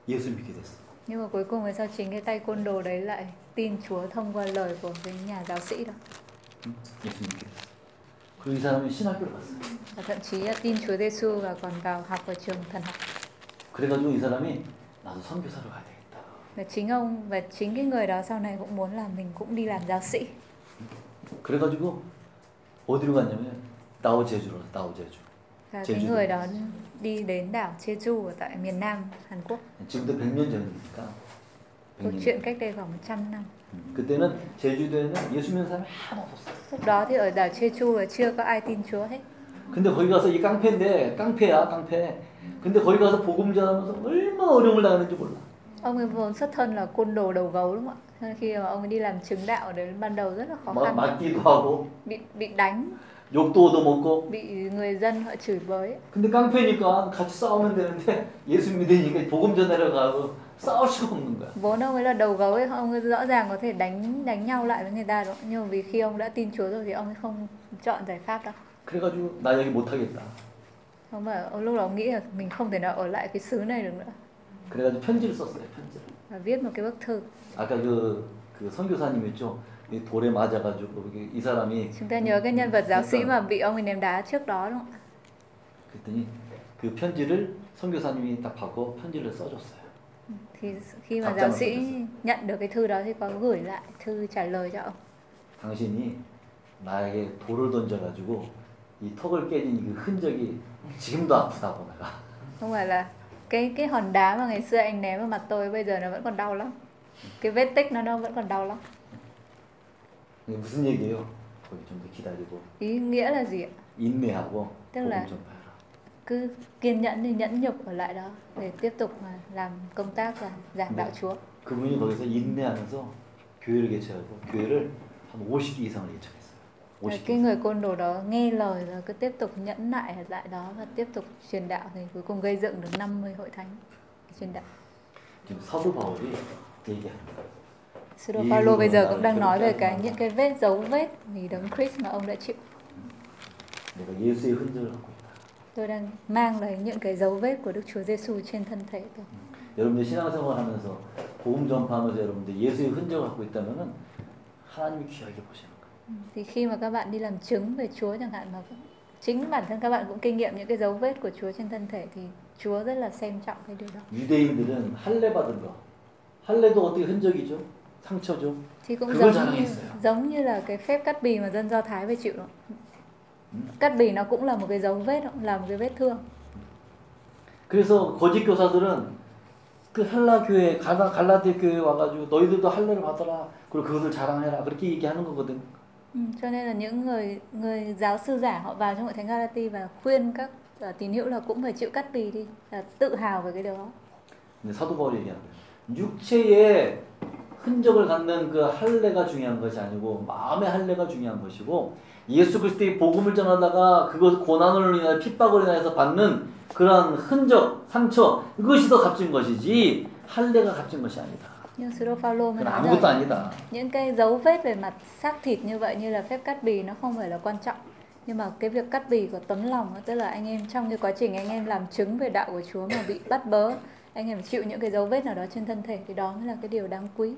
예수 믿게 됐어. nhưng mà cuối cùng thì sao chính cái tay côn đồ đấy lại tin Chúa thông qua lời của cái nhà giáo sĩ đó 응? 예수 믿게 됐어. 그리고 이 사람이 신학교를 갔어. và thậm chí là tin Chúa Giêsu và còn vào học ở trường thần học 그래가지고 이 사람이 나도 선교사로 가야 되겠다. và chính ông và chính cái người đó sau này cũng muốn là mình cũng đi làm giáo sĩ 그래가지고 어디로 갔냐면 나우 제주로. 나우 제주. và cái người đó đi đến đảo Jeju ở tại miền Nam Hàn Quốc 지금도 100년 전이니까. câu 100년 chuyện cách đây khoảng 100 năm 음, 그때는 제주도에는 예수 믿는 사람이 하나도 없었어. lúc đó thì ở đảo Jeju là chưa có ai tin Chúa hết 근데 거기 가서 이 깡패인데 깡패야 깡패. 근데 거기 가서 복음 전하면서 얼마나 어려움을 당하는지 몰라. ông ấy vốn xuất thân là côn đồ đầu gấu đúng không ạ Cho nên khi mà ông ấy đi làm chứng đạo đấy ban đầu rất là khó 막 khăn 맞기도 하고 bị bị đánh 욕도 얻어먹고. bị người dân họ chửi bới 근데 깡패니까 같이 싸우면 되는데 예수 믿으니까 복음 전하러 가고 싸울 수가 없는 거야. vốn ông ấy là đầu gấu ấy ông ấy rõ ràng có thể đánh đánh nhau lại với người ta đúng không? nhưng mà vì khi ông đã tin Chúa rồi thì ông ấy không chọn giải pháp đâu 그래가지고 나 여기 못 하겠다. ông mà ông lúc đó ông nghĩ là mình không thể nào ở lại cái xứ này được nữa 그래가지고 편지를 썼어요. 편지를. và viết một cái bức thư 아까 그, 그 선교사님 있죠? 이 돌에 맞아가지고 이게 이 사람이 chúng ta nhớ cái nhân vật giáo sĩ mà bị ông ấy ném đá trước đó đúng không ạ 그랬더니 그 편지를 선교사님이 딱 받고 편지를 써줬어요. thì khi mà 답장을 giáo sĩ 써줬어요. nhận được cái thư đó thì có gửi lại thư trả lời cho ông 당신이 나에게 돌을 던져가지고 이 턱을 깨진 그 흔적이 지금도 아프다고 내가. không phải là cái cái hòn đá mà ngày xưa anh ném vào mặt tôi bây giờ nó vẫn còn đau lắm cái vết tích nó nó vẫn còn đau lắm 이게 무슨 얘기예요? 거기 좀 더 기다리고 ý nghĩa là gì ạ 인내하고 tức 복음 là 좀 봐라. cứ kiên nhẫn thì nhẫn nhục ở lại đó để tiếp tục mà làm công tác và giảng đạo 네. Chúa 그분이 거기서 인내하면서 교회를 개척하고 교회를 한 50개 이상을 개척했어요. Và 50개. cái người côn đồ đó nghe lời và cứ tiếp tục nhẫn nại ở lại đó và tiếp tục truyền đạo thì cuối cùng gây dựng được 50 hội thánh truyền đạo. 지금 사도 바울이 얘기하는 거예요. Sư Đô Ý Phaolô của bây giờ là cũng đang cái nói về cái cái mà- những cái vết dấu vết vì đấng Christ mà ông đã chịu. 내가 예수의 흔적을 갖고 있다. Tôi đang mang lấy những cái dấu vết của Đức Chúa Giêsu trên thân thể tôi. 여러분들 신앙생활하면서 복음 전파하면서 여러분들 예수의 흔적을 갖고 있다면은 하나님이 귀하게 보시는 거예요. Ừ, Thì khi mà các bạn đi làm chứng về Chúa chẳng hạn mà chính bản thân các bạn cũng kinh nghiệm những cái dấu vết của Chúa trên thân thể thì Chúa rất là xem trọng cái điều đó. 유대인들은 할례 받은 거. 할례도 어떻게 흔적이죠? 상처죠. thì cũng 그걸 giống như, 자랑했어요. giống như là cái phép cắt bì mà dân do thái phải chịu đó Ừ. cắt bì nó cũng là một cái dấu vết là một cái vết thương 그래서 거짓 교사들은 그 헬라 교회 갈라 갈라디 교회 와가지고 너희들도 할례를 받아라. 그리고 그것을 자랑해라. 그렇게 얘기하는 거거든. ừ. cho nên là những người người giáo sư giả họ vào trong hội thánh Galati và khuyên các uh, tín hữu là cũng phải chịu cắt bì đi là tự hào về cái điều đó 근데 사도 바울이 얘기하는 거예요. 육체의 흔적을 갖는 그 할례가 중요한 것이 아니고 마음의 할례가 중요한 것이고 예수 그리스도의 복음을 전하다가 그것 고난으로 인하여 핍박으로 인하여서 받는 그러한 흔적, 상처 이것이 더 값진 것이지 할례가 값진 것이 아니다. nhưng sứ đồ Phaolô mới 그건 nói 아무것도 rằng 아니다. những cái dấu vết về mặt xác thịt như vậy như là phép cắt bì nó không phải là quan trọng nhưng mà cái việc cắt bì của tấm lòng đó, tức là anh em trong cái quá trình anh em làm chứng về đạo của Chúa mà bị bắt bớ anh em phải chịu những cái dấu vết nào đó trên thân thể thì đó mới là cái điều đáng quý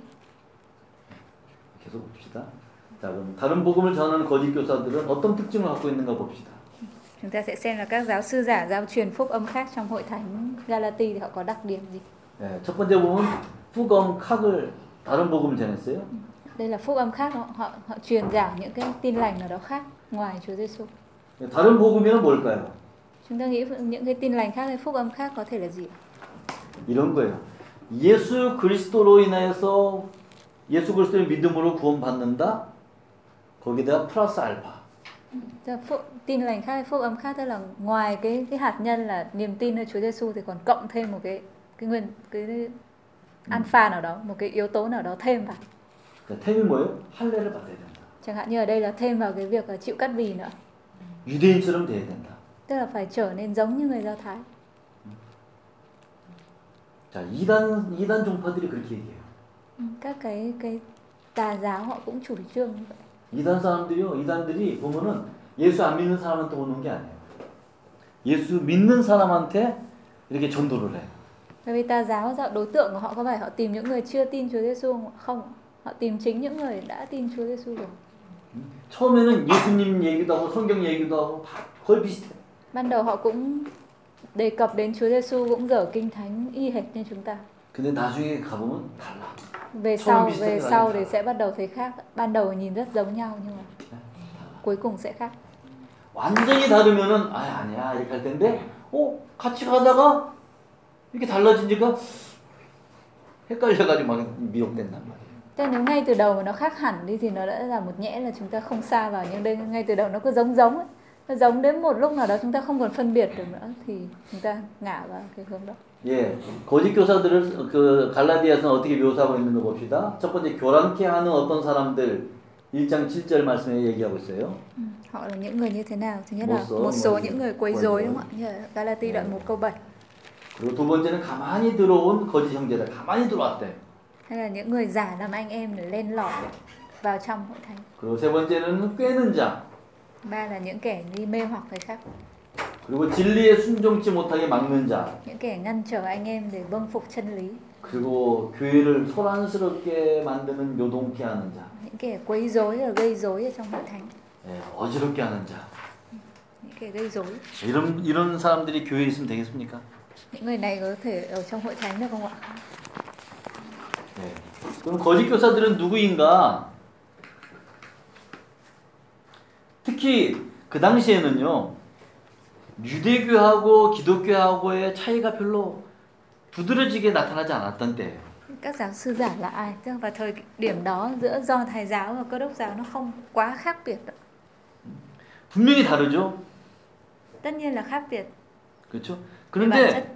계속 봅시다. 자, 그럼 다른 복음을 전하는 거짓 교사들은 어떤 특징을 갖고 있는가 봅시다. chúng ta sẽ xem là các giáo sư giả giáo truyền phúc âm khác trong hội thánh Galati thì họ có đặc điểm gì 예, 첫 번째 보면 후검 칵을 다른 복음을 전했어요. đây là phúc âm khác họ họ, họ truyền giảng những cái tin lành nào đó khác ngoài Chúa Giêsu 다른 복음이는 뭘까요? chúng ta nghĩ những cái tin lành khác hay phúc âm khác có thể là gì? 이런 거예요. 예수 그리스도로 인하여서 예수 그리스도의 믿음으로 구원받는다. 거기다가 플러스 알파. Tức là phúc, tin lành khác hay phúc âm khác tức là ngoài cái cái hạt nhân là niềm tin nơi Chúa Giêsu thì còn cộng thêm một cái cái nguyên cái alpha nào đó một cái yếu tố nào đó thêm vào 자, 템이 뭐예요? 할례를 받아야 된다. chẳng hạn như ở đây là thêm vào cái việc là chịu cắt bì nữa 유대인처럼 돼야 된다. tức là phải trở nên giống như người do thái 자, 이단 이단 종파들이 그렇게 얘기해요. Ừ, các cái cái tà giáo họ cũng chủ trương như vậy 이단 사람들이요, 이단들이 보면은 예수 안 믿는 사람한테 오는 게 아니에요. 예수 믿는 사람한테 이렇게 전도를 해. bởi vì tà giáo dạo đối tượng của họ có phải họ tìm những người chưa tin Chúa Giêsu không họ tìm chính những người đã tin Chúa Giêsu rồi 처음에는 예수님 얘기도 하고 성경 얘기도 하고 다 거의 비슷해. ban đầu họ cũng đề cập đến Chúa Giêsu cũng dở kinh thánh y hệt như chúng ta 근데 나중에 가보면 달라. về Không sau biết về là sau gì thì cả. sẽ bắt đầu thấy khác ban đầu nhìn rất giống nhau nhưng mà cuối cùng sẽ khác 완전히 다르면은 아 아니야 이렇게 할 텐데 어 같이 가다가 이렇게 달라지니까 헷갈려가지고 막 미혹된단 말이에요. Thế nếu ngay từ đầu mà nó khác hẳn đi thì nó đã là một nhẽ là chúng ta không xa vào nhưng đây ngay từ đầu nó cứ giống giống ấy. Nó giống đến một lúc nào đó chúng ta không còn phân biệt được nữa thì chúng ta ngả vào cái hướng đó. 예, 거짓 교사들을 그 갈라디아서는 어떻게 묘사하고 있는 거 봅시다. 첫 번째 교란케 하는 어떤 사람들 1장 7절 말씀에 얘기하고 있어요. Họ là những người như thế nào? Thứ nhất là một số những người quấy rối đúng không ạ? Như Galati đoạn Ừ. 1 câu 7 그리고 두 번째는 가만히 들어온 거짓 형제들, 가만히 들어왔대. hay là những người giả làm anh em để lên lỏi vào trong hội thánh. 그리고 세 번째는 꿰는 자, Ba là những kẻ đi mê hoặc người khác, 그리고 진리에 순종치 못하게 막는 자, những kẻ ngăn trở anh em để vâng phục chân lý, 그리고 교회를 소란스럽게 만드는 요동케 하는 자, những kẻ quấy rối và gây rối ở trong hội thánh, 예, 어지럽게 하는 자. những kẻ gây rối. 이런 이런 사람들이 교회에 있으면 되겠습니까? Những người này có thể ở trong hội thánh được không ạ? 예. 그럼 거짓 교사들은 누구인가? 특히 그 당시에는요 유대교하고 기독교하고의 차이가 별로 두드러지게 나타나지 않았던 때예요. Các giáo sư giả là ai? Tức vào thời điểm đó giữa do thái giáo và cơ đốc giáo nó không quá khác biệt. 분명히 다르죠. Tất nhiên là khác biệt. 그렇죠? 그런데.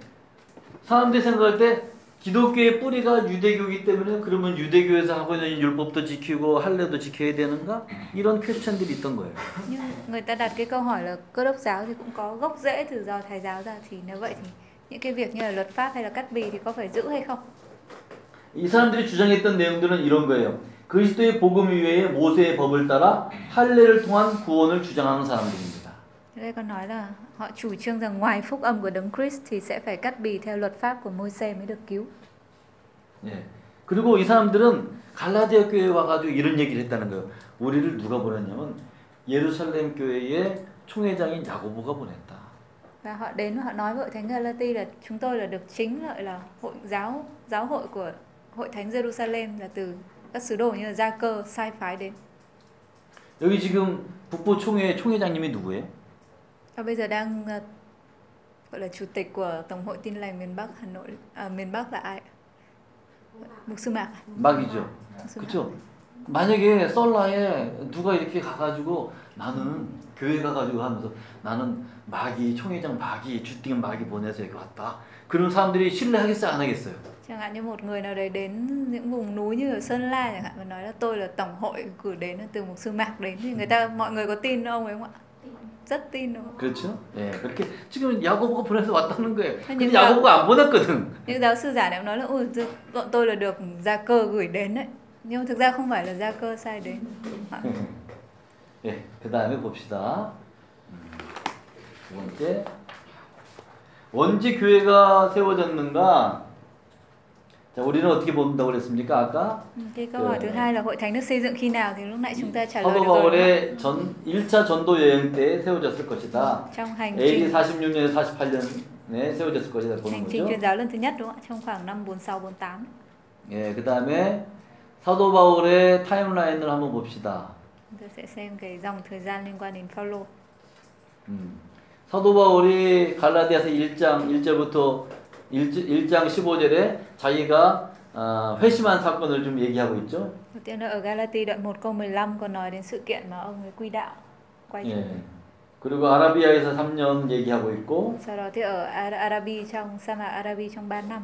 사람들이 생각할 때 기독교의 뿌리가 유대교이기 때문에 그러면 유대교에서 하고 있는 율법도 지키고 할례도 지켜야 되는가? 이런 퀘스천들이 있던 거예요. Nhưng người ta đặt cái câu hỏi là cơ đốc giáo thì cũng có gốc rễ từ do thái giáo ra thì nếu vậy thì những cái việc như là luật pháp hay là cắt bì thì có phải giữ hay không? 이 사람들이 주장했던 내용들은 이런 거예요. 그리스도의 복음 이외에 모세의 법을 따라 할례를 통한 구원을 주장하는 사람들입니다. Đây còn nói là họ chủ trương rằng ngoài phúc âm của Đấng Christ thì sẽ phải cắt bì theo luật pháp của Môi-se mới được cứu. 예. 그리고 이 사람들은 갈라디아 교회에 와가지고 이런 얘기를 했다는 거예요. 우리를 누가 보냈냐면 예루살렘 교회의 총회장인 야고보가 보냈다. Và họ đến và họ nói với hội thánh Galati là chúng tôi là được chính lợi là hội giáo giáo hội của hội thánh Jerusalem là từ các sứ đồ như là Gia Cơ sai phái đến. 여기 지금 북부 총회 총회장님이 누구예요? Và bây giờ đang ờ, gọi là chủ tịch của Tổng hội Tin lành miền Bắc Hà Nội à, miền Bắc là ai? Mục sư Mạc. à? 막이죠. Mục sư Mạc. 그렇죠? 만약에 썰라에 누가 이렇게 가가지고 나는 교회 가가지고 하면서 나는 마기 총회장 마기 주띵 마기 보내서 여기 왔다. 그런 사람들이 신뢰하겠어요 안 하겠어요? Chẳng hạn như một người nào đấy đến những vùng núi như ở Sơn La chẳng hạn và nói là tôi là tổng hội cử đến từ mục sư Mạc đến thì người ta mọi người có tin ông ấy không ạ? Không? 그렇죠? 예, 그렇게 지금 야고보가 보내서 왔다는 거예요. 근데 그러니까- 야고보가 안 보냈거든. Những giáo sư giả này cũng nói là ôi tôi- bọn tôi là được gia cơ gửi đến đấy. Nhưng thực ra không phải là gia cơ sai đến. Ạ. 예, 그 다음에 봅시다. 음, 두 번째. 언제 교회가 세워졌는가? 자, 우리는 어떻게 본다고 그랬습니까? 아까 Cái câu hỏi thứ hai là hội thánh được xây dựng khi nào thì lúc nãy chúng ta trả lời 사도 được rồi. đúng không ạ? 바울의 전 1차 전도 여행 때 세워졌을 것이다. Trong hành AD trình 46년에 48년에 세워졌을 것이다 보는 hành trình 거죠. truyền giáo lần thứ nhất đúng không ạ? Trong khoảng năm 46 48. 예, 그 다음에 사도 바울의 타임라인을 한번 봅시다. Chúng ta sẽ xem cái dòng thời gian liên quan đến Phaolô. 음. 사도 바울이 갈라디아서 1장 1절부터 1, 장 15절에 자기가 어, 회심한 사건을 좀 얘기하고 있죠. Đầu tiên là ở Galati đoạn 1 câu 15 còn nói đến sự kiện mà ông ấy quy đạo quay trở 예. lại. 그리고 아라비아에서 3년 얘기하고 있고 Sau đó thì ở Ara- Arabi trong sa mạc Arabi trong 3 năm.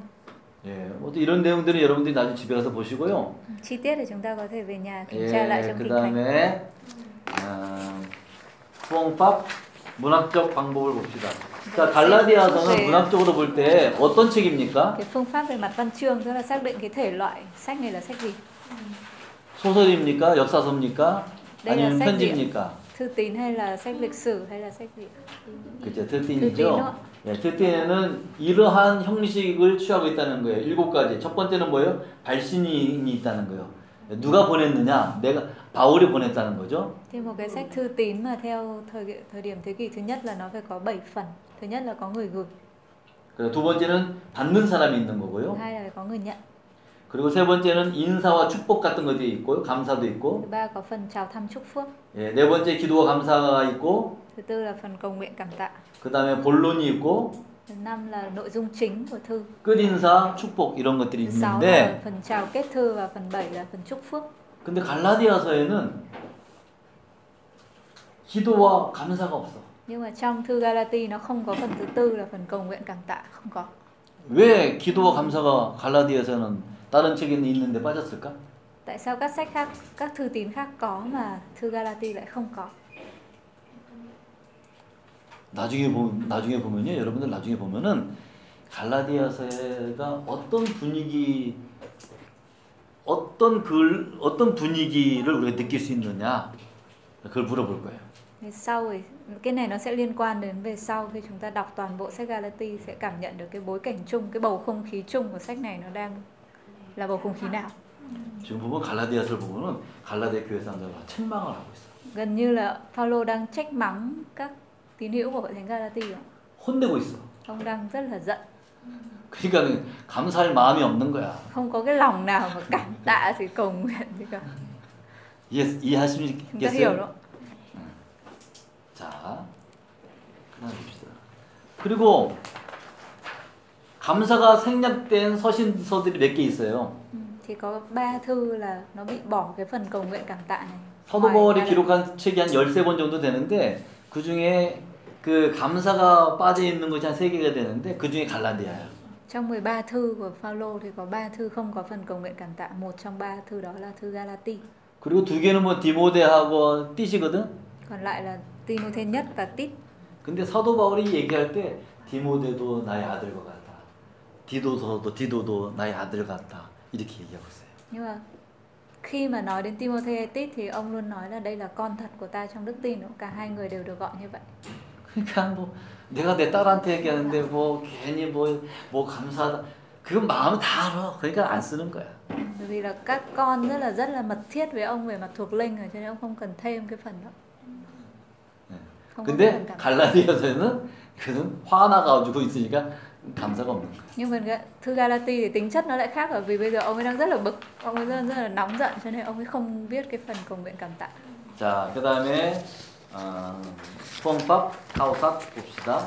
예, 뭐 또 이런 내용들은 여러분들이 나중에 집에 가서 보시고요. chi tiết thì chúng ta có thể về nhà kiểm tra lại 예, trong 그 kinh thánh 다음에 어, 수홍pháp 문학적 방법을 봅시다. 자, 갈라디아서는 문학적으로 볼 때 어떤 책입니까? cái phương pháp về mặt văn chương tức là xác định cái thể loại sách này là sách gì 소설입니까? 역사서입니까? đây 아니면 là sách gì ạ? 편지입니까? thư tín hay là sách lịch sử hay là sách gì ạ? 그죠, 트틴이죠. 예, 트틴에는 이러한 형식을 취하고 있다는 거예요. 일곱 가지. 첫 번째는 뭐예요? 발신이 있다는 거예요. 누가 보냈느냐? 내가 바울이 보냈다는 거죠. thì một cái sách thư tín mà theo thời thời điểm thế kỷ thứ nhất là nó phải có 7 phần thứ nhất là có người gửi 그리고 두 번째는 받는 사람이 있는 거고요. thứ hai là có người nhận 그리고 세 번째는 인사와 축복 같은 것들이 있고요. 감사도 있고. thứ ba có phần chào thăm chúc phước 예, 네 번째 기도와 감사가 있고. thứ tư là phần cầu nguyện cảm tạ 그 다음에 본론이 있고. Năm là nội dung chính của thư 끝인사, 축복 이런 것들이 있는데 phần chào kết thư và phần bảy là phần chúc phước 근데 갈라디아서에는 기도와 감사가 없어. nhưng mà trong thư Galati nó không có phần thứ tư là phần cầu nguyện cảm tạ không có 왜 기도와 감사가 갈라디아서는 다른 책에는 있는데 빠졌을까? tại sao các sách khác các thư tín khác có mà thư Galati lại không có 나중에 보 나중에 보면요, 여러분들 나중에 보면은 갈라디아서가 어떤 분위기, 어떤 글, 어떤 분위기를 우리가 느낄 수 있느냐, 그걸 물어볼 거예요. Sau cái này nó sẽ liên quan đến về sau khi chúng ta đọc toàn bộ sách Galati sẽ cảm nhận được cái bối cảnh chung, cái bầu không khí chung của sách này nó đang là bầu không khí nào. 지금 보면 갈라디아서를 보면은 갈라디아 교회 사람들이 책망을 하고 있어. Gần như là Phaolô đang trách mắng các tín hữu của thánh Galati ạ. 혼내고 있어. Ông đang rất là giận, 그러니까 감사할 마음이 없는 거야. không có cái lòng nào mà cảm tạ gì cầu nguyện gì cả. 이해 이해하시겠어요? 자, 그다음 봅시다. 그리고 감사가 생략된 서신서들이 몇 개 있어요. Thì có ba thư là nó bị bỏ cái phần cầu nguyện cảm tạ này. 사도 바울이. 기록한 책이 한 13권 정도 되는데 그 중에 그 감사가 빠져 있는 것이 한 3개가 되는데 그 중에 갈라디아예요. Trong 13 thư của Phaolô thì có 3 thư không có phần cầu nguyện cảm tạ. Một trong ba thư đó là thư Galati. 그리고 두 개는 뭐 디모데하고 띠시거든. Còn lại là Timôthê nhất và Tít. 근데 사도 바울이 얘기할 때 디모데도 나의 아들과 같다. 디도서도 디도도 나의 아들 같다. 이렇게 얘기하고 있어요. Nhưng mà khi mà nói đến Timôthê hay Tít thì ông luôn nói là đây là con thật của ta trong đức tin. Cả hai người đều được gọi như vậy. 그러니까 뭐 내가 내 딸한테 얘기하는데 뭐 괜히 뭐 뭐 감사하다. 그건 마음은 다 알아. 그러니까 안 쓰는 거야. Bởi vì là các con rất là rất là mật thiết với ông về mặt thuộc linh rồi cho nên ông không cần thêm cái phần đó. Không có cái phần 근데 cảm tạ. 갈라디아서는 그는 화나가지고 있으니까 감사가 없는 거야. Nhưng mà thư Galati thì tính chất nó lại khác bởi vì bây giờ ông ấy đang rất là bực, ông ấy rất, rất là nóng giận cho nên ông ấy không viết cái phần cầu nguyện cảm tạ. 자, 그 다음에 어, 수험pháp, 타오pháp 봅시다.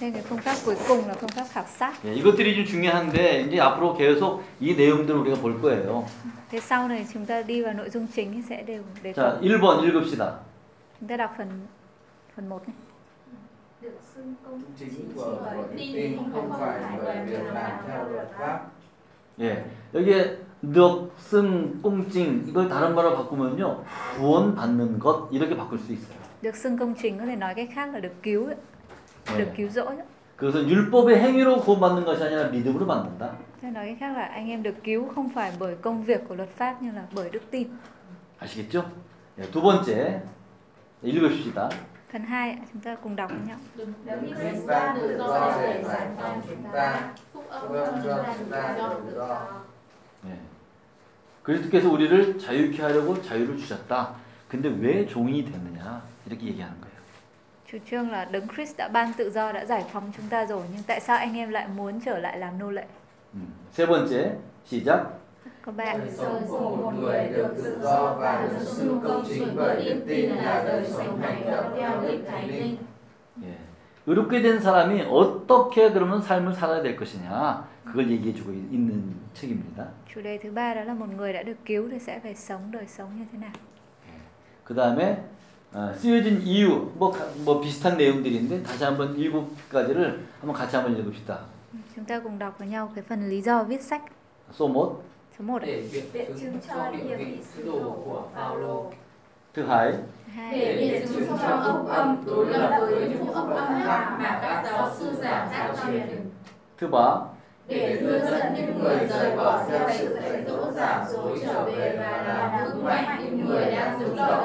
Thêm cái phương pháp cuối cùng là phương pháp khảo sát. 예, 이것들이 좀 중요한데 이제 앞으로 계속 이 내용들을 우리가 볼 거예요. Thế sau này chúng ta đi vào nội dung chính thì sẽ đều đề cập. 자, 1번 읽읍시다. Chúng ta đọc phần phần 1 này. Được xưng công chính của của tin không phải bởi việc làm theo luật pháp 예, 여기에 넉승, 꽁찡 이걸 다른 말로 바꾸면요 구원 받는 것 이렇게 바꿀 수 있어요. Được xưng công chính có thể nói cách khác là được cứu, ấy, được 예. cứu rỗi. ấy. 그것은 율법의 행위로 구원받는 것이 아니라 믿음으로 받는다. Nói cách khác là anh em được cứu không phải bởi công việc của luật pháp nhưng là bởi đức tin. 아시겠죠? 예, 두 번째 읽읍시다. Phần 2 chúng ta cùng đọc với nhau. đấng Christ ban tự do để giải phóng chúng ta phúc phúc âm cho chúng ta được tự do 예. 그리스도께서 우리를 자유케 하려고 자유를 주셨다. 근데 왜 종이 됐느냐? 이렇게 얘기하는 거예요. Chủ trương là Đấng Christ đã ban tự do đã giải phóng chúng ta rồi nhưng tại sao anh em lại muốn trở lại làm nô lệ? 음. 세 번째 시작. Có ba. đời sống của một người được tự do và được xưng công chính bởi đức tin là đời sống hành động theo đức thánh linh 예. 의롭게 된 사람이 어떻게 그러면 삶을 살아야 될 것이냐? 그걸 얘기해 주고 있는 책입니다. Chủ đề thứ ba đó là một người đã được cứu thì sẽ phải sống đời sống như thế nào? 그 다음에 어, 쓰여진 이유 뭐, 가- 뭐 비슷한 내용들인데 다시 한번 일곱 가지를 한번 같이 한번 읽읍시다. Chúng ta cùng đọc với nhau cái phần lý do viết sách số 1 Số 1 Để biện chứng cho địa vị sứ đồ của Phaolô. Thứ hai. Để biện chứng cho ông âm đối lập với những ông âm khác mà các giáo sư giả đã truyền. Thứ ba. Để đưa dẫn những người rời bỏ sự dạy dỗ giả dối trở về và làm vững mạnh những người đang rung động.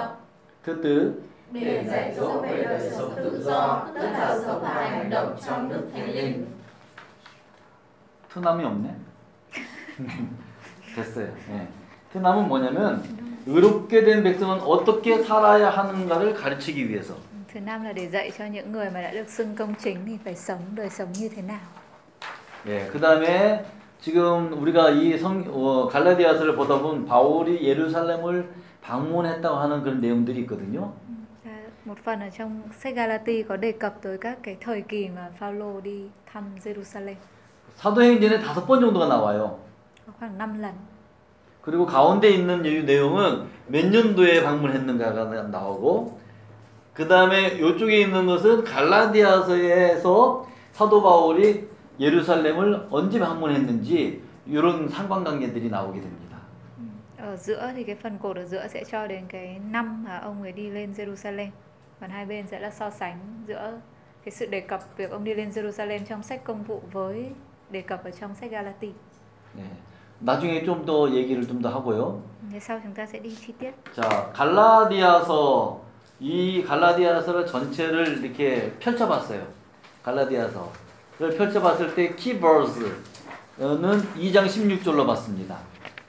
Thứ tư để dạy dỗ về đời sống tự do, tức là sống và hành động trong đức thánh linh. Thứ năm nhổm nhé. 됐어요. 예. 트남은 뭐냐면 의롭게 된 백성은 어떻게 살아야 하는가를 가르치기 위해서. thứ năm là để dạy cho những người mà đã được xưng công chính thì phải sống đời sống như thế nào 예. 그다음에 지금 우리가 이 성, 어, 갈라디아서를 보다 보면 바울이 예루살렘을 방문했다고 하는 그런 내용들이 있거든요. Một phần ở trong sách Galati có đề cập tới các cái thời kỳ mà Phaolô đi thăm Jerusalem 사도행전에 다섯 번 정도가 나와요. Khoảng 5 lần 그리고 가운데 있는 이 내용은 몇 년도에 방문했는가가 나오고 그 다음에 이쪽에 있는 것은 갈라디아서에서 사도 바울이 예루살렘을 언제 방문했는지 이런 상관관계들이 나오게 됩니다. ở giữa thì cái phần cột ở giữa sẽ cho đến cái năm mà ông ấy đi lên Jerusalem còn hai bên sẽ là so sánh giữa cái sự đề cập việc ông đi lên Jerusalem trong sách công vụ với đề cập ở trong sách Galati 네. 나중에 좀 더 얘기를 좀 더 하고요. Thế sau chúng ta sẽ đi chi tiết 자, 갈라디아서 이 갈라디아서를 전체를 이렇게 펼쳐봤어요. 갈라디아서를 펼쳐봤을 때 키버스는 2장 16절로 봤습니다.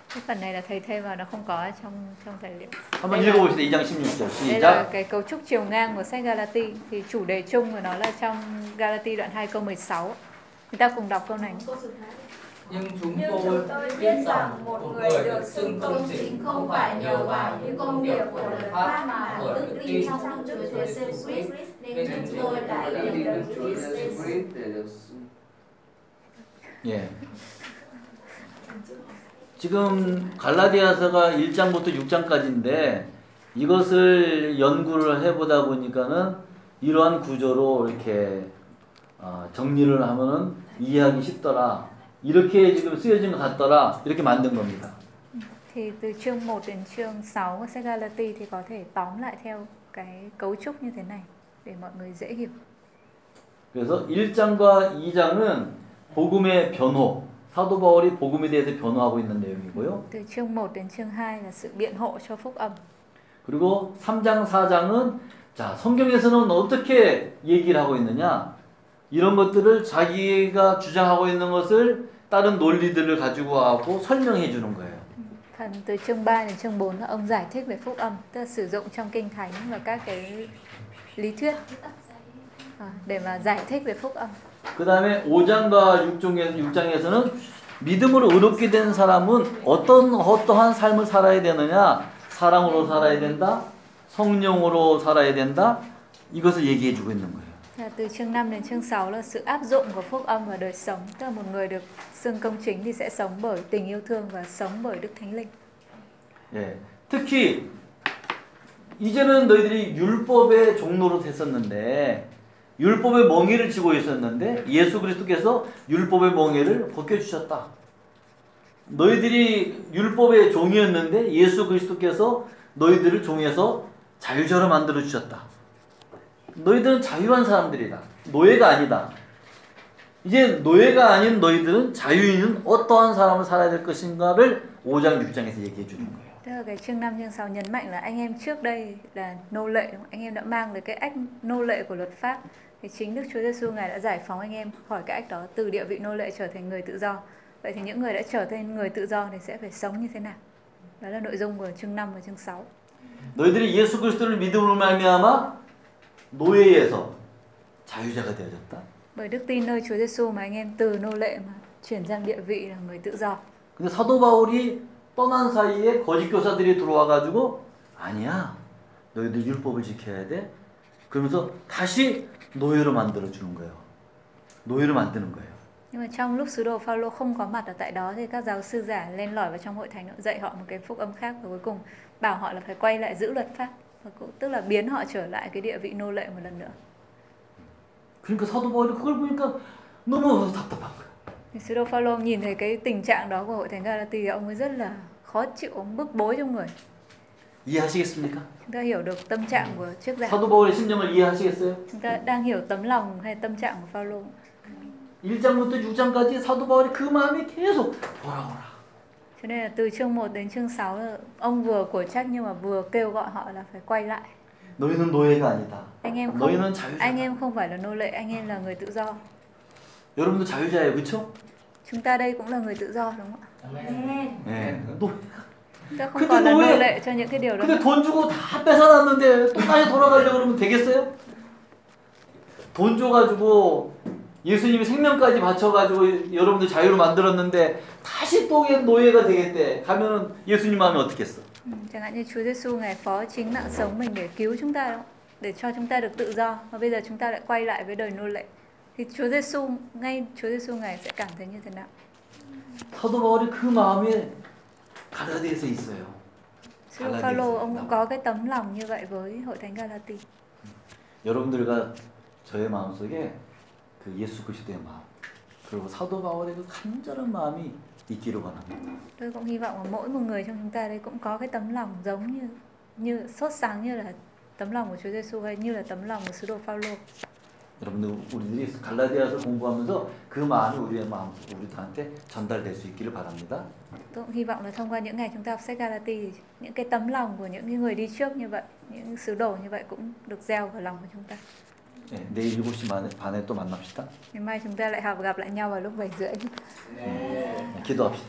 cái phần này là thầy thêm vào nó không có trong trong tài liệu 한번 Đây là- 읽어봅시다. 2장 16절 đây là 시작. cái cấu trúc chiều ngang của sách Galati thì chủ đề chung của nó là trong Galati đoạn 2 câu 16 chúng ta cùng đọc câu này nhưng chúng Nhưng tôi chúng tôi biết rằng một người được xưng công chính không phải nhờ vào những công việc của luật pháp mà ở đức tin trong Đức Chúa Giêsu Christ nên chúng tôi đã đã nhận đi được đến Chúa Christ Giêsu Christ để được 예. 지금 갈라디아서가 1장부터 6장까지인데 이것을 연구를 해보다 보니까는 이러한 구조로 이렇게 어, 정리를 하면은 이해하기 쉽더라. 이렇게 지금 쓰여진 것 같더라. 이렇게 만든 겁니다. thì từ chương 1 đến chương 6 của sách Galati thì có thể tóm lại theo cái cấu trúc như thế này để mọi người dễ hiểu. 그래서 1장과 2장은 복음의 변호, 사도 바울이 복음에 대해서 변호하고 있는 내용이고요. Từ chương 1 đến chương 2 là sự biện hộ cho phúc âm. 그리고 3장, 4장은 자, 성경에서는 어떻게 얘기를 하고 있느냐? 이런 것들을 자기가 주장하고 있는 것을 다른 논리들을 가지고 하고 설명해 주는 거예요. Phần từ chương 3 đến chương 4 là ông giải thích về phúc âm, tức là sử dụng trong kinh thánh và các cái lý thuyết à, để mà giải thích về phúc âm. 그 다음에 5장과 6장에, 6장에서는 믿음으로 의롭게 된 사람은 어떤, 어떠한 삶을 살아야 되느냐? 사랑으로 살아야 된다? 성령으로 살아야 된다? 이것을 얘기해 주고 있는 거예요. Là từ chương 5 đến chương 6 là sự áp dụng của phúc âm vào đời sống. Tức là một người được xưng công chính thì sẽ sống bởi tình yêu thương và sống bởi Đức Thánh Linh. 예. 특히 이제는 너희들이 율법의 종로로 됐었는데 율법의 멍에를 지고 있었는데 예수 그리스도께서 율법의 멍에를 벗겨 주셨다. 너희들이 율법의 종이었는데 예수 그리스도께서 너희들을 종에서 자유자로 만들어 주셨다. 너희들은 자유한 사람들이다. 노예가 아니다. 이제 노예가 아닌 너희들은 자유인은 어떠한 사람을 살아야 될 것인가를 5장 6장에서 얘기해 주는 거예요. Tức là cái chương 5 chương 6 nhấn mạnh là anh em trước đây là nô lệ, đúng không? anh em đã mang được cái ách nô lệ của luật pháp. Thì chính Đức Chúa Giêsu ngài đã giải phóng anh em khỏi cái ách đó từ địa vị nô lệ trở thành người tự do. Vậy thì những người đã trở thành người tự do thì sẽ phải sống như thế nào? Đó là nội dung của chương 5 và chương 6. 너희들이 예수 그리스도를 믿음으로 말미암아 노예에서 자유자가 되어졌다. Bởi đức tin nơi Chúa Giêsu mà anh em từ nô lệ mà chuyển sang địa vị là người tự do. 근데 사도 바울이 떠난 사이에 거짓 교사들이 들어와 가지고 아니야. 너희들 율법을 지켜야 돼. 그러면서 다시 노예로 만들어 주는 거예요. 노예로 만드는 거예요. Nhưng mà trong lúc sứ đồ Phaolô không có mặt ở tại đó thì các giáo sư giả lên lỏi vào trong hội thánh dạy họ một cái phúc âm khác và cuối cùng bảo họ là phải quay lại giữ luật pháp tức là biến họ trở lại cái địa vị nô lệ một lần nữa. 그러니까 사도 바울이 그걸 보니까 너무 답답한 거예요. Thì Sứ đồ Phaolô nhìn thấy cái tình trạng đó của hội thánh Galati ông ấy rất là khó chịu, ông bức bối trong người. 이해하시겠습니까? Chúng ta hiểu được tâm trạng của trước giả. 사도 바울의 심정을 이해하시겠어요? Chúng ta đang hiểu tấm lòng hay tâm trạng của Phaolô. 1장부터 6장까지 사도 바울이 그 마음이 계속 돌아오라. Cho nên là từ chương 1 đến chương 6 là ông vừa của trách nhưng mà vừa kêu gọi họ là phải quay lại. 너희는 노예가 아니다. Anh em không 너희는 자유자다. anh em không phải là nô lệ, anh em là người tự do. 여러분도 자유자예요, 그렇죠? Chúng ta đây cũng là người tự do đúng không ạ? Amen. 네. 노, Chúng ta không 근데 còn là 너 왜- nô lệ cho những cái điều đó. 근데 돈 주고 다 뺏어놨는데 또 다시 돌아가려고 그러면 되겠어요? 돈 줘가지고 예수님이 생명까지 바쳐가지고 여러분들 자유로 만들었는데 다시 또 노예가 되겠대. 가면은 예수님 마음이 어떻겠어? Chẳng hạn như Chúa Giêsu ngài phó chính mạng sống mình để cứu chúng ta để cho chúng ta được tự do và bây giờ chúng ta lại quay lại với đời nô lệ thì Chúa Giêsu ngay Chúa Giêsu ngài sẽ cảm thấy như thế nào? 사도 바울이 그 마음이 갈라디아에서 있어요. Galatia Phaolô ông cũng có cái tấm lòng như vậy với hội thánh Galati. 여러분들과 저의 마음속에 그 예수 그리스도의 마음 그리고 사도 바울의 그 간절한 마음이 있기를 원합니다. Tôi cũng hy vọng là mỗi một người trong chúng ta đây cũng có cái tấm lòng giống như như sốt sáng như là tấm lòng của Chúa Giêsu hay như là tấm lòng của sứ đồ Phaolô. 여러분들 우리들이 갈라디아서 공부하면서 그 마음이 우리의 마음 우리들한테 전달될 수 있기를 바랍니다. Tôi cũng hy vọng là thông qua những ngày chúng ta học sách Galati những cái tấm lòng của những người đi trước như vậy, những sứ đồ như vậy cũng được gieo vào lòng của chúng ta. 네, 내일 7시 반에, 반에 또 만납시다. Ngày mai chúng ta lại học gặp lại nhau vào lúc 7 rưỡi. 네, 기도합시다.